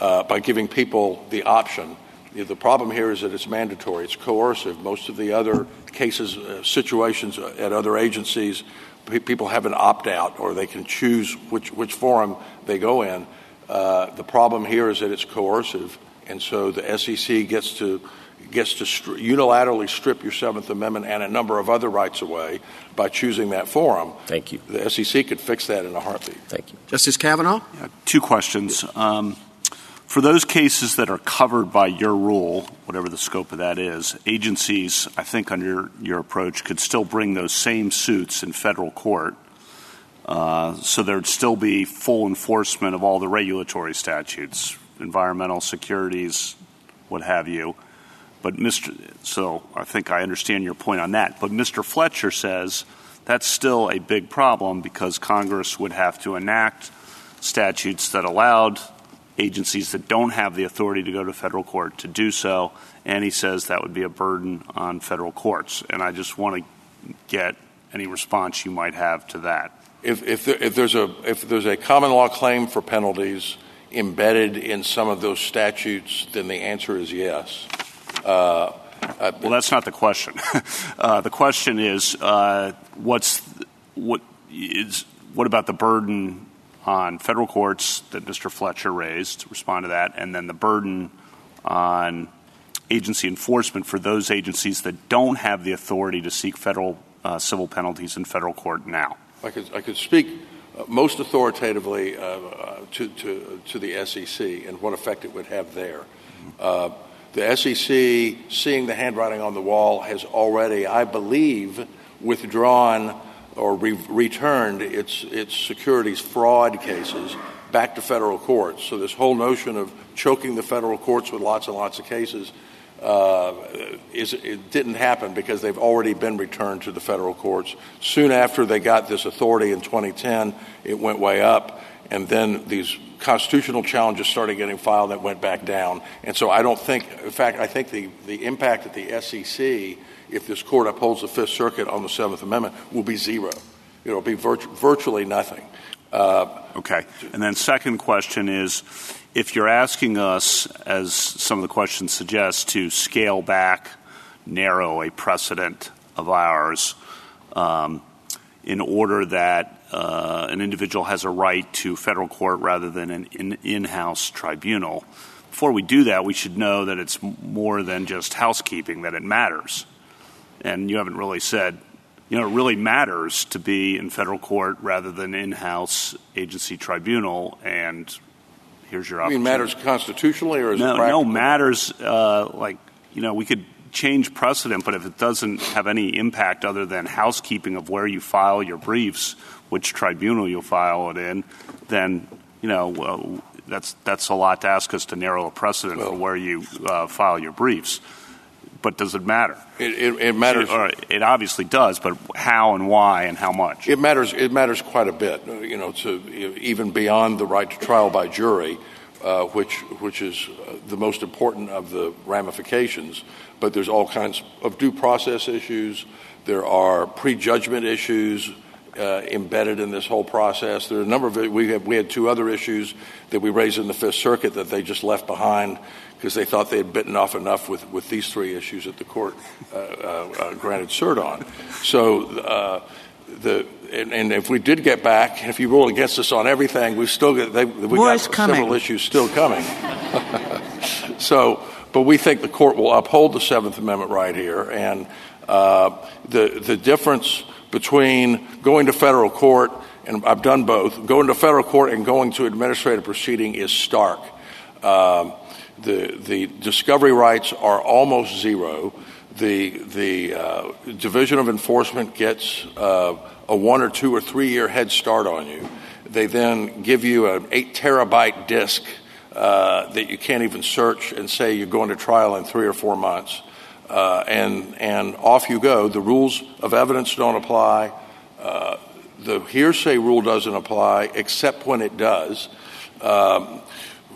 uh, by giving people the option. The problem here is that it's mandatory, it's coercive. Most of the other cases, uh, situations at other agencies, people have an opt out or they can choose which, which forum they go in. Uh, the problem here is that it's coercive, and so the SEC gets to gets to stri- unilaterally strip your Seventh Amendment and a number of other rights away by choosing that forum. Thank you. The SEC could fix that in a heartbeat. Thank you, Justice Kavanaugh. Yeah, two questions. Um, for those cases that are covered by your rule, whatever the scope of that is, agencies, I think under your approach, could still bring those same suits in federal court. Uh, so there'd still be full enforcement of all the regulatory statutes, environmental securities, what have you. But Mr. So I think I understand your point on that. But Mr. Fletcher says that's still a big problem because Congress would have to enact statutes that allowed agencies that don't have the authority to go to federal court to do so, and he says that would be a burden on federal courts. And I just want to get any response you might have to that. If, if, there, if, there's a, if there's a common law claim for penalties embedded in some of those statutes, then the answer is yes. Uh, uh, well, that's not the question. uh, the question is, uh, what's what is what about the burden on federal courts that Mr. Fletcher raised, to respond to that, and then the burden on agency enforcement for those agencies that don't have the authority to seek federal uh, civil penalties in federal court now. I could, I could speak uh, most authoritatively uh, uh to, to, to, the SEC and what effect it would have there. Uh, the SEC, seeing the handwriting on the wall, has already, I believe, withdrawn or re- returned its, its securities fraud cases back to federal courts. So this whole notion of choking the federal courts with lots and lots of cases uh, is, it didn't happen because they've already been returned to the federal courts. Soon after they got this authority in 2010, it went way up, and then these constitutional challenges started getting filed that went back down. And so I don't think, in fact, I think the, the impact at the SEC if this court upholds the Fifth Circuit on the Seventh Amendment, will be zero. It'll be virtu- virtually nothing. Uh, okay. And then, second question is if you're asking us, as some of the questions suggest, to scale back, narrow a precedent of ours um, in order that uh, an individual has a right to federal court rather than an in house tribunal. Before we do that, we should know that it's more than just housekeeping, that it matters and you haven't really said, you know, it really matters to be in federal court rather than in-house agency tribunal, and here's your opportunity. You mean it matters constitutionally or is no, it practical? No, matters uh, like, you know, we could change precedent, but if it doesn't have any impact other than housekeeping of where you file your briefs, which tribunal you file it in, then, you know, that's, that's a lot to ask us to narrow a precedent well, for where you uh, file your briefs but does it matter? It, it, it matters. It, it, obviously does, but how and why and how much? It matters. It matters quite a bit. You know, to even beyond the right to trial by jury, uh, which which is uh, the most important of the ramifications. But there's all kinds of due process issues. There are prejudgment issues. Uh, embedded in this whole process. There are a number of we have we had two other issues that we raised in the Fifth Circuit that they just left behind because they thought they had bitten off enough with, with these three issues that the court uh, uh, uh granted cert on. So uh, the and, and, if we did get back, if you rule against us on everything, we've still got they, we got several issues still coming. so, but we think the court will uphold the Seventh Amendment right here, and uh, the the difference between going to federal court and I've done both, going to federal court and going to administrative proceeding is stark. Um, the, the discovery rights are almost zero. The, the uh, Division of Enforcement gets uh, a one or two or three year head start on you. They then give you an eight terabyte disk uh, that you can't even search and say you're going to trial in three or four months. Uh, and, and off you go. The rules of evidence don't apply. Uh, the hearsay rule doesn't apply except when it does. Um,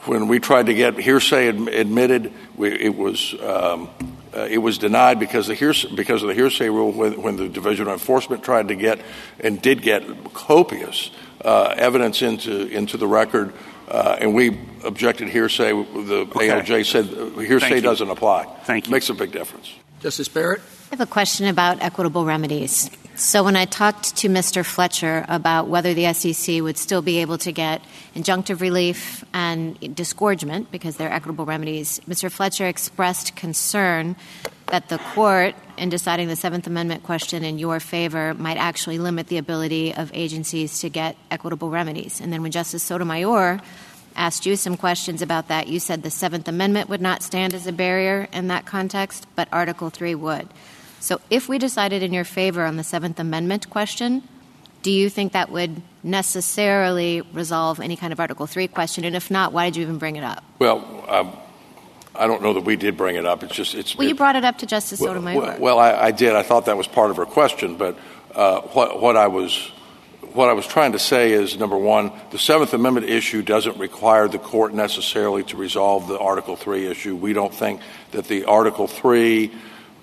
when we tried to get hearsay ad- admitted, we, it was um, uh, it was denied because the hearsay, because of the hearsay rule. When, when, the Division of Enforcement tried to get and did get copious uh, evidence into into the record, uh, and we objected hearsay. The okay. ALJ said hearsay doesn't apply. Thank you. Makes a big difference. Justice Barrett. I have a question about equitable remedies. So, when I talked to Mr. Fletcher about whether the SEC would still be able to get injunctive relief and disgorgement because they're equitable remedies, Mr. Fletcher expressed concern that the court, in deciding the Seventh Amendment question in your favor, might actually limit the ability of agencies to get equitable remedies. And then when Justice Sotomayor asked you some questions about that, you said the Seventh Amendment would not stand as a barrier in that context, but Article 3 would. So if we decided in your favor on the Seventh Amendment question, do you think that would necessarily resolve any kind of Article 3 question? And if not, why did you even bring it up? Well, um, I don't know that we did bring it up. It's just it's. Well, it, you brought it up to Justice well, Sotomayor. Well, well I, I, did. I thought that was part of her question, but uh, what, what I was what I was trying to say is number one, the Seventh Amendment issue doesn't require the court necessarily to resolve the Article Three issue. We don't think that the Article Three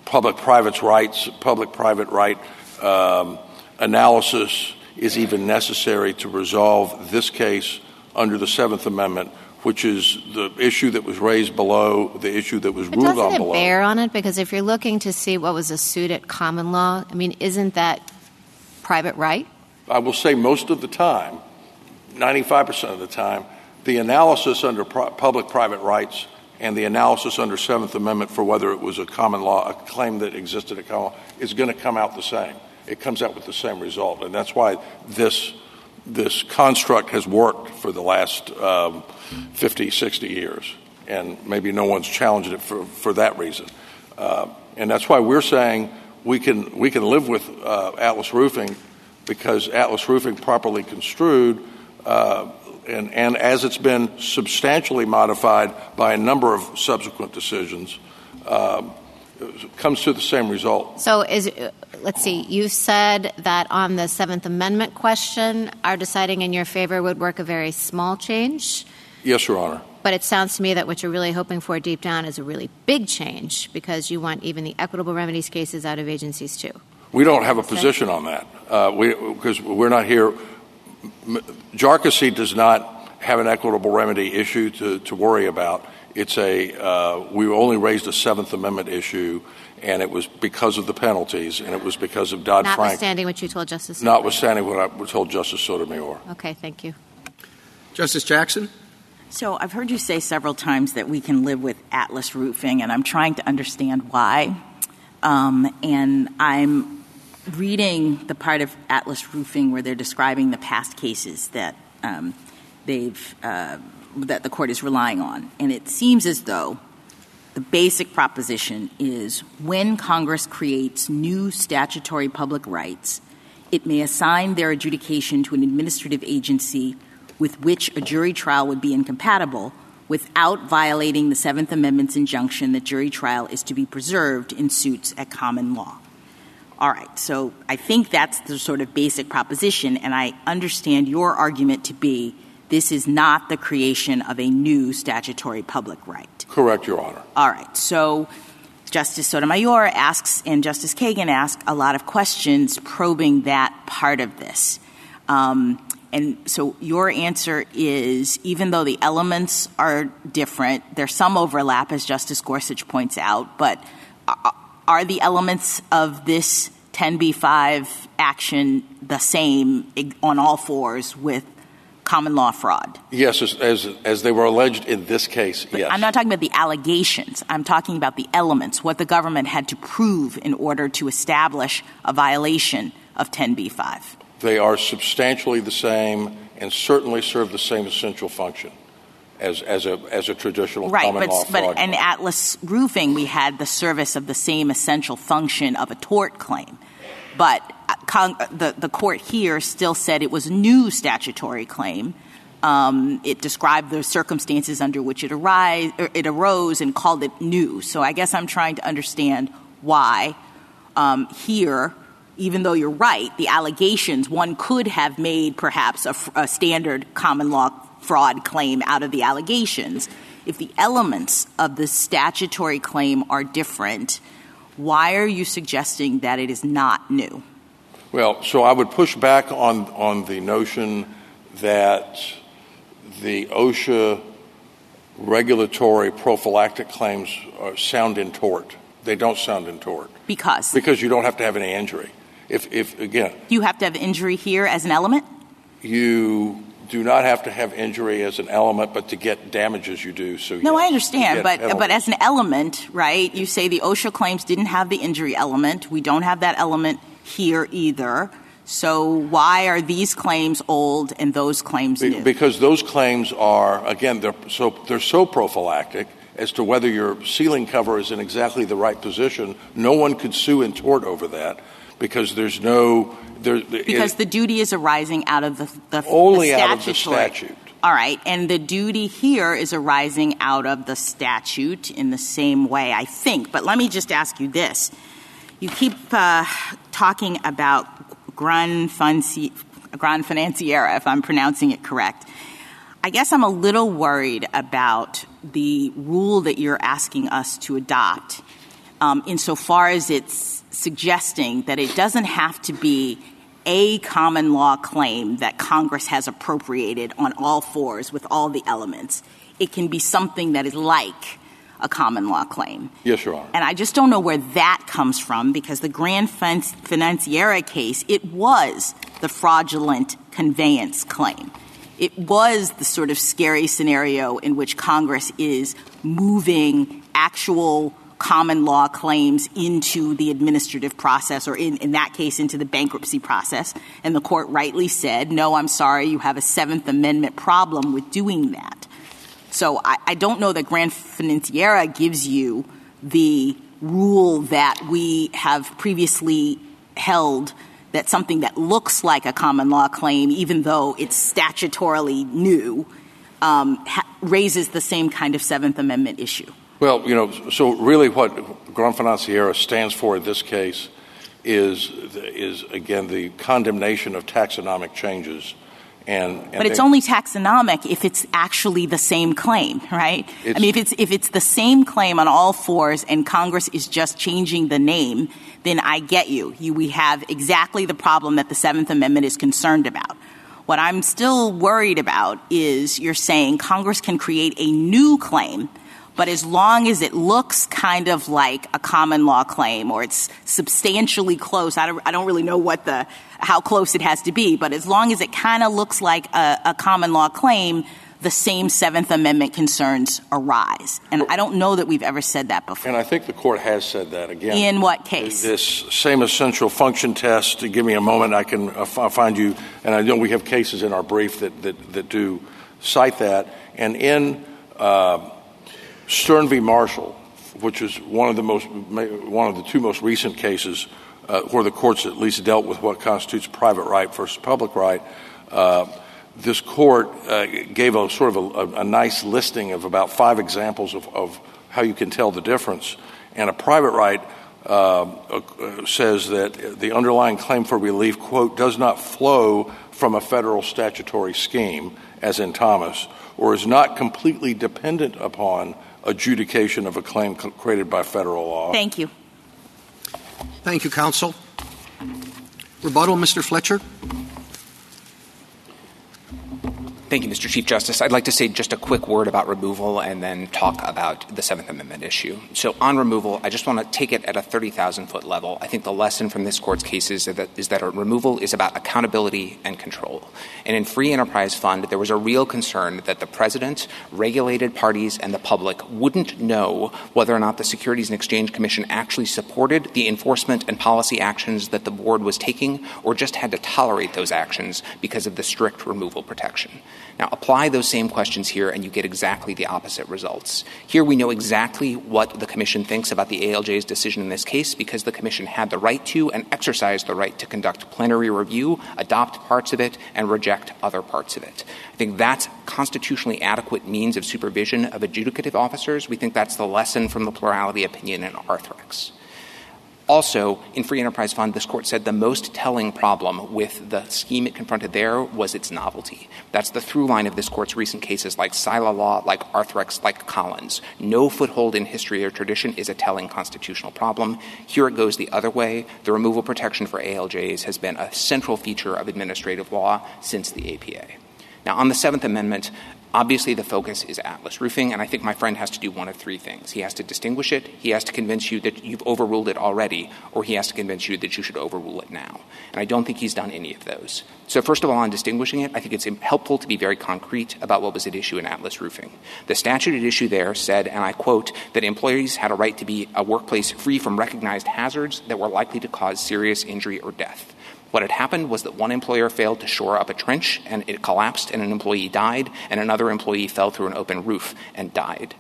public-private rights, public-private right um, analysis is even necessary to resolve this case under the Seventh Amendment, which is the issue that was raised below, the issue that was but ruled on it below. bear on it? Because if you're looking to see what was a suit at common law, I mean, isn't that private right? I will say most of the time, 95% of the time, the analysis under pro- public-private rights and the analysis under Seventh Amendment for whether it was a common law, a claim that existed at common law, is going to come out the same. It comes out with the same result, and that's why this this construct has worked for the last um, 50, 60 years, and maybe no one's challenged it for, for that reason. Uh, and that's why we're saying we can we can live with uh, Atlas Roofing because Atlas Roofing, properly construed, uh, and, and as it's been substantially modified by a number of subsequent decisions, um, comes to the same result. So, is let's see, you said that on the Seventh Amendment question, our deciding in your favor would work a very small change. Yes, Your Honor. But it sounds to me that what you're really hoping for deep down is a really big change because you want even the equitable remedies cases out of agencies too. We don't have a position on that because uh, we, we're not here Jarkesy does not have an equitable remedy issue to, to worry about. It's a uh, we only raised a Seventh Amendment issue, and it was because of the penalties, and it was because of Dodd Frank. Notwithstanding what you told Justice. Sotomayor. Notwithstanding what I told Justice Sotomayor. Okay, thank you. Justice Jackson. So I've heard you say several times that we can live with Atlas roofing, and I'm trying to understand why. Um, and I'm reading the part of Atlas Roofing where they're describing the past cases that um, they've uh, that the court is relying on, and it seems as though the basic proposition is when Congress creates new statutory public rights, it may assign their adjudication to an administrative agency with which a jury trial would be incompatible without violating the Seventh Amendment's injunction that jury trial is to be preserved in suits at common law. All right, so I think that's the sort of basic proposition, and I understand your argument to be this is not the creation of a new statutory public right. Correct, Your Honor. All right, so Justice Sotomayor asks and Justice Kagan asks a lot of questions probing that part of this. Um, and so your answer is even though the elements are different, there's some overlap, as Justice Gorsuch points out, but are the elements of this 10b-5 action the same on all fours with common law fraud? Yes, as, as, as they were alleged in this case, but yes. I'm not talking about the allegations. I'm talking about the elements, what the government had to prove in order to establish a violation of 10b-5. They are substantially the same and certainly serve the same essential function as, as, a, as a traditional right, common but, law but in Atlas Roofing, we had the service of the same essential function of a tort claim. But uh, con- the, the court here still said it was a new statutory claim. Um, it described the circumstances under which it, arise, it arose and called it new. So I guess I'm trying to understand why um, here even though you're right, the allegations, one could have made perhaps a, a standard common law fraud claim out of the allegations. If the elements of the statutory claim are different, why are you suggesting that it is not new? Well, so I would push back on, on the notion that the OSHA regulatory prophylactic claims sound in tort. They don't sound in tort. Because? Because you don't have to have any injury. If, if again, you have to have injury here as an element. You do not have to have injury as an element, but to get damages you do. So no, I understand, but but as an element, right? You say the OSHA claims didn't have the injury element. We don't have that element here either. So why are these claims old and those claims Be- new? Because those claims are again they're so they're so prophylactic as to whether your ceiling cover is in exactly the right position. No one could sue in tort over that because there's no there because the duty is arising out of the, the only out of the statute. All right, and the duty here is arising out of the statute in the same way, I think. But let me just ask you this: You keep uh, talking about Gran, Fanci- Granfinanciera, if I'm pronouncing it correct. I guess I'm a little worried about the rule that you're asking us to adopt, um, insofar as it's suggesting that it doesn't have to be a common law claim that Congress has appropriated on all fours with all the elements. It can be something that is like a common law claim. Yes, Your Honor. And I just don't know where that comes from because the Grand Fin- Financiera case, it was the fraudulent conveyance claim. It was the sort of scary scenario in which Congress is moving actual common law claims into the administrative process or in, in that case into the bankruptcy process. And the court rightly said, no, I'm sorry, you have a Seventh Amendment problem with doing that. So I, I don't know that Granfinanciera gives you the rule that we have previously held that something that looks like a common law claim, even though it's statutorily new, um, ha- raises the same kind of Seventh Amendment issue. Well, you know, so really what Granfinanciera stands for in this case is, is again, the condemnation of taxonomic changes. And, and But it's they- only taxonomic if it's actually the same claim, right? I mean, if it's if it's the same claim on all fours and Congress is just changing the name, then I get you. you we have exactly the problem that the Seventh Amendment is concerned about. What I'm still worried about is you're saying Congress can create a new claim, but as long as it looks kind of like a common law claim or it's substantially close, I don't, I don't really know what the how close it has to be, but as long as it kind of looks like a, a common law claim, the same Seventh Amendment concerns arise. And I don't know that we've ever said that before. And I think the court has said that again. In what case? This same essential function test. Give me a moment. I can uh, find you. And I know we have cases in our brief that that, that do cite that. And in uh, Stern v. Marshall, which is one of the most one of the two most recent cases uh, where the courts at least dealt with what constitutes private right versus public right. Uh, this court uh, gave a sort of a, a, nice listing of about five examples of, of, how you can tell the difference. And a private right uh, uh, says that the underlying claim for relief, quote, does not flow from a federal statutory scheme, as in Thomas, or is not completely dependent upon adjudication of a claim created by federal law. Thank you. Thank you, counsel. Rebuttal, Mr. Fletcher. Thank you, Mr. Chief Justice. I'd like to say just a quick word about removal and then talk about the Seventh Amendment issue. So, on removal, I just want to take it at a 30,000 foot level. I think the lesson from this court's cases is that, is that removal is about accountability and control. And in Free Enterprise Fund, there was a real concern that the president, regulated parties, and the public wouldn't know whether or not the Securities and Exchange Commission actually supported the enforcement and policy actions that the board was taking or just had to tolerate those actions because of the strict removal protection. Now, apply those same questions here, and you get exactly the opposite results. Here, we know exactly what the Commission thinks about the ALJ's decision in this case because the Commission had the right to and exercised the right to conduct plenary review, adopt parts of it, and reject other parts of it. I think that's constitutionally adequate means of supervision of adjudicative officers. We think that's the lesson from the plurality opinion in Arthrex. Also, in Free Enterprise Fund, this court said the most telling problem with the scheme it confronted there was its novelty. That's the through line of this court's recent cases like Seila Law, like Arthrex, like Collins. No foothold in history or tradition is a telling constitutional problem. Here it goes the other way. The removal protection for ALJs has been a central feature of administrative law since the APA. Now, on the Seventh Amendment, Obviously, the focus is Atlas Roofing, and I think my friend has to do one of three things. He has to distinguish it, he has to convince you that you've overruled it already, or he has to convince you that you should overrule it now. And I don't think he's done any of those. So, first of all, on distinguishing it, I think it's helpful to be very concrete about what was at issue in Atlas Roofing. The statute at issue there said, and I quote, that employees had a right to be a workplace free from recognized hazards that were likely to cause serious injury or death. What had happened was that one employer failed to shore up a trench and it collapsed and an employee died, and another employee fell through an open roof and died.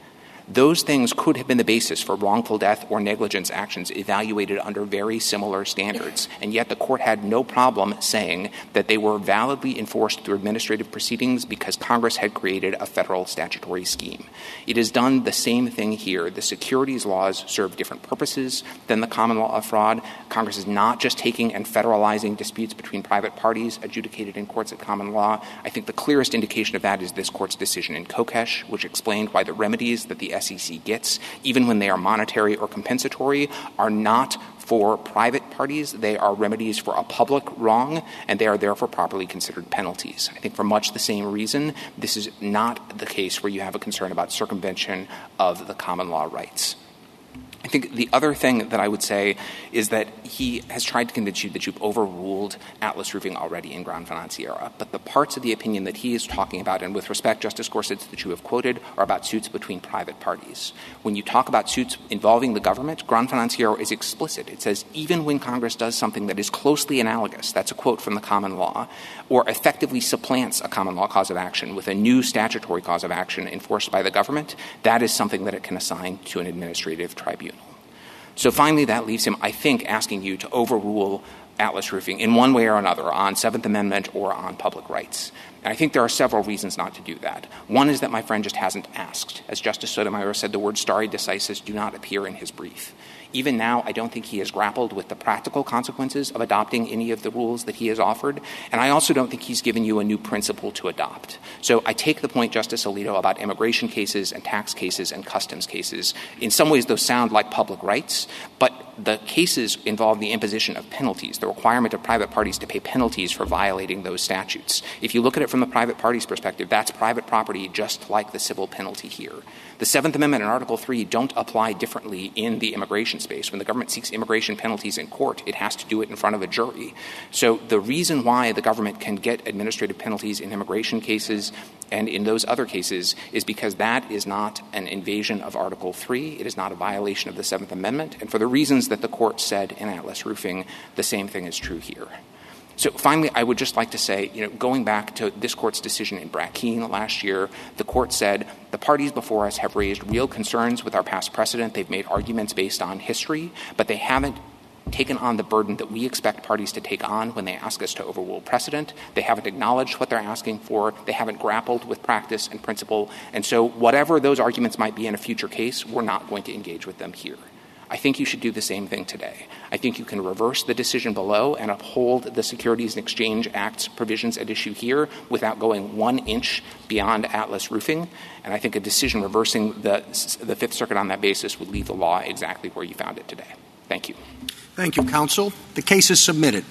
Those things could have been the basis for wrongful death or negligence actions evaluated under very similar standards, and yet the court had no problem saying that they were validly enforced through administrative proceedings because Congress had created a federal statutory scheme. It has done the same thing here. The securities laws serve different purposes than the common law of fraud. Congress is not just taking and federalizing disputes between private parties adjudicated in courts of common law. I think the clearest indication of that is this court's decision in Kokesh, which explained why the remedies that the SEC gets, even when they are monetary or compensatory, are not for private parties. They are remedies for a public wrong, and they are therefore properly considered penalties. I think for much the same reason, this is not the case where you have a concern about circumvention of the common law rights. I think the other thing that I would say is that he has tried to convince you that you've overruled Atlas Roofing already in Granfinanciera. But the parts of the opinion that he is talking about, and with respect, Justice Gorsuch, that you have quoted, are about suits between private parties. When you talk about suits involving the government, Granfinanciera is explicit. It says even when Congress does something that is closely analogous, that's a quote from the common law, or effectively supplants a common law cause of action with a new statutory cause of action enforced by the government, that is something that it can assign to an administrative tribunal. So finally, that leaves him, I think, asking you to overrule Atlas Roofing in one way or another on Seventh Amendment or on public rights. And I think there are several reasons not to do that. One is that my friend just hasn't asked. As Justice Sotomayor said, the word stare decisis do not appear in his brief. Even now, I don't think he has grappled with the practical consequences of adopting any of the rules that he has offered. And I also don't think he's given you a new principle to adopt. So I take the point, Justice Alito, about immigration cases and tax cases and customs cases. In some ways, those sound like public rights, but the cases involve the imposition of penalties, the requirement of private parties to pay penalties for violating those statutes. If you look at it from the private party's perspective, that's private property just like the civil penalty here. The Seventh Amendment and Article 3 don't apply differently in the immigration space. When the government seeks immigration penalties in court, it has to do it in front of a jury. So the reason why the government can get administrative penalties in immigration cases and in those other cases is because that is not an invasion of Article 3. It is not a violation of the Seventh Amendment. And for the reasons that the court said in Atlas Roofing, the same thing is true here. So finally, I would just like to say, you know, going back to this court's decision in Brackeen last year, the court said the parties before us have raised real concerns with our past precedent. They've made arguments based on history, but they haven't taken on the burden that we expect parties to take on when they ask us to overrule precedent. They haven't acknowledged what they're asking for. They haven't grappled with practice and principle. And so whatever those arguments might be in a future case, we're not going to engage with them here. I think you should do the same thing today. I think you can reverse the decision below and uphold the Securities and Exchange Act's provisions at issue here without going one inch beyond Atlas roofing. And I think a decision reversing the, the Fifth Circuit on that basis would leave the law exactly where you found it today. Thank you. Thank you, counsel. The case is submitted.